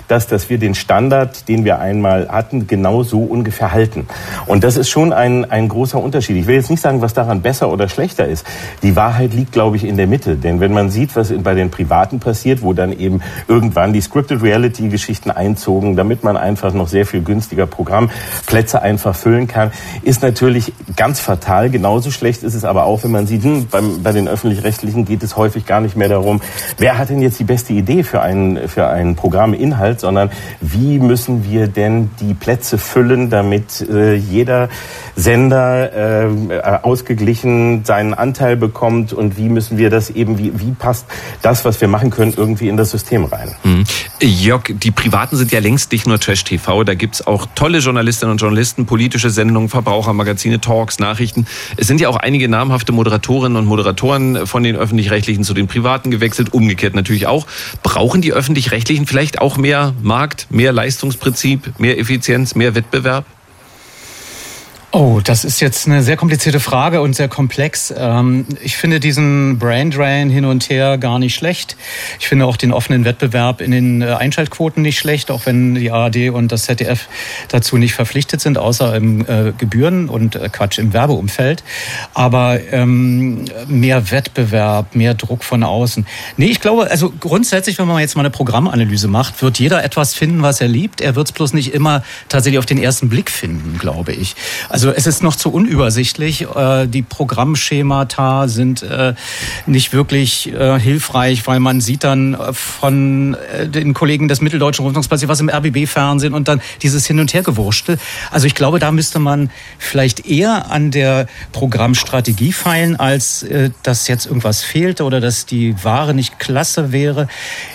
das, dass wir den Standard, den wir einmal hatten, genau so ungefähr halten. Und das ist schon ein, ein großer Unterschied. Ich will jetzt nicht sagen, was daran besser oder schlechter ist. Die Wahrheit liegt, glaube ich, in der Mitte. Denn wenn man sieht, was bei den Privaten passiert, wo dann eben irgendwann die Scripted Reality Geschichten einzogen, damit man einfach noch sehr viel günstiger Programmplätze einfach füllen kann, ist natürlich ganz fatal. Genauso schlecht ist es aber auch, wenn man sieht, hm, beim, bei den Öffentlich-Rechtlichen geht es häufig gar nicht mehr darum, wer hat denn jetzt die beste Idee für einen, für einen Programminhalt, sondern wie müssen wir denn die Plätze füllen, damit äh, jeder Sender äh, ausgeglichen seinen Anteil bekommt und wie müssen wir das eben, wie, wie passt das, was wir machen können, irgendwie in das System rein. Mhm. Jörg, die Privaten sind ja längst nicht nur Trash-TV, da gibt's auch tolle Journalistinnen und Journalisten, politische Sendungen, Verbrauchermagazine, Talks, Nachrichten. Es sind ja auch einige namhafte Moderatorinnen und Moderatoren von den Öffentlich-Rechtlichen zu den Privaten gewechselt, umgekehrt natürlich auch. Brauchen die Öffentlich-Rechtlichen vielleicht auch mehr Markt, mehr Leistungsprinzip, mehr Effizienz, mehr Wettbewerb? Oh, das ist jetzt eine sehr komplizierte Frage und sehr komplex. Ähm, ich finde diesen Brain Drain hin und her gar nicht schlecht. Ich finde auch den offenen Wettbewerb in den äh, Einschaltquoten nicht schlecht, auch wenn die ARD und das ZDF dazu nicht verpflichtet sind, außer im äh, Gebühren und äh, Quatsch im Werbeumfeld. Aber ähm, mehr Wettbewerb, mehr Druck von außen. Nee, ich glaube, also grundsätzlich, wenn man jetzt mal eine Programmanalyse macht, wird jeder etwas finden, was er liebt. Er wird es bloß nicht immer tatsächlich auf den ersten Blick finden, glaube ich. Es ist noch zu unübersichtlich. Äh, die Programmschemata sind äh, nicht wirklich äh, hilfreich, weil man sieht dann von den Kollegen des Mitteldeutschen Rundfunks was im RBB-Fernsehen und dann dieses Hin- und Hergewurschte. Also ich glaube, da müsste man vielleicht eher an der Programmstrategie feilen, als dass jetzt irgendwas fehlte oder dass die Ware nicht klasse wäre.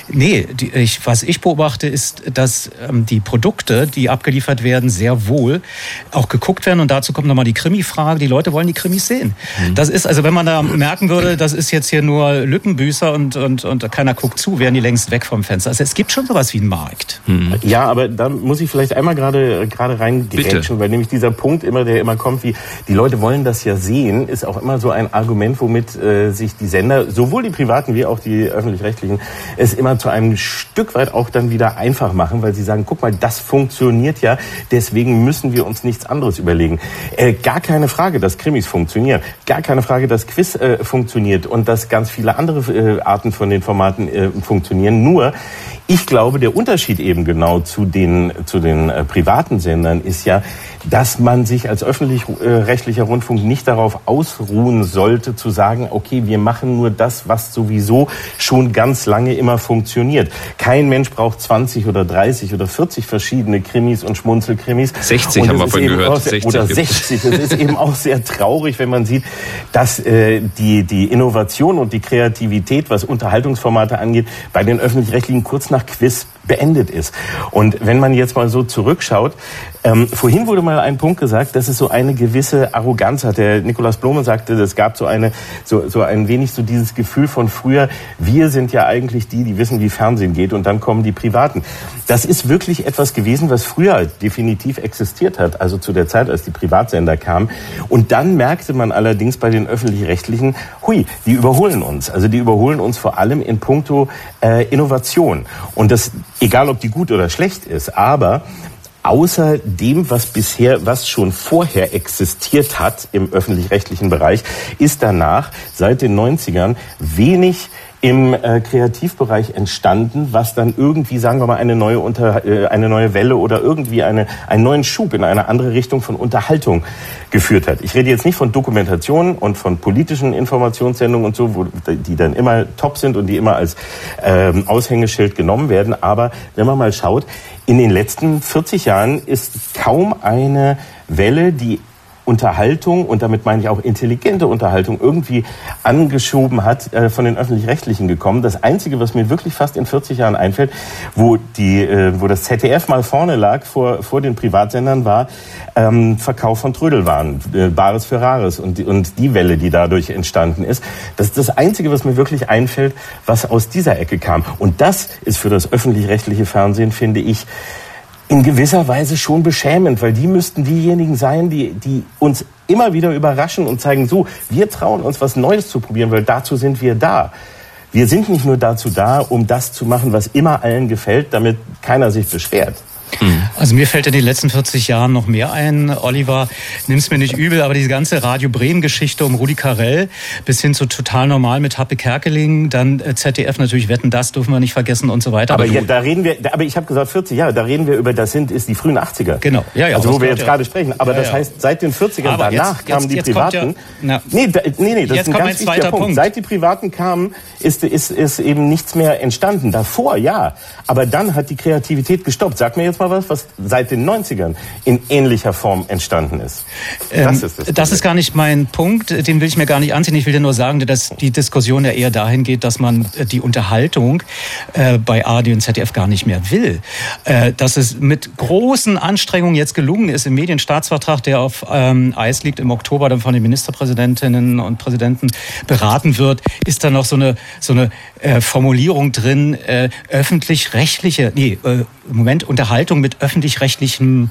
Nee, die, ich, was ich beobachte, ist, dass ähm, die Produkte, die abgeliefert werden, sehr wohl auch geguckt werden und dazu kommt nochmal die Krimi-Frage. Die Leute wollen die Krimis sehen. Mhm. Das ist, also wenn man da merken würde, das ist jetzt hier nur Lückenbüßer und, und, und keiner guckt zu, wären die längst weg vom Fenster. Also es gibt schon sowas wie einen Markt. Mhm. Ja, aber da muss ich vielleicht einmal gerade gerade reingrätschen, weil nämlich dieser Punkt immer, der immer kommt, wie die Leute wollen das ja sehen, ist auch immer so ein Argument, womit äh, sich die Sender, sowohl die privaten wie auch die öffentlich-rechtlichen, es immer zu einem Stück weit auch dann wieder einfach machen, weil sie sagen, guck mal, das funktioniert ja, deswegen müssen wir uns nichts anderes überlegen. Äh, gar keine Frage, dass Krimis funktionieren. Gar keine Frage, dass Quiz äh, funktioniert und dass ganz viele andere äh, Arten von den Formaten äh, funktionieren. Nur, ich glaube, der Unterschied eben genau zu den, zu den äh, privaten Sendern ist ja, dass man sich als öffentlich-rechtlicher äh, Rundfunk nicht darauf ausruhen sollte, zu sagen, okay, wir machen nur das, was sowieso schon ganz lange immer funktioniert. Kein Mensch braucht 20 oder 30 oder 40 verschiedene Krimis und Schmunzelkrimis. 60 und haben wir vorhin gehört. Sehr, 60 oder 60. Es ist eben auch sehr traurig, wenn man sieht, dass äh, die, die Innovation und die Kreativität, was Unterhaltungsformate angeht, bei den öffentlich-rechtlichen kurz snakkfisk. Beendet ist. Und wenn man jetzt mal so zurückschaut, ähm, vorhin wurde mal ein Punkt gesagt, dass es so eine gewisse Arroganz hat. Der Nikolaus Blome sagte, es gab so eine, so, so ein wenig so dieses Gefühl von früher, wir sind ja eigentlich die, die wissen, wie Fernsehen geht und dann kommen die Privaten. Das ist wirklich etwas gewesen, was früher definitiv existiert hat, also zu der Zeit, als die Privatsender kamen. Und dann merkte man allerdings bei den öffentlich-rechtlichen, hui, die überholen uns. Also die überholen uns vor allem in puncto äh, Innovation. Und das egal ob die gut oder schlecht ist, aber außer dem, was bisher, was schon vorher existiert hat im öffentlich-rechtlichen Bereich, ist danach seit den 90ern wenig im äh, Kreativbereich entstanden, was dann irgendwie, sagen wir mal, eine neue, Unter, äh, eine neue Welle oder irgendwie eine, einen neuen Schub in eine andere Richtung von Unterhaltung geführt hat. Ich rede jetzt nicht von Dokumentationen und von politischen Informationssendungen und so, wo, die dann immer top sind und die immer als ähm, Aushängeschild genommen werden. Aber wenn man mal schaut, in den letzten 40 Jahren ist kaum eine Welle, die Unterhaltung und damit meine ich auch intelligente Unterhaltung irgendwie angeschoben hat, äh, von den öffentlich-rechtlichen gekommen. Das Einzige, was mir wirklich fast in 40 Jahren einfällt, wo, die, äh, wo das ZDF mal vorne lag vor, vor den Privatsendern, war ähm, Verkauf von Trödelwaren, äh, Bares für Rares und, und die Welle, die dadurch entstanden ist. Das ist das Einzige, was mir wirklich einfällt, was aus dieser Ecke kam. Und das ist für das öffentlich-rechtliche Fernsehen, finde ich, in gewisser Weise schon beschämend, weil die müssten diejenigen sein, die, die uns immer wieder überraschen und zeigen, so, wir trauen uns was Neues zu probieren, weil dazu sind wir da. Wir sind nicht nur dazu da, um das zu machen, was immer allen gefällt, damit keiner sich beschwert. Mhm. Also mir fällt in den letzten 40 Jahren noch mehr ein. Oliver, nimm's mir nicht übel, aber diese ganze Radio Bremen-Geschichte um Rudi Carell bis hin zu total normal mit Happe Kerkeling, dann äh, ZDF natürlich Wetten, das dürfen wir nicht vergessen und so weiter. Aber, aber ja, da reden wir, aber ich habe gesagt 40 Jahre, da reden wir über, das sind ist die frühen 80er. Genau, ja, ja. Also wo wir jetzt ja. gerade sprechen. Aber ja, das heißt, seit den 40ern aber danach jetzt, kamen jetzt, die Privaten. Ja, nee, da, nee, nee, das ist ein ganz wichtiger Punkt. Punkt. Seit die Privaten kamen, ist, ist, ist eben nichts mehr entstanden. Davor, ja. Aber dann hat die Kreativität gestoppt. Sag mir jetzt mal was, was seit den 90ern in ähnlicher Form entstanden ist. Das, ähm, ist, das, das ist gar nicht mein Punkt, den will ich mir gar nicht anziehen. Ich will dir nur sagen, dass die Diskussion ja eher dahin geht, dass man äh, die Unterhaltung äh, bei ARD und ZDF gar nicht mehr will. Äh, dass es mit großen Anstrengungen jetzt gelungen ist, im Medienstaatsvertrag, der auf ähm, Eis liegt, im Oktober dann von den Ministerpräsidentinnen und Präsidenten beraten wird, ist da noch so eine, so eine äh, Formulierung drin, äh, öffentlich-rechtliche, nee, äh, Moment, Unterhaltung mit öffentlich-rechtlichem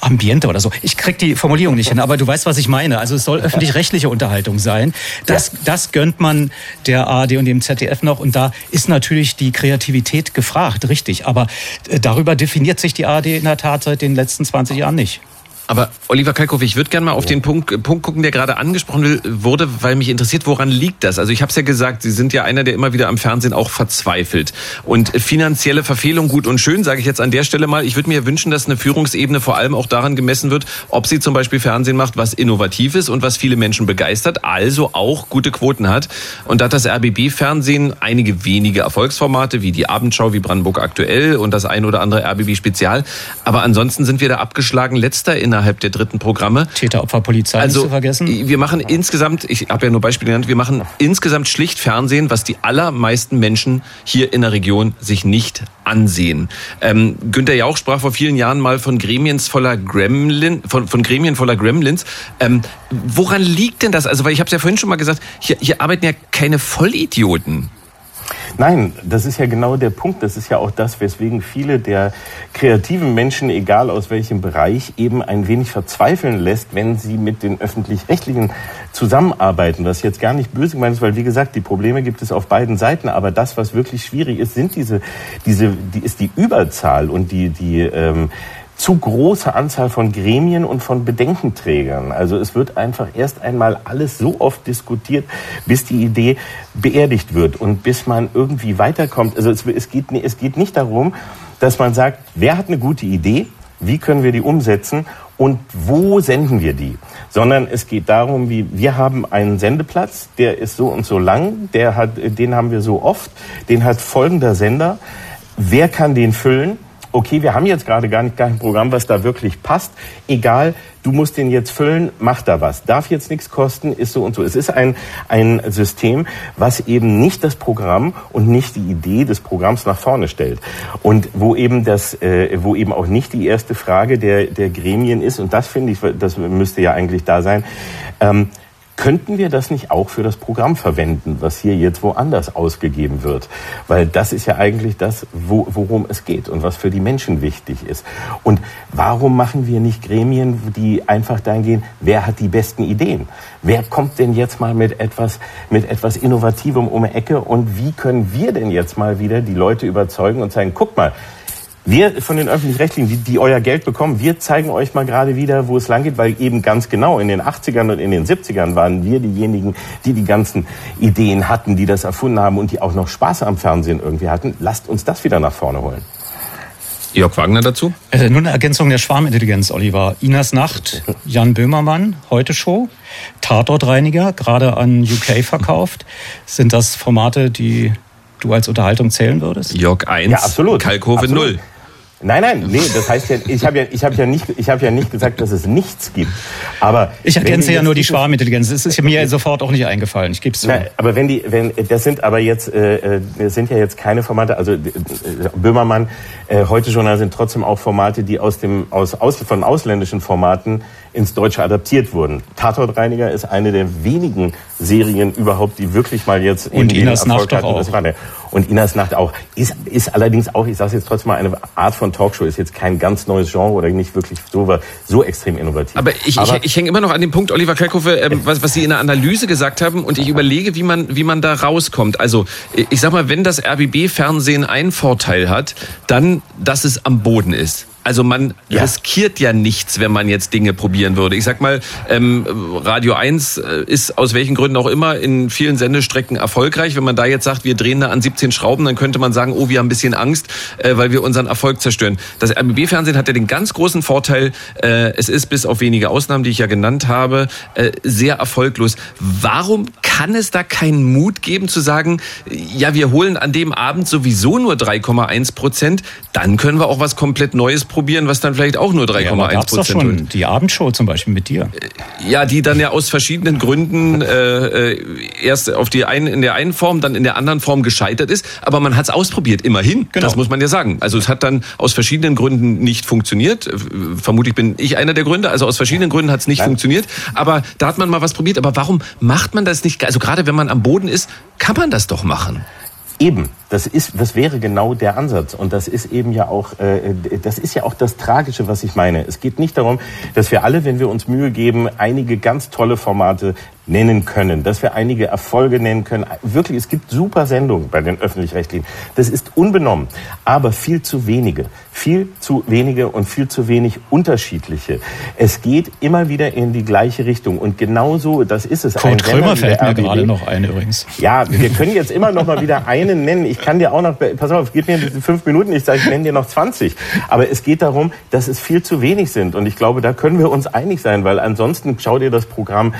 Ambiente oder so. Ich krieg die Formulierung nicht hin, aber du weißt, was ich meine. Also es soll öffentlich-rechtliche Unterhaltung sein. Das, das gönnt man der ARD und dem ZDF noch. Und da ist natürlich die Kreativität gefragt, richtig. Aber äh, darüber definiert sich die ARD in der Tat seit den letzten 20 Jahren nicht. Aber Oliver Kalkow, ich würde gerne mal auf den Punkt, Punkt gucken, der gerade angesprochen wurde, weil mich interessiert, woran liegt das? Also ich habe es ja gesagt, Sie sind ja einer, der immer wieder am Fernsehen auch verzweifelt. Und finanzielle Verfehlung gut und schön, sage ich jetzt an der Stelle mal. Ich würde mir wünschen, dass eine Führungsebene vor allem auch daran gemessen wird, ob sie zum Beispiel Fernsehen macht, was innovativ ist und was viele Menschen begeistert, also auch gute Quoten hat. Und da hat das RBB-Fernsehen einige wenige Erfolgsformate, wie die Abendschau, wie Brandenburg aktuell und das ein oder andere RBB-Spezial. Aber ansonsten sind wir da abgeschlagen letzter in innerhalb der dritten Programme. Täter, Opfer, Polizei also, nicht zu vergessen. Wir machen insgesamt, ich habe ja nur Beispiele genannt, wir machen insgesamt schlicht Fernsehen, was die allermeisten Menschen hier in der Region sich nicht ansehen. Ähm, Günter Jauch sprach vor vielen Jahren mal von Gremiens voller Gremlin, von, von Gremien voller Gremlins. Ähm, woran liegt denn das? Also, weil ich habe es ja vorhin schon mal gesagt, hier, hier arbeiten ja keine Vollidioten. Nein, das ist ja genau der Punkt. Das ist ja auch das, weswegen viele der kreativen Menschen, egal aus welchem Bereich, eben ein wenig verzweifeln lässt, wenn sie mit den öffentlich-rechtlichen zusammenarbeiten. Das jetzt gar nicht böse gemeint ist, weil wie gesagt, die Probleme gibt es auf beiden Seiten. Aber das, was wirklich schwierig ist, sind diese, diese, die ist die Überzahl und die, die ähm, zu große Anzahl von Gremien und von Bedenkenträgern. Also es wird einfach erst einmal alles so oft diskutiert, bis die Idee beerdigt wird und bis man irgendwie weiterkommt. Also es, es, geht, es geht nicht darum, dass man sagt, wer hat eine gute Idee, wie können wir die umsetzen und wo senden wir die? Sondern es geht darum, wie wir haben einen Sendeplatz, der ist so und so lang, der hat, den haben wir so oft, den hat folgender Sender. Wer kann den füllen? Okay, wir haben jetzt gerade gar nicht kein Programm, was da wirklich passt. Egal, du musst den jetzt füllen, mach da was. Darf jetzt nichts kosten, ist so und so. Es ist ein, ein System, was eben nicht das Programm und nicht die Idee des Programms nach vorne stellt. Und wo eben das, äh, wo eben auch nicht die erste Frage der, der Gremien ist, und das finde ich, das müsste ja eigentlich da sein, ähm, Könnten wir das nicht auch für das Programm verwenden, was hier jetzt woanders ausgegeben wird? Weil das ist ja eigentlich das, wo, worum es geht und was für die Menschen wichtig ist. Und warum machen wir nicht Gremien, die einfach dahin gehen, wer hat die besten Ideen? Wer kommt denn jetzt mal mit etwas, mit etwas Innovativem um die Ecke und wie können wir denn jetzt mal wieder die Leute überzeugen und sagen, guck mal, wir von den Öffentlich-Rechtlichen, die, die euer Geld bekommen, wir zeigen euch mal gerade wieder, wo es lang geht, weil eben ganz genau in den 80ern und in den 70ern waren wir diejenigen, die die ganzen Ideen hatten, die das erfunden haben und die auch noch Spaß am Fernsehen irgendwie hatten. Lasst uns das wieder nach vorne holen. Jörg Wagner dazu? Äh, nur eine Ergänzung der Schwarmintelligenz, Oliver. Inas Nacht, Jan Böhmermann, Heute Show, Tatortreiniger, gerade an UK verkauft. Sind das Formate, die du als Unterhaltung zählen würdest? Jörg 1, ja, absolut. Kalkove 0. Nein, nein, nee, das heißt ja, ich habe ja, ich habe ja nicht, ich habe ja nicht gesagt, dass es nichts gibt. Aber ich ergänze ja nur die Schwarmintelligenz. Das ist mir sofort auch nicht eingefallen. Ich gebe es zu. Nein, aber wenn die, wenn das sind aber jetzt, äh, das sind ja jetzt keine Formate. Also äh, Böhmermann, äh, heute Journal sind trotzdem auch Formate, die aus dem aus, aus von ausländischen Formaten ins Deutsche adaptiert wurden. Tatortreiniger ist eine der wenigen Serien überhaupt, die wirklich mal jetzt und Inas Nacht auch. Und Inas Nacht auch. Ist, ist allerdings auch, ich sage jetzt trotzdem mal, eine Art von Talkshow, ist jetzt kein ganz neues Genre oder nicht wirklich so, so extrem innovativ. Aber ich, Aber ich, ich hänge immer noch an dem Punkt, Oliver Kalkofe, ähm, was, was Sie in der Analyse gesagt haben und ich überlege, wie man, wie man da rauskommt. Also ich sag mal, wenn das RBB-Fernsehen einen Vorteil hat, dann, dass es am Boden ist. Also man ja. riskiert ja nichts, wenn man jetzt Dinge probieren würde. Ich sag mal, ähm, Radio 1 äh, ist aus welchen Gründen auch immer in vielen Sendestrecken erfolgreich. Wenn man da jetzt sagt, wir drehen da an 17 Schrauben, dann könnte man sagen, oh, wir haben ein bisschen Angst, äh, weil wir unseren Erfolg zerstören. Das RBB-Fernsehen hat ja den ganz großen Vorteil, äh, es ist bis auf wenige Ausnahmen, die ich ja genannt habe, äh, sehr erfolglos. Warum kann es da keinen Mut geben zu sagen, ja, wir holen an dem Abend sowieso nur 3,1 Prozent, dann können wir auch was komplett Neues probieren, was dann vielleicht auch nur 3,1 ja, Prozent holt. Die Abendshow zum Beispiel mit dir. Ja, die dann ja aus verschiedenen Gründen äh, äh, erst auf die einen in der einen Form, dann in der anderen Form gescheitert ist. Aber man hat es ausprobiert, immerhin. Genau. Das muss man ja sagen. Also es hat dann aus verschiedenen Gründen nicht funktioniert. Vermutlich bin ich einer der Gründe. Also aus verschiedenen Gründen hat es nicht Nein. funktioniert. Aber da hat man mal was probiert. Aber warum macht man das nicht? Also gerade wenn man am Boden ist, kann man das doch machen. Eben, Das ist, das wäre genau der Ansatz. Und das ist eben ja auch, äh, das ist ja auch das Tragische, was ich meine. Es geht nicht darum, dass wir alle, wenn wir uns Mühe geben, einige ganz tolle Formate nennen können, dass wir einige Erfolge nennen können. Wirklich, es gibt super Sendungen bei den öffentlich-rechtlichen. Das ist unbenommen, aber viel zu wenige. Viel zu wenige und viel zu wenig unterschiedliche. Es geht immer wieder in die gleiche Richtung und genauso, das ist es. Kurt Krömer fällt mir gerade noch ein übrigens. Ja, wir können jetzt immer noch mal wieder einen nennen. Ich kann dir auch noch, pass auf, gib mir fünf Minuten, ich sage, ich nenne dir noch 20. Aber es geht darum, dass es viel zu wenig sind und ich glaube, da können wir uns einig sein, weil ansonsten schau dir das Programm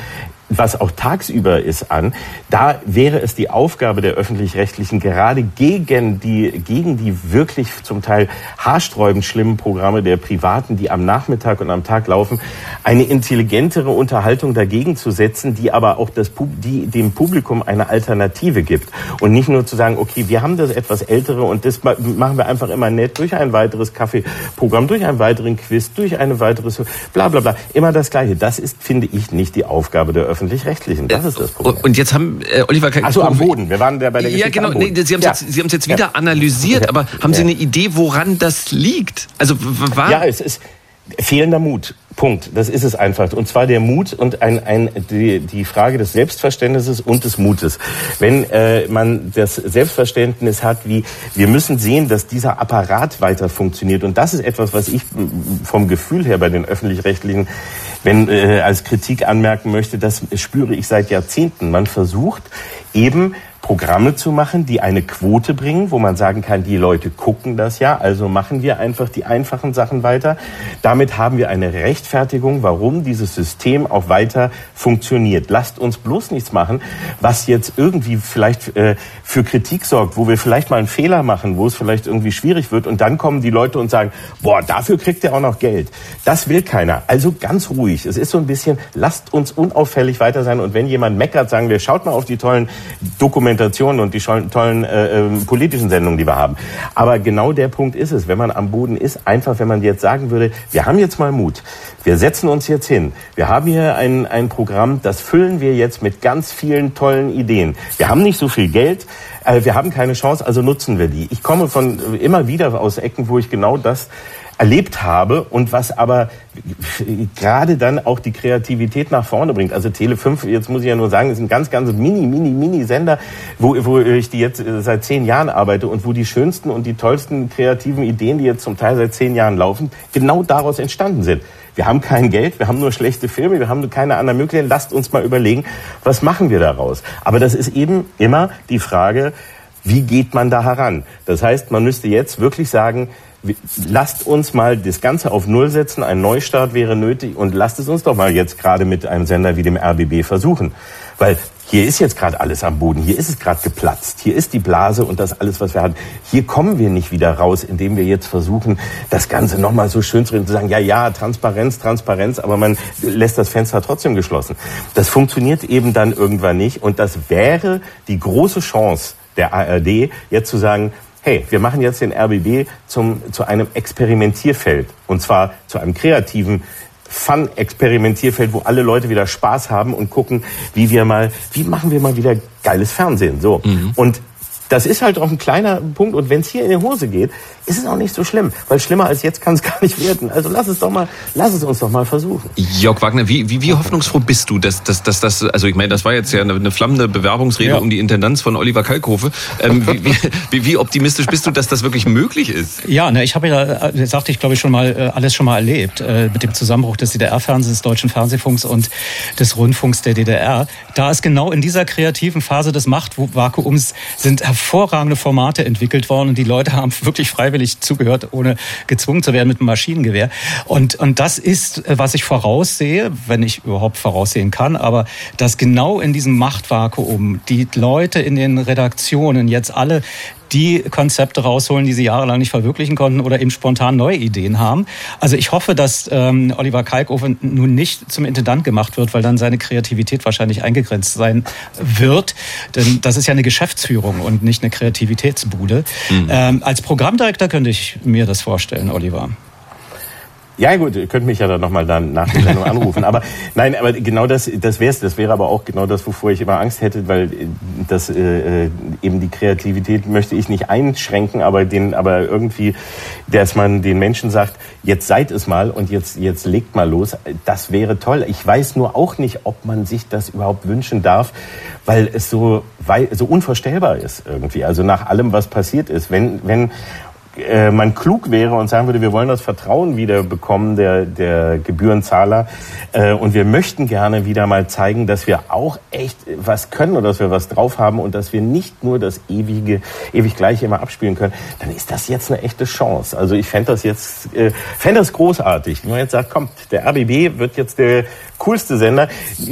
was auch tagsüber ist, an. Da wäre es die Aufgabe der öffentlich-rechtlichen, gerade gegen die, gegen die wirklich zum Teil haarsträubend schlimmen Programme der Privaten, die am Nachmittag und am Tag laufen, eine intelligentere Unterhaltung dagegen zu setzen, die aber auch das, die dem Publikum eine Alternative gibt. Und nicht nur zu sagen, okay, wir haben das etwas ältere und das machen wir einfach immer nett durch ein weiteres Kaffeeprogramm, durch einen weiteren Quiz, durch eine weitere, bla, bla, bla. Immer das Gleiche. Das ist, finde ich, nicht die Aufgabe der öffentlich öffentlich-rechtlichen. Das ist das Problem. Und jetzt haben äh, Oliver Also am Boden. Wir waren da bei der Ja, genau. Nee, Sie haben es ja. jetzt, jetzt wieder ja. analysiert, aber haben Sie eine Idee, woran das liegt? Also war Ja, es ist fehlender Mut. Punkt. Das ist es einfach. Und zwar der Mut und ein, ein, die, die Frage des Selbstverständnisses und des Mutes. Wenn äh, man das Selbstverständnis hat, wie wir müssen sehen, dass dieser Apparat weiter funktioniert. Und das ist etwas, was ich vom Gefühl her bei den öffentlich-rechtlichen wenn äh, als Kritik anmerken möchte, das spüre ich seit Jahrzehnten. Man versucht eben Programme zu machen, die eine Quote bringen, wo man sagen kann, die Leute gucken das ja, also machen wir einfach die einfachen Sachen weiter. Damit haben wir eine Rechtfertigung, warum dieses System auch weiter funktioniert. Lasst uns bloß nichts machen, was jetzt irgendwie vielleicht äh, für Kritik sorgt, wo wir vielleicht mal einen Fehler machen, wo es vielleicht irgendwie schwierig wird und dann kommen die Leute und sagen, boah, dafür kriegt ihr auch noch Geld. Das will keiner. Also ganz ruhig. Es ist so ein bisschen, lasst uns unauffällig weiter sein und wenn jemand meckert, sagen wir, schaut mal auf die tollen Dokumente Dokumentationen und die tollen äh, äh, politischen Sendungen, die wir haben. Aber genau der Punkt ist es, wenn man am Boden ist, einfach, wenn man jetzt sagen würde, wir haben jetzt mal Mut, wir setzen uns jetzt hin, wir haben hier ein, ein Programm, das füllen wir jetzt mit ganz vielen tollen Ideen. Wir haben nicht so viel Geld, äh, wir haben keine Chance, also nutzen wir die. Ich komme von immer wieder aus Ecken, wo ich genau das erlebt habe und was aber gerade dann auch die Kreativität nach vorne bringt. Also Tele 5, jetzt muss ich ja nur sagen, ist ein ganz, ganz mini, mini, mini Sender, wo, wo ich die jetzt äh, seit zehn Jahren arbeite und wo die schönsten und die tollsten kreativen Ideen, die jetzt zum Teil seit zehn Jahren laufen, genau daraus entstanden sind. Wir haben kein Geld, wir haben nur schlechte Filme, wir haben keine anderen Möglichkeiten. Lasst uns mal überlegen, was machen wir daraus? Aber das ist eben immer die Frage, wie geht man da heran? Das heißt, man müsste jetzt wirklich sagen, lasst uns mal das Ganze auf Null setzen, ein Neustart wäre nötig und lasst es uns doch mal jetzt gerade mit einem Sender wie dem RBB versuchen. Weil hier ist jetzt gerade alles am Boden, hier ist es gerade geplatzt, hier ist die Blase und das alles, was wir hatten. Hier kommen wir nicht wieder raus, indem wir jetzt versuchen, das Ganze nochmal so schön zu reden, zu sagen, ja, ja, Transparenz, Transparenz, aber man lässt das Fenster trotzdem geschlossen. Das funktioniert eben dann irgendwann nicht und das wäre die große Chance der ARD, jetzt zu sagen, hey, wir machen jetzt den RBB zum, zu einem Experimentierfeld. Und zwar zu einem kreativen Fun-Experimentierfeld, wo alle Leute wieder Spaß haben und gucken, wie wir mal, wie machen wir mal wieder geiles Fernsehen. So. Mhm. Und das ist halt auch ein kleiner Punkt. Und wenn es hier in die Hose geht, ist es auch nicht so schlimm. Weil schlimmer als jetzt kann es [LAUGHS] gar nicht werden. Also lass es doch mal, lass es uns doch mal versuchen. Jörg Wagner, wie, wie, wie hoffnungsfroh bist du, dass, dass, dass das, also ich meine, das war jetzt ja eine, eine flammende Bewerbungsrede ja. um die Intendanz von Oliver Kalkofe. Ähm, wie, wie, wie, optimistisch bist du, dass das wirklich möglich ist? Ja, ne, ich habe ja, äh, sagte ich glaube ich schon mal, äh, alles schon mal erlebt. Äh, mit dem Zusammenbruch des DDR-Fernsehens, des Deutschen Fernsehfunks und des Rundfunks der DDR. Da ist genau in dieser kreativen Phase des Machtvakuums sind hervorragende Formate entwickelt worden und die Leute haben [LAUGHS] wirklich freiwillig zugehört, ohne gezwungen zu werden mit einem Maschinengewehr. Und, und das ist, äh, was ich voraussehe, wenn ich überhaupt voraussehen kann, aber dass genau in diesem Machtvakuum die Leute in den Redaktionen jetzt alle die Konzepte rausholen, die sie jahrelang nicht verwirklichen konnten oder eben spontan neue Ideen haben. Also ich hoffe, dass ähm, Oliver Kalkofe nun nicht zum Intendant gemacht wird, weil dann seine Kreativität wahrscheinlich eingegrenzt sein wird. Denn das ist ja eine Geschäftsführung und nicht eine Kreativitätsbude. Mhm. Ähm, als Programmdirektor könnte ich mir das vorstellen, Oliver. Ja gut, ihr könnt mich ja dann nochmal dann nach der Sendung anrufen. Aber nein, aber genau das, das wäre Das wäre aber auch genau das, wovor ich immer Angst hätte, weil äh, das äh, eben die Kreativität möchte ich nicht einschränken, aber den, aber irgendwie, dass man den Menschen sagt, jetzt seid es mal und jetzt jetzt legt mal los. Das wäre toll. Ich weiß nur auch nicht, ob man sich das überhaupt wünschen darf, weil es so weil, so unvorstellbar ist irgendwie. Also nach allem, was passiert ist, wenn wenn äh, man klug wäre und sagen würde, wir wollen das Vertrauen wieder bekommen der, der Gebührenzahler äh, und wir möchten gerne wieder mal zeigen, dass wir auch echt was können und dass wir was drauf haben und dass wir nicht nur das ewige, ewig Gleiche immer abspielen können, dann ist das jetzt eine echte Chance. Also ich fände das jetzt, äh, fände das großartig, wenn man jetzt sagt, kommt, der RBB wird jetzt der coolste Sender.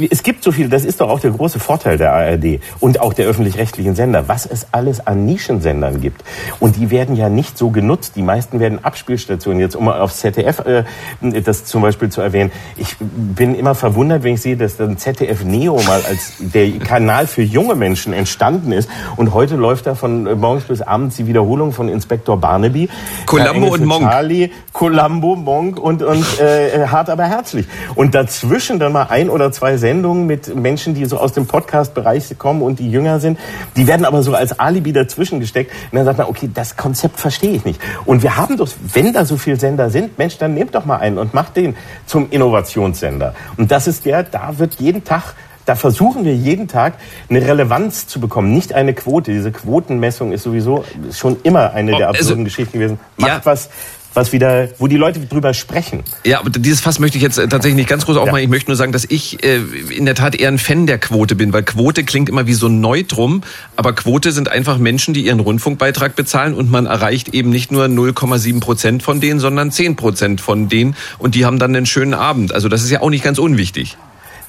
Es gibt so viel, das ist doch auch der große Vorteil der ARD und auch der öffentlich-rechtlichen Sender, was es alles an Nischensendern gibt. Und die werden ja nicht so genutzt. Die meisten werden Abspielstationen. Jetzt, um aufs ZDF äh, das zum Beispiel zu erwähnen. Ich bin immer verwundert, wenn ich sehe, dass dann ZDF Neo mal als der Kanal für junge Menschen entstanden ist. Und heute läuft da von morgens bis abends die Wiederholung von Inspektor Barnaby. Columbo und Monk. Charlie, Columbo, Monk und, und äh, hart aber herzlich. Und dazwischen dann mal ein oder zwei Sendungen mit Menschen, die so aus dem Podcast-Bereich kommen und die jünger sind. Die werden aber so als Alibi dazwischen gesteckt. Und dann sagt man, okay, das Konzept verstehe ich nicht. Und wir haben doch, wenn da so viele Sender sind, Mensch, dann nehmt doch mal einen und macht den zum Innovationssender. Und das ist der, da wird jeden Tag da versuchen wir jeden Tag eine Relevanz zu bekommen, nicht eine Quote. Diese Quotenmessung ist sowieso schon immer eine der oh, absurden also, Geschichten gewesen. Macht ja. was was wieder, wo die Leute drüber sprechen. Ja, aber dieses Fass möchte ich jetzt äh, tatsächlich nicht ganz groß aufmachen. Ja. Ich möchte nur sagen, dass ich äh, in der Tat eher ein Fan der Quote bin, weil Quote klingt immer wie so Neutrum, aber Quote sind einfach Menschen, die ihren Rundfunkbeitrag bezahlen und man erreicht eben nicht nur 0,7 Prozent von denen, sondern 10 Prozent von denen und die haben dann einen schönen Abend. Also das ist ja auch nicht ganz unwichtig.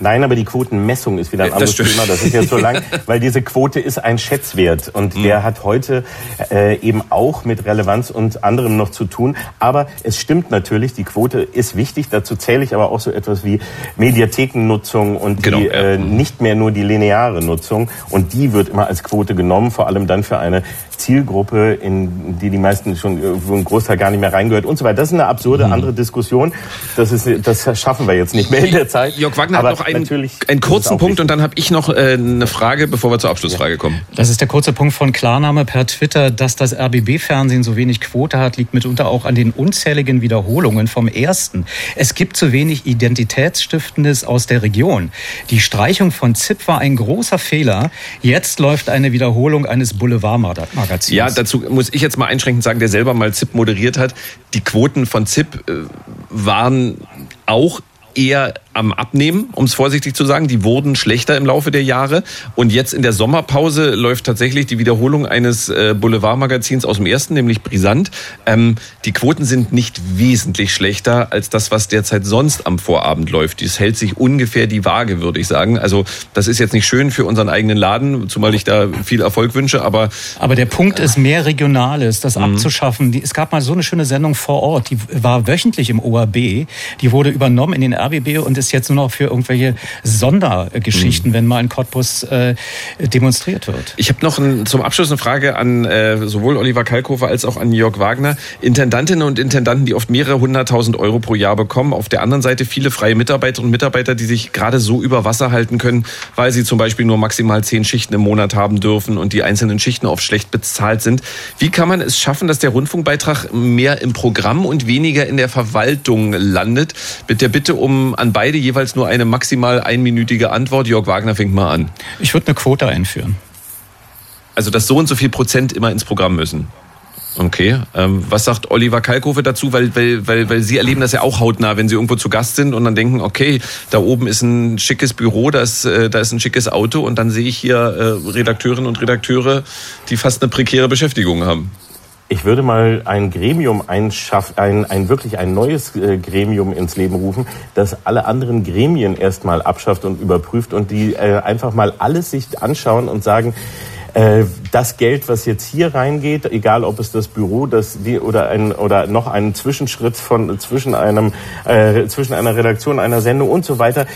Nein, aber die Quotenmessung ist wieder ein anderes das Thema. Das ist jetzt so lang, [LAUGHS] weil diese Quote ist ein Schätzwert und mhm. der hat heute äh, eben auch mit Relevanz und anderem noch zu tun. Aber es stimmt natürlich, die Quote ist wichtig. Dazu zähle ich aber auch so etwas wie Mediathekennutzung und genau, die, ja. äh, nicht mehr nur die lineare Nutzung. Und die wird immer als Quote genommen, vor allem dann für eine Zielgruppe, in die die meisten schon wo ein Großteil gar nicht mehr reingehört und so weiter. Das ist eine absurde mhm. andere Diskussion. Das ist, das schaffen wir jetzt nicht mehr in der Zeit. Jörg Wagner aber hat noch einen, einen kurzen Punkt und dann habe ich noch äh, eine Frage, bevor wir zur Abschlussfrage kommen. Das ist der kurze Punkt von Klarname per Twitter, dass das RBB-Fernsehen so wenig Quote hat, liegt mitunter auch an den unzähligen Wiederholungen vom ersten. Es gibt zu wenig Identitätsstiftendes aus der Region. Die Streichung von ZIP war ein großer Fehler. Jetzt läuft eine Wiederholung eines Boulevardmagazins. Ja, dazu muss ich jetzt mal einschränkend sagen, der selber mal ZIP moderiert hat. Die Quoten von ZIP äh, waren auch eher am Abnehmen, um es vorsichtig zu sagen. Die wurden schlechter im Laufe der Jahre. Und jetzt in der Sommerpause läuft tatsächlich die Wiederholung eines äh, Boulevardmagazins aus dem ersten, nämlich Brisant. Ähm, die Quoten sind nicht wesentlich schlechter als das, was derzeit sonst am Vorabend läuft. Dies hält sich ungefähr die Waage, würde ich sagen. Also das ist jetzt nicht schön für unseren eigenen Laden, zumal ich da viel Erfolg wünsche, aber... Aber der Punkt ist, mehr Regionales, das mhm. abzuschaffen. Es gab mal so eine schöne Sendung vor Ort, die war wöchentlich im ORB. Die wurde übernommen in den RBB und ist jetzt nur noch für irgendwelche Sondergeschichten, mhm. wenn mal in Cottbus äh, demonstriert wird. Ich habe noch ein, zum Abschluss eine Frage an äh, sowohl Oliver Kalkofer als auch an Jörg Wagner. Intendantinnen und Intendanten, die oft mehrere hunderttausend Euro pro Jahr bekommen. Auf der anderen Seite viele freie Mitarbeiterinnen und Mitarbeiter, die sich gerade so über Wasser halten können, weil sie zum Beispiel nur maximal zehn Schichten im Monat haben dürfen und die einzelnen Schichten oft schlecht bezahlt sind. Wie kann man es schaffen, dass der Rundfunkbeitrag mehr im Programm und weniger in der Verwaltung landet? Mit der Bitte um an beide jeweils nur eine maximal einminütige Antwort. Jörg Wagner fängt mal an. Ich würde eine Quote einführen. Also, dass so und so viel Prozent immer ins Programm müssen. Okay. Ähm, was sagt Oliver Kalkofe dazu? Weil, weil, weil, weil Sie erleben das ja auch hautnah, wenn Sie irgendwo zu Gast sind und dann denken, okay, da oben ist ein schickes Büro, da ist, äh, da ist ein schickes Auto und dann sehe ich hier äh, Redakteurinnen und Redakteure, die fast eine prekäre Beschäftigung haben. Ich würde mal ein Gremium einschaffen, ein, ein wirklich ein neues äh, Gremium ins Leben rufen, das alle anderen Gremien erstmal abschafft und überprüft und die äh, einfach mal alles sich anschauen und sagen, das Geld, was jetzt hier reingeht, egal ob es das Büro, das die oder ein oder noch einen Zwischenschritt von zwischen einem äh, zwischen einer Redaktion, einer Sendung und so weiter,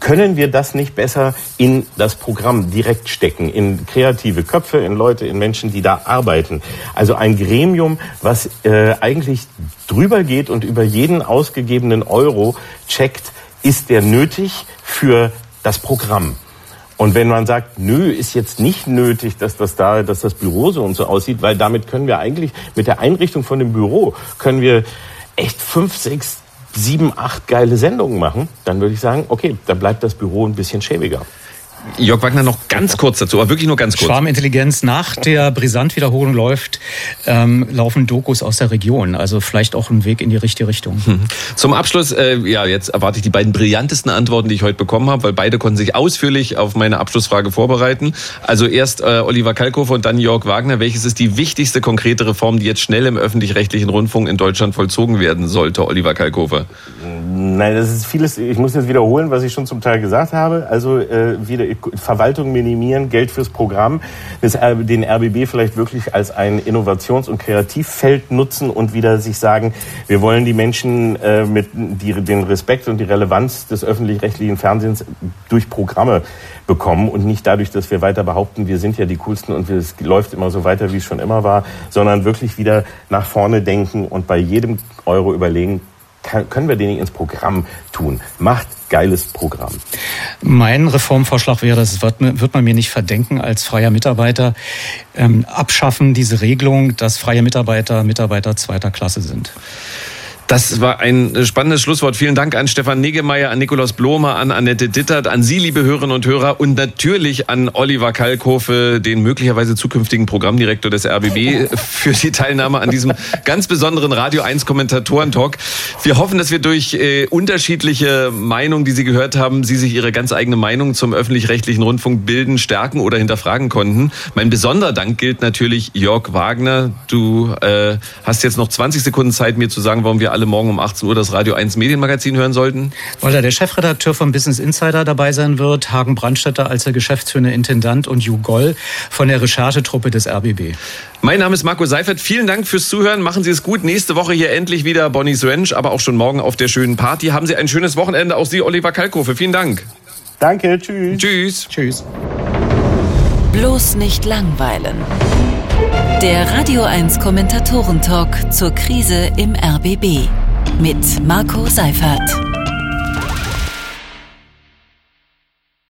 können wir das nicht besser in das Programm direkt stecken, in kreative Köpfe, in Leute, in Menschen, die da arbeiten. Also ein Gremium, was äh, eigentlich drüber geht und über jeden ausgegebenen Euro checkt, ist der nötig für das Programm. Und wenn man sagt, nö, ist jetzt nicht nötig, dass das da, dass das Büro so und so aussieht, weil damit können wir eigentlich mit der Einrichtung von dem Büro können wir echt fünf, sechs, sieben, acht geile Sendungen machen, dann würde ich sagen, okay, da bleibt das Büro ein bisschen schäbiger. Jörg Wagner noch ganz kurz dazu, aber wirklich nur ganz kurz. Schwarmintelligenz nach der Brisant-Wiederholung läuft, ähm, laufen Dokus aus der Region. Also vielleicht auch ein Weg in die richtige Richtung. Mhm. Zum Abschluss, äh, ja, jetzt erwarte ich die beiden brillantesten Antworten, die ich heute bekommen habe, weil beide konnten sich ausführlich auf meine Abschlussfrage vorbereiten. Also erst äh, Oliver Kalkofer und dann Jörg Wagner. Welches ist die wichtigste konkrete Reform, die jetzt schnell im öffentlich-rechtlichen Rundfunk in Deutschland vollzogen werden sollte, Oliver Kalkofer? Nein, das ist vieles. Ich muss jetzt wiederholen, was ich schon zum Teil gesagt habe. Also äh, wieder Verwaltung minimieren, Geld fürs Programm, das, den RBB vielleicht wirklich als ein Innovations- und Kreativfeld nutzen und wieder sich sagen, wir wollen die Menschen äh, mit die, den Respekt und die Relevanz des öffentlich-rechtlichen Fernsehens durch Programme bekommen und nicht dadurch, dass wir weiter behaupten, wir sind ja die coolsten und es läuft immer so weiter, wie es schon immer war, sondern wirklich wieder nach vorne denken und bei jedem Euro überlegen, kann, können wir den nicht ins Programm tun? Macht geiles Programm. Mein Reformvorschlag wäre, das wird, wird man mir nicht verdenken als freier Mitarbeiter, ähm, abschaffen diese Regelung, dass freie Mitarbeiter Mitarbeiter zweiter Klasse sind. Das war ein spannendes Schlusswort. Vielen Dank an Stefan Negemeyer, an Nikolaus Blomer, an Annette Dittert, an Sie, liebe Hörerinnen und Hörer, und natürlich an Oliver Kalkofe, den möglicherweise zukünftigen Programmdirektor des RBB, für die Teilnahme an diesem ganz besonderen Radio 1 Kommentatoren-Talk. Wir hoffen, dass wir durch äh, unterschiedliche Meinungen, die Sie gehört haben, Sie sich Ihre ganz eigene Meinung zum öffentlich-rechtlichen Rundfunk bilden, stärken oder hinterfragen konnten. Mein besonderer Dank gilt natürlich Jörg Wagner. Du äh, hast jetzt noch 20 Sekunden Zeit, mir zu sagen, warum wir alle alle morgen um 18 Uhr das Radio 1 Medienmagazin hören sollten? Weil da der Chefredakteur vom Business Insider dabei sein wird, Hagen Brandstätter als der geschäftsführende Intendant und Hugh Goll von der Recherchetruppe des RBB. Mein Name ist Marco Seifert. Vielen Dank fürs Zuhören. Machen Sie es gut. Nächste Woche hier endlich wieder Bonnie's Ranch, aber auch schon morgen auf der schönen Party. Haben Sie ein schönes Wochenende. Auch Sie, Oliver Kalkofe. Vielen Dank. Danke. Tschüss. Tschüss. Tschüss. Bloß nicht langweilen. Der Radio 1 Kommentatoren-Talk zur Krise im RBB mit Marco Seifert.